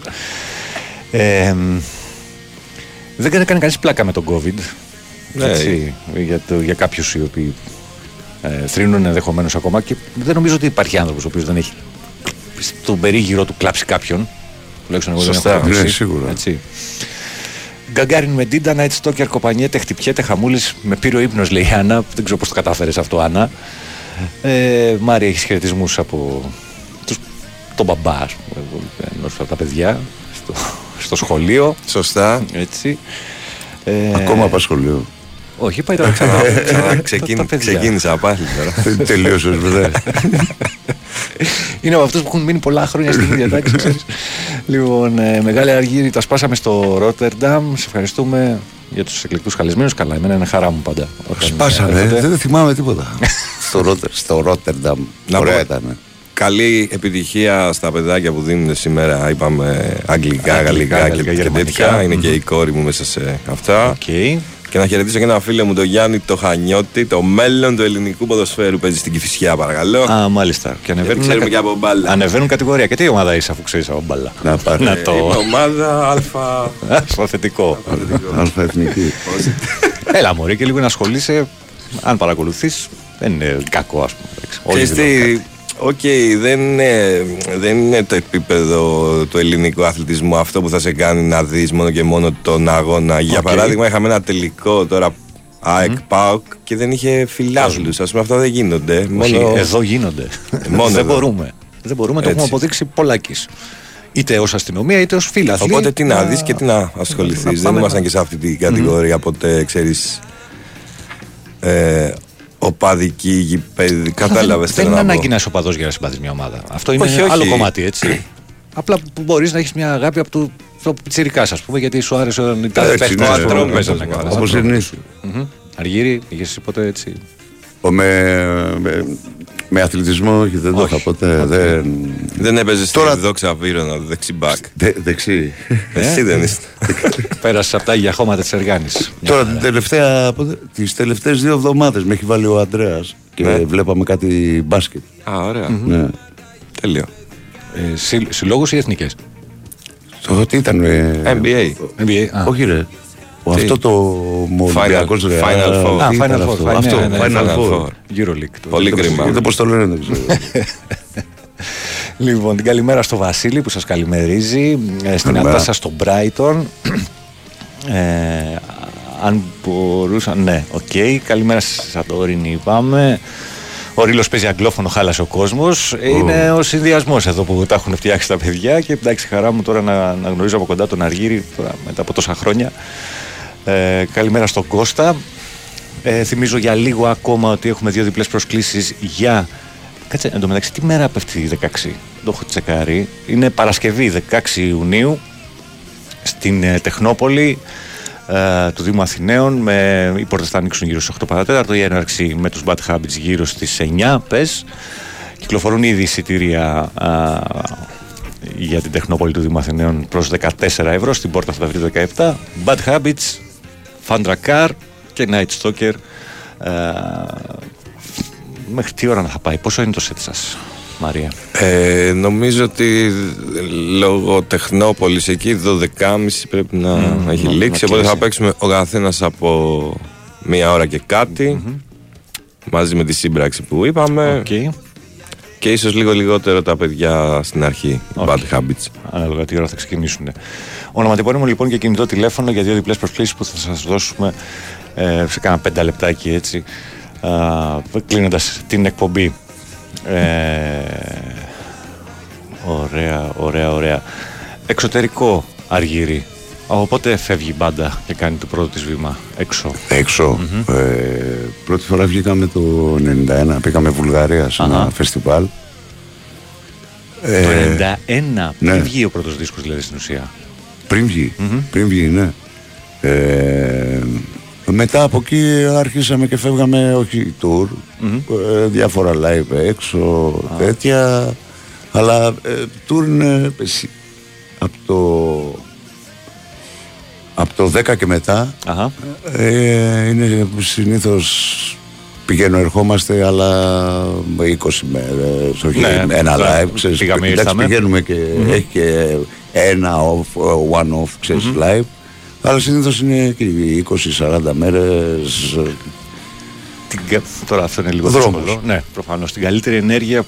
[SPEAKER 6] Ε, δεν έκανε κανείς πλάκα με τον COVID.
[SPEAKER 19] Ναι.
[SPEAKER 6] Έτσι, για, το, για κάποιους οι οποίοι ε, θρύνουν ενδεχομένως ακόμα και δεν νομίζω ότι υπάρχει άνθρωπος ο οποίος δεν έχει στον περίγυρο του κλάψει κάποιον. Τουλάχιστον εγώ
[SPEAKER 20] Σωστά,
[SPEAKER 6] δεν έχω
[SPEAKER 20] ναι,
[SPEAKER 6] ακούσει.
[SPEAKER 20] σίγουρα.
[SPEAKER 6] Έτσι. Γκαγκάριν με ντίντα, Night Stalker, κοπανιέται, χτυπιέται, χαμούλης. Με πήρε ο ύπνος, λέει η Άννα. Δεν ξέρω πώς το κατάφερες αυτό, Άννα. Ε, Μάρια, έχεις χαιρετισμούς από τους, τον μπαμπά, ας πούμε, ενός από τα παιδιά στο, στο σχολείο.
[SPEAKER 19] Σωστά.
[SPEAKER 6] Έτσι. Ε,
[SPEAKER 20] Ακόμα από σχολείο.
[SPEAKER 6] Όχι, πάει τώρα ξανά.
[SPEAKER 19] Ξανά
[SPEAKER 6] Τα- τα
[SPEAKER 19] ξεκίνη-
[SPEAKER 6] παιδιά.
[SPEAKER 19] Ξεκίνησα πάλι τώρα.
[SPEAKER 20] Τελείωσες, βέβαια.
[SPEAKER 6] Είναι από αυτούς που έχουν μείνει πολλά χρόνια στην ίδια τάξη, ξέρεις. λοιπόν, ε, μεγάλη αργύρι, τα σπάσαμε στο Ρότερνταμ. Σε ευχαριστούμε για τους εκλεκτούς καλεσμένους. Καλά, εμένα είναι χαρά μου πάντα. όταν,
[SPEAKER 20] Σπάσαμε,
[SPEAKER 6] ε, έρχονται.
[SPEAKER 20] δεν θυμάμαι τίποτα. στο, Ρότερ, στο Ρότερνταμ.
[SPEAKER 19] Να
[SPEAKER 20] Ωραία
[SPEAKER 19] πω,
[SPEAKER 20] ήταν.
[SPEAKER 19] Καλή επιτυχία στα παιδάκια που δίνουν σήμερα. Είπαμε αγγλικά,
[SPEAKER 6] Αγγλικά,
[SPEAKER 19] γαλλικά
[SPEAKER 6] γαλλικά,
[SPEAKER 19] και, και
[SPEAKER 6] γερμανικά.
[SPEAKER 19] τέτοια. Είναι και
[SPEAKER 6] Μμμ.
[SPEAKER 19] η κόρη μου μέσα σε αυτά.
[SPEAKER 6] Okay.
[SPEAKER 19] Και να χαιρετήσω και ένα φίλο μου, τον Γιάννη το Χανιώτη, το μέλλον του ελληνικού ποδοσφαίρου. Παίζει στην Κυφυσιά, παρακαλώ.
[SPEAKER 6] Α, μάλιστα. Και ανεβαίνουν,
[SPEAKER 19] ξέρουμε και από μπάλα.
[SPEAKER 6] ανεβαίνουν κατηγορία. Και τι ομάδα είσαι αφού ξέρεις από μπάλα;
[SPEAKER 20] Να πάρει.
[SPEAKER 6] Να το.
[SPEAKER 19] Είμαι ομάδα Αλφα.
[SPEAKER 6] Αλφα-θετικό.
[SPEAKER 20] Αλφα εθνική.
[SPEAKER 6] Έλα, Μωρή, και λίγο να ασχολείσαι. Αν παρακολουθείς, δεν είναι κακό, ας πούμε. εντάξει. Όλοι
[SPEAKER 19] Ξέρεις
[SPEAKER 6] δεν το
[SPEAKER 19] τι, Οκ, δεν, είναι, δεν είναι το επίπεδο του ελληνικού αθλητισμού αυτό που θα σε κάνει να δεις μόνο και μόνο τον αγώνα. Για
[SPEAKER 6] Οκ.
[SPEAKER 19] παράδειγμα, είχαμε ένα τελικό τώρα ΑΕΚ ΠΑΟΚ και δεν είχε φιλάθλους. Ας πούμε, αυτά δεν γίνονται.
[SPEAKER 6] Όχι,
[SPEAKER 19] Μόνο...
[SPEAKER 6] εδώ γίνονται.
[SPEAKER 19] Μόνο
[SPEAKER 6] δεν
[SPEAKER 19] εδώ.
[SPEAKER 6] μπορούμε. Δεν μπορούμε, το έχουμε
[SPEAKER 19] Έτσι.
[SPEAKER 6] αποδείξει πολλάκις. Είτε ως αστυνομία είτε ως φίλαθλοι.
[SPEAKER 19] Οπότε τι να δεις και τι να ασχοληθείς. Δεν
[SPEAKER 6] πάμε
[SPEAKER 19] ήμασταν
[SPEAKER 6] να-
[SPEAKER 19] και σε αυτή την κατηγορία ποτέ, ξέρεις, ε, οπαδική, γηπέδη. Κατάλαβες
[SPEAKER 6] Δεν
[SPEAKER 19] θέλω
[SPEAKER 6] είναι
[SPEAKER 19] να πω.
[SPEAKER 6] ανάγκη να είσαι οπαδός για να συμπαθείς μια ομάδα. Αυτό είναι
[SPEAKER 19] Όχι, όχι.
[SPEAKER 6] άλλο κομμάτι, έτσι. Απλά που μπορείς να έχεις μια αγάπη από το, το πιτσιρικά, ας πούμε, γιατί σου άρεσε όταν ήταν
[SPEAKER 20] Έτσι,
[SPEAKER 6] παίχτη
[SPEAKER 20] ναι,
[SPEAKER 6] του
[SPEAKER 20] ναι,
[SPEAKER 6] άντρα.
[SPEAKER 20] ναι,
[SPEAKER 6] παίζανε
[SPEAKER 20] ναι,
[SPEAKER 6] καλά.
[SPEAKER 20] όπως
[SPEAKER 6] Σαν
[SPEAKER 20] συνήθως.
[SPEAKER 6] Μμμ. Αργύρι, είχες ποτέ έτσι;
[SPEAKER 20] Ο Με, με, με αθλητισμό, όχι, δεν το
[SPEAKER 6] Όχι.
[SPEAKER 20] είχα ποτέ. Δεν...
[SPEAKER 19] Δεν έπαιζες στη
[SPEAKER 20] Τώρα-
[SPEAKER 19] δόξα Βύρονα, δεξί μπακ.
[SPEAKER 20] Δε, δεξί.
[SPEAKER 19] Εσύ δεν είσαι.
[SPEAKER 6] Πέρασες από τα ίδια χώματα της Εργάνης.
[SPEAKER 20] Τώρα την τελευταία, πότε- τις τελευταίες δύο εβδομάδες με έχει βάλει ο Ανδρέας και
[SPEAKER 19] Ναι.
[SPEAKER 20] βλέπαμε κάτι μπάσκετ.
[SPEAKER 19] Α, ωραία.
[SPEAKER 20] Ναι.
[SPEAKER 19] Τέλειο.
[SPEAKER 6] Ε, Συλλόγους ή εθνικές;
[SPEAKER 20] Το τι ήταν. ε,
[SPEAKER 19] NBA.
[SPEAKER 6] NBA. α.
[SPEAKER 20] Όχι ρε. Ο,
[SPEAKER 19] Τι;
[SPEAKER 20] αυτό το Ολυμπιακός ρε.
[SPEAKER 19] Final Four.
[SPEAKER 20] τι
[SPEAKER 6] Α,
[SPEAKER 20] ήταν
[SPEAKER 6] Final Four.
[SPEAKER 20] αυτό.
[SPEAKER 6] Ναι,
[SPEAKER 20] Αυτό,
[SPEAKER 6] ναι, ναι,
[SPEAKER 20] Final
[SPEAKER 19] Final
[SPEAKER 20] Four.
[SPEAKER 19] Four.
[SPEAKER 6] Euroleague. το-
[SPEAKER 19] Πολύ
[SPEAKER 6] το-
[SPEAKER 19] κρίμα.
[SPEAKER 20] Δεν πώς το λένε, δεν ξέρω.
[SPEAKER 6] Λοιπόν, την καλημέρα στο Βασίλη που σας καλημερίζει, ε, στην
[SPEAKER 20] Καλημέρα.
[SPEAKER 6] Αντάσα στο Brighton. Ε, αν μπορούσαν, ναι, οκ. Καλημέρα στη Σαντόρινη, είπαμε. Ο Ρήλος παίζει αγγλόφωνο, χάλασε ο κόσμος. Ε, Είναι ο συνδυασμός εδώ που τα έχουν φτιάξει τα παιδιά και εντάξει, χαρά μου τώρα να, να γνωρίζω από κοντά τον Αργύρι τώρα, μετά από τόσα χρόνια. Ε, καλημέρα στον Κώστα. Ε, θυμίζω για λίγο ακόμα ότι έχουμε δύο διπλές προσκλήσεις για... Κάτσε, εν τω μεταξύ, τι μέρα πέφτει η 16. Το έχω τσεκάρει. Είναι Παρασκευή 16 Ιουνίου στην ε, Τεχνόπολη ε, του Δήμου Αθηναίων. Με, οι πόρτες θα ανοίξουν γύρω στις 8 παρατέταρτο. Η έναρξη με τους Bad Habits γύρω στις 9 πες. Κυκλοφορούν ήδη εισιτήρια α, για την Τεχνόπολη του Δήμου Αθηναίων προς 14 ευρώ. Στην πόρτα θα τα βρείτε 17. Bad Habits, Fundracar και Nightstalker. Ε, μέχρι τι ώρα να θα πάει, πόσο είναι το set σας, Μαρία;
[SPEAKER 19] Ε, νομίζω ότι λόγω Τεχνόπολης εκεί 12.30 πρέπει να
[SPEAKER 6] Μμμ,
[SPEAKER 19] έχει
[SPEAKER 6] να- να
[SPEAKER 19] λήξει. Οπότε
[SPEAKER 6] κλείσει.
[SPEAKER 19] θα παίξουμε ο καθένας από μία ώρα και κάτι. Μαζί με τη σύμπραξη που είπαμε.
[SPEAKER 6] Οκ.
[SPEAKER 19] Και ίσως λίγο λιγότερο τα παιδιά στην αρχή.
[SPEAKER 6] OK.
[SPEAKER 19] Bad habits.
[SPEAKER 6] Ανάλογα τι ώρα θα ξεκινήσουν. Ονοματεπώνυμο λοιπόν και κινητό τηλέφωνο για δύο διπλές προσκλήσεις που θα σας δώσουμε ε, σε κάνα πέντα λεπτάκι έτσι κλείνοντας την εκπομπή. Ε, ωραία, ωραία, ωραία. Εξωτερικό αργύρι. Οπότε φεύγει η μπάντα και κάνει το πρώτο της βήμα έξω.
[SPEAKER 20] Έξω. Ε, πρώτη φορά βγήκαμε το 91, πήγαμε Βουλγαρία σε
[SPEAKER 6] Αχα.
[SPEAKER 20] ένα φεστιβάλ.
[SPEAKER 6] το
[SPEAKER 20] Ε,
[SPEAKER 6] 91
[SPEAKER 20] ναι.
[SPEAKER 6] πριν βγει ο πρώτος δίσκος δηλαδή στην ουσία.
[SPEAKER 20] Πριν βγει. Πριν βγει, ναι. Ε, μετά από εκεί άρχισαμε και φεύγαμε, όχι tour, ε, διάφορα live έξω, τέτοια. Αλλά ε, tour είναι εσύ, από το, από το 10 και μετά.
[SPEAKER 6] Αχα.
[SPEAKER 20] Ε, είναι συνήθως πηγαίνω ερχόμαστε αλλά με 20 μέρες όχι
[SPEAKER 6] Ναι,
[SPEAKER 20] ένα
[SPEAKER 6] τώρα
[SPEAKER 20] live ξέρεις,
[SPEAKER 6] πήγαμε,
[SPEAKER 20] εντάξει,
[SPEAKER 6] ήρθαμε.
[SPEAKER 20] πηγαίνουμε και έχει και ένα off, one off ξέρεις live αλλά συνήθως είναι και 20-40 μέρες
[SPEAKER 6] την κα- τώρα αυτό είναι λίγο
[SPEAKER 20] Δρόμος.
[SPEAKER 6] δύσκολο. Ναι, προφανώς. Την καλύτερη ενέργεια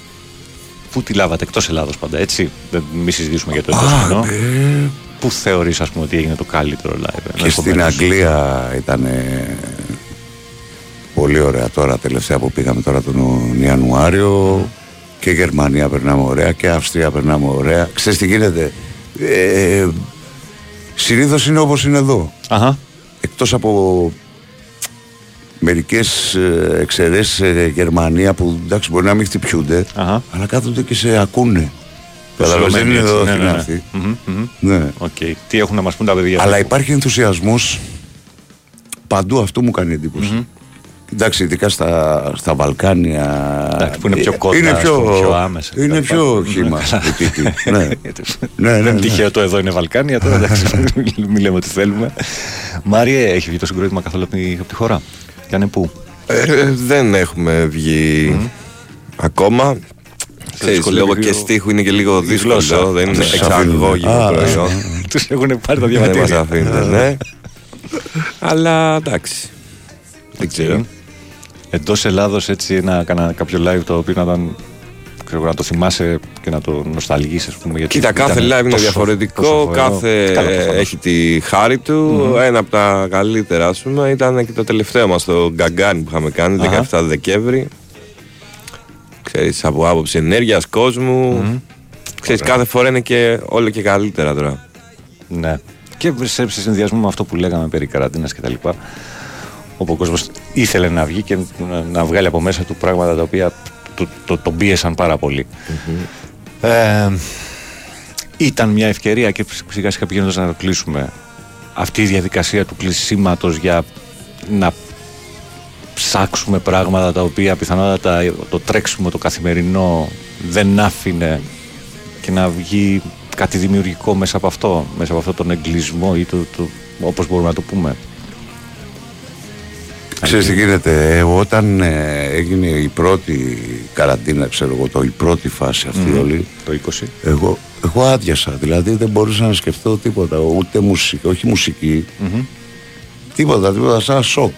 [SPEAKER 6] που τη λάβατε εκτός Ελλάδος πάντα, έτσι. Δεν μη συζητήσουμε για το εντό
[SPEAKER 20] Α,
[SPEAKER 6] κοινό.
[SPEAKER 20] ε,
[SPEAKER 6] Πού θεωρείς, ας πούμε, ότι έγινε το καλύτερο live.
[SPEAKER 20] Και στην
[SPEAKER 6] ενδεχομένως;
[SPEAKER 20] Αγγλία ήταν πολύ ωραία τώρα τελευταία που πήγαμε τώρα τον Ιανουάριο και Γερμανία περνάμε ωραία και Αυστρία περνάμε ωραία. Ξέρεις τι γίνεται; Ε, συνήθως είναι όπως είναι εδώ.
[SPEAKER 6] Αχα.
[SPEAKER 20] Εκτός από μερικές ε, εξαιρέσεις σε Γερμανία που εντάξει μπορεί να μην χτυπιούνται αλλά κάθονται και σε ακούνε. Καταλαβαίνεις, δεν είναι
[SPEAKER 6] Προσιλωμένοι,
[SPEAKER 20] εδώ
[SPEAKER 6] έτσι. Ναι, ναι, ναι.
[SPEAKER 20] αυτοί.
[SPEAKER 6] Μμμ, μμμ.
[SPEAKER 20] Ναι.
[SPEAKER 6] Οκ. Τι έχουν να μας πουν τα παιδιά;
[SPEAKER 20] Αλλά υπάρχει ενθουσιασμός παντού, αυτό μου κάνει εντύπωση. Εντάξει, ειδικά στα, στα Βαλκάνια.
[SPEAKER 6] Εντάξει, που είναι πιο κοντά,
[SPEAKER 20] είναι
[SPEAKER 6] ας
[SPEAKER 20] πιο,
[SPEAKER 6] πούμε, πιο άμεσα.
[SPEAKER 20] Είναι πιο
[SPEAKER 6] Ναι,
[SPEAKER 20] χήμα.
[SPEAKER 6] καλά.
[SPEAKER 20] οι τύποι. ναι. ναι, ναι,
[SPEAKER 6] Δεν
[SPEAKER 20] ναι.
[SPEAKER 6] είναι τυχαίο το εδώ είναι Βαλκάνια, τώρα εντάξει, μην λέμε ό,τι θέλουμε. Μάριε, έχει βγει το συγκρότημα καθόλου από τη, από τη χώρα; Και αν είναι πού;
[SPEAKER 19] Ε, δεν έχουμε βγει ακόμα. Ξέρεις,
[SPEAKER 6] δυσκολεύει
[SPEAKER 19] λόγω και
[SPEAKER 6] λίγο
[SPEAKER 19] στίχου είναι και λίγο
[SPEAKER 6] η γλώσσα.
[SPEAKER 19] δύσκολο. Δεν είναι
[SPEAKER 6] Τους
[SPEAKER 19] εξαγωγικό
[SPEAKER 6] αφήνουν. Α,
[SPEAKER 19] προϊόν.
[SPEAKER 6] Τους έχουν πάρει τα
[SPEAKER 19] Δεν μας
[SPEAKER 6] διαβατήρια.
[SPEAKER 19] αφήνουν, ναι. Αλλά εντάξει. Δεν ξέρω.
[SPEAKER 6] Εντός Ελλάδος έτσι ένα, κάνα κάποιο live το οποίο να ήταν. Ξέρω, εγώ, να το θυμάσαι και να το νοσταλγείς ας πούμε. Γιατί
[SPEAKER 19] Κοίτα, κάθε
[SPEAKER 6] ήταν
[SPEAKER 19] live είναι
[SPEAKER 6] τόσο-
[SPEAKER 19] διαφορετικό,
[SPEAKER 6] τόσο ωραίο.
[SPEAKER 19] κάθε
[SPEAKER 6] Καλά, προφανώς.
[SPEAKER 19] έχει τη χάρη του. Ένα από τα καλύτερα, ας πούμε, ήταν και το τελευταίο μας, το Γκαγκάνι που είχαμε κάνει,
[SPEAKER 6] Αχα.
[SPEAKER 19] 17 Δεκέμβρη. Ξέρεις, από άποψη ενέργειας, κόσμου. Ξέρεις, κάθε φορά είναι και όλο και καλύτερα τώρα.
[SPEAKER 6] Ναι. Και σε, σε συνδυασμό με αυτό που λέγαμε περί καραντίνας και τα λοιπά, όπου ο κόσμος ήθελε να βγει και να, να βγάλει από μέσα του πράγματα τα οποία το, το, τον πίεσαν πάρα πολύ. Ε, ήταν μια ευκαιρία και σιγά σιγά πηγαίνοντας να το κλείσουμε αυτή η διαδικασία του κλεισίματος για να ψάξουμε πράγματα τα οποία πιθανότατα το τρέξιμο το καθημερινό δεν άφηνε και να βγει κάτι δημιουργικό μέσα από αυτό, μέσα από αυτόν τον εγκλισμό ή το, το, όπως μπορούμε να το πούμε.
[SPEAKER 20] Ξέρεις τι γίνεται, ε, όταν ε, έγινε η πρώτη καραντίνα, ξέρω εγώ, το, η πρώτη φάση αυτή
[SPEAKER 6] Μμμ.
[SPEAKER 20] όλη,
[SPEAKER 6] Το 20.
[SPEAKER 20] εγώ, εγώ άδειασα, δηλαδή δεν μπορούσα να σκεφτώ τίποτα, ούτε μουσική, όχι μουσική, τίποτα, τίποτα, σαν σοκ.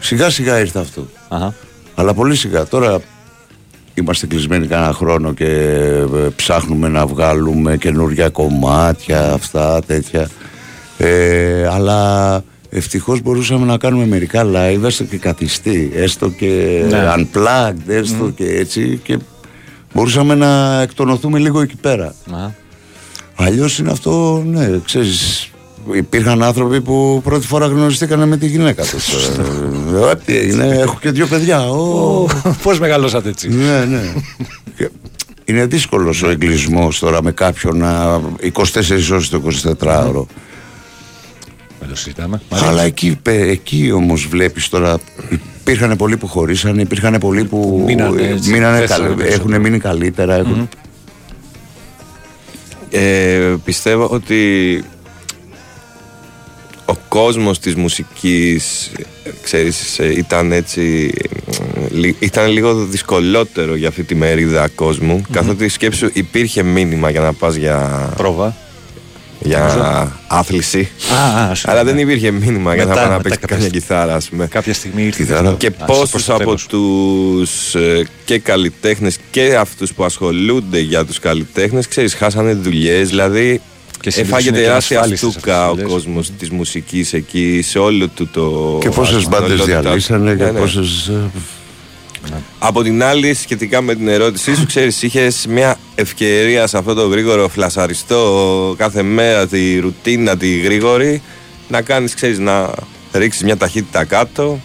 [SPEAKER 20] Σιγά σιγά ήρθε αυτό.
[SPEAKER 6] Αχα.
[SPEAKER 20] Αλλά πολύ σιγά. Τώρα είμαστε κλεισμένοι κάνα χρόνο και ε, ψάχνουμε να βγάλουμε καινούργια κομμάτια, αυτά τέτοια. Ε, αλλά ευτυχώς μπορούσαμε να κάνουμε μερικά live, έστω και καθιστή, έστω και
[SPEAKER 6] Ναι.
[SPEAKER 20] unplugged, έστω και έτσι και μπορούσαμε να εκτονωθούμε λίγο εκεί πέρα.
[SPEAKER 6] Αχα.
[SPEAKER 20] Αλλιώς είναι αυτό, ναι, ξέρεις, υπήρχαν άνθρωποι που πρώτη φορά γνωριστήκανε με τη γυναίκα τους. Ε, τι έγινε, έχω και δύο παιδιά. Ω.
[SPEAKER 6] Πώς μεγαλώσατε έτσι.
[SPEAKER 20] Ναι, ναι. Και Είναι δύσκολος ο εγκλισμός τώρα με κάποιον να 24 ώρες το 24ωρο.
[SPEAKER 6] Δεν το συζητάμε.
[SPEAKER 20] Αλλά εκεί, πε- εκεί όμως βλέπεις τώρα υπήρχαν πολλοί που χωρίσαν, υπήρχαν πολλοί που
[SPEAKER 6] Μείνανε έτσι,
[SPEAKER 20] μείνανε
[SPEAKER 6] πέσανε
[SPEAKER 20] καλ-
[SPEAKER 6] περισσότερο.
[SPEAKER 20] έχουν μείνει καλύτερα. Έχουν...
[SPEAKER 19] Ε, πιστεύω ότι ο κόσμος της μουσικής ε, ξέρεις ε, ήταν έτσι ε, λι- ήταν λίγο δυσκολότερο για αυτή τη μερίδα κόσμου καθότι σκέψου υπήρχε μήνυμα για να πας για
[SPEAKER 6] Πρόβα
[SPEAKER 19] για άθληση
[SPEAKER 6] Α, α, σου
[SPEAKER 19] αλλά
[SPEAKER 6] ναι.
[SPEAKER 19] δεν υπήρχε μήνυμα για να
[SPEAKER 6] Μετά-
[SPEAKER 19] πάει να
[SPEAKER 6] μετά
[SPEAKER 19] παίξει
[SPEAKER 6] κάποια
[SPEAKER 19] κάποια
[SPEAKER 6] στιγμή.
[SPEAKER 19] κιθάρα ας πούμε
[SPEAKER 6] Κάποια στιγμή ήρθε
[SPEAKER 20] Κιθάρα.
[SPEAKER 19] και
[SPEAKER 6] Α, στο- προς
[SPEAKER 19] πόσους
[SPEAKER 6] το
[SPEAKER 19] από
[SPEAKER 6] τέλος.
[SPEAKER 19] τους ε, και καλλιτέχνες και αυτούς που ασχολούνται για τους καλλιτέχνες ξέρεις χάσανε δουλειές δηλαδή
[SPEAKER 6] Και συνήθως
[SPEAKER 19] έφαγε
[SPEAKER 6] είναι και
[SPEAKER 19] τεράστια
[SPEAKER 6] ανασφάλιστες
[SPEAKER 19] στούκα
[SPEAKER 6] αυτές
[SPEAKER 19] ο
[SPEAKER 6] τις δουλειές.
[SPEAKER 19] κόσμος της μουσικής εκεί σε όλο του το
[SPEAKER 20] Και πόσες
[SPEAKER 19] άσμα,
[SPEAKER 20] μπάντες
[SPEAKER 19] ολότητα.
[SPEAKER 20] διαλύσανε και
[SPEAKER 19] Ναι, ναι.
[SPEAKER 20] πόσες... ε,
[SPEAKER 19] Από την άλλη, σχετικά με την ερώτησή σου, ξέρεις, είχες μια ευκαιρία σε αυτό το γρήγορο φλασαριστό κάθε μέρα τη ρουτίνα τη γρήγορη να κάνεις, ξέρεις, να ρίξεις μια ταχύτητα κάτω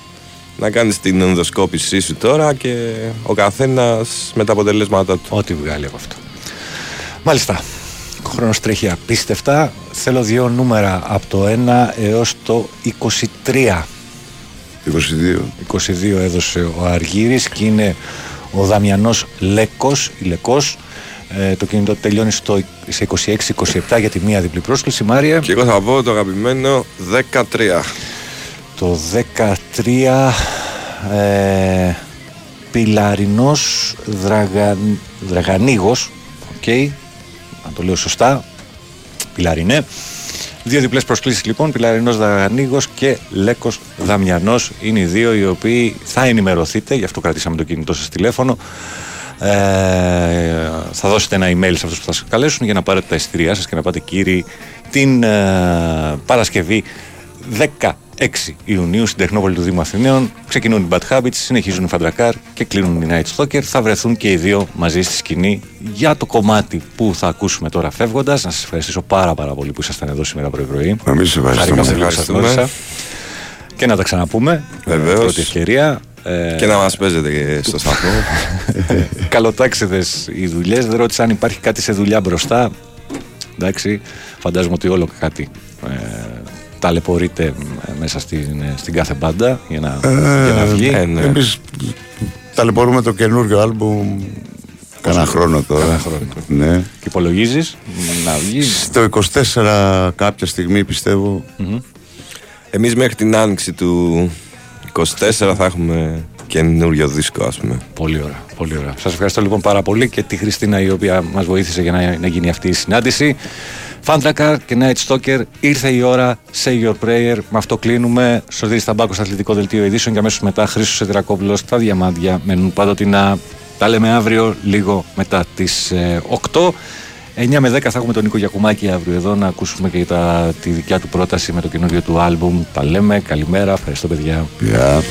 [SPEAKER 19] να κάνεις την ενδοσκόπησή σου τώρα και ο καθένας με τα αποτελέσματά του.
[SPEAKER 6] Ό,τι βγάλει από αυτό. Μάλιστα. Ο χρόνος τρέχει απίστευτα. Θέλω δύο νούμερα από το 1 έως το 23.
[SPEAKER 20] 22.
[SPEAKER 6] 22 έδωσε ο Αργύρης και είναι ο Δαμιανός Λέκος, η Λεκός. Ε, το κινητό τελειώνει στο, σε 26-27 για τη μία διπλή πρόσκληση. Μάρια.
[SPEAKER 19] Και εγώ θα πω το αγαπημένο 13.
[SPEAKER 6] Το 13 ε, Πιλαρινός Δραγα, Δραγανίγος Οκ, αν το λέω σωστά Πιλαρινέ Δύο διπλές προσκλήσεις λοιπόν, Πιλαρινός Δανίγος και Λέκος Δαμιανός είναι οι δύο οι οποίοι θα ενημερωθείτε, γι' αυτό κρατήσαμε το κινητό σας τηλέφωνο. Ε, θα δώσετε ένα email σε αυτούς που θα σας καλέσουν για να πάρετε τα εισιτήριά σας και να πάτε κύριοι την ε, Παρασκευή 16 Ιουνίου στην Τεχνόπολη του Δήμου Αθηναίων. Ξεκινούν οι Bad Habits, συνεχίζουν οι Φαντρακάρ και κλείνουν οι Night Stalker. Θα βρεθούν και οι δύο μαζί στη σκηνή για το κομμάτι που θα ακούσουμε τώρα φεύγοντας. Να σας ευχαριστήσω πάρα, πάρα πολύ που ήσασταν εδώ σήμερα πρωί-πρωί.
[SPEAKER 20] Εμείς σε ευχαριστούμε.
[SPEAKER 6] Χάρηκα πολύ που σας
[SPEAKER 19] Ευχαριστούμε.
[SPEAKER 6] γνώρισα. Και να τα ξαναπούμε.
[SPEAKER 19] Βεβαίως.
[SPEAKER 6] Πρώτη ευκαιρία. Ε,
[SPEAKER 19] Και να μας παίζετε και στο σταθμό.
[SPEAKER 6] Καλοτάξιδες οι δουλειές. Δεν ρώτησα αν υπάρχει κάτι σε δουλειά μπροστά. Εντάξει, φαντάζομαι ότι όλο κάτι ε, ταλαιπωρείται ε, μέσα στην, ε, στην κάθε μπάντα για να, για να βγει.
[SPEAKER 19] ε, ναι.
[SPEAKER 20] Εμείς ταλαιπωρούμε το καινούριο άλμπουμ Κάνα χρόνο τώρα.
[SPEAKER 6] Κάνα χρόνο.
[SPEAKER 20] Ναι.
[SPEAKER 6] Και υπολογίζεις να βγει;
[SPEAKER 20] Στο 24 κάποια στιγμή πιστεύω.
[SPEAKER 19] Εμείς μέχρι την άνοιξη του 24 θα έχουμε καινούριο δίσκο ας πούμε.
[SPEAKER 6] Πολύ ωραία. Πολύ ωραία. Σας ευχαριστώ λοιπόν πάρα πολύ και τη Χριστίνα η οποία μας βοήθησε για να, να γίνει αυτή η συνάντηση. Φάντρακα και Night Stalker, ήρθε η ώρα. Say your prayer. Με αυτό κλείνουμε. Σωτήρης Ταμπάκο στο αθλητικό δελτίο ειδήσεων και αμέσως μετά Χρήσο Εδρακόπουλο στα διαμάντια. Μένουν πάντοτινα. Τα λέμε αύριο λίγο μετά τις 8. 9 με 10 θα έχουμε τον Νίκο Γιακουμάκη αύριο εδώ να ακούσουμε και τα, τη δικιά του πρόταση με το καινούριο του άλμπουμ. Τα λέμε. Καλημέρα. Ευχαριστώ παιδιά.
[SPEAKER 20] Γεια.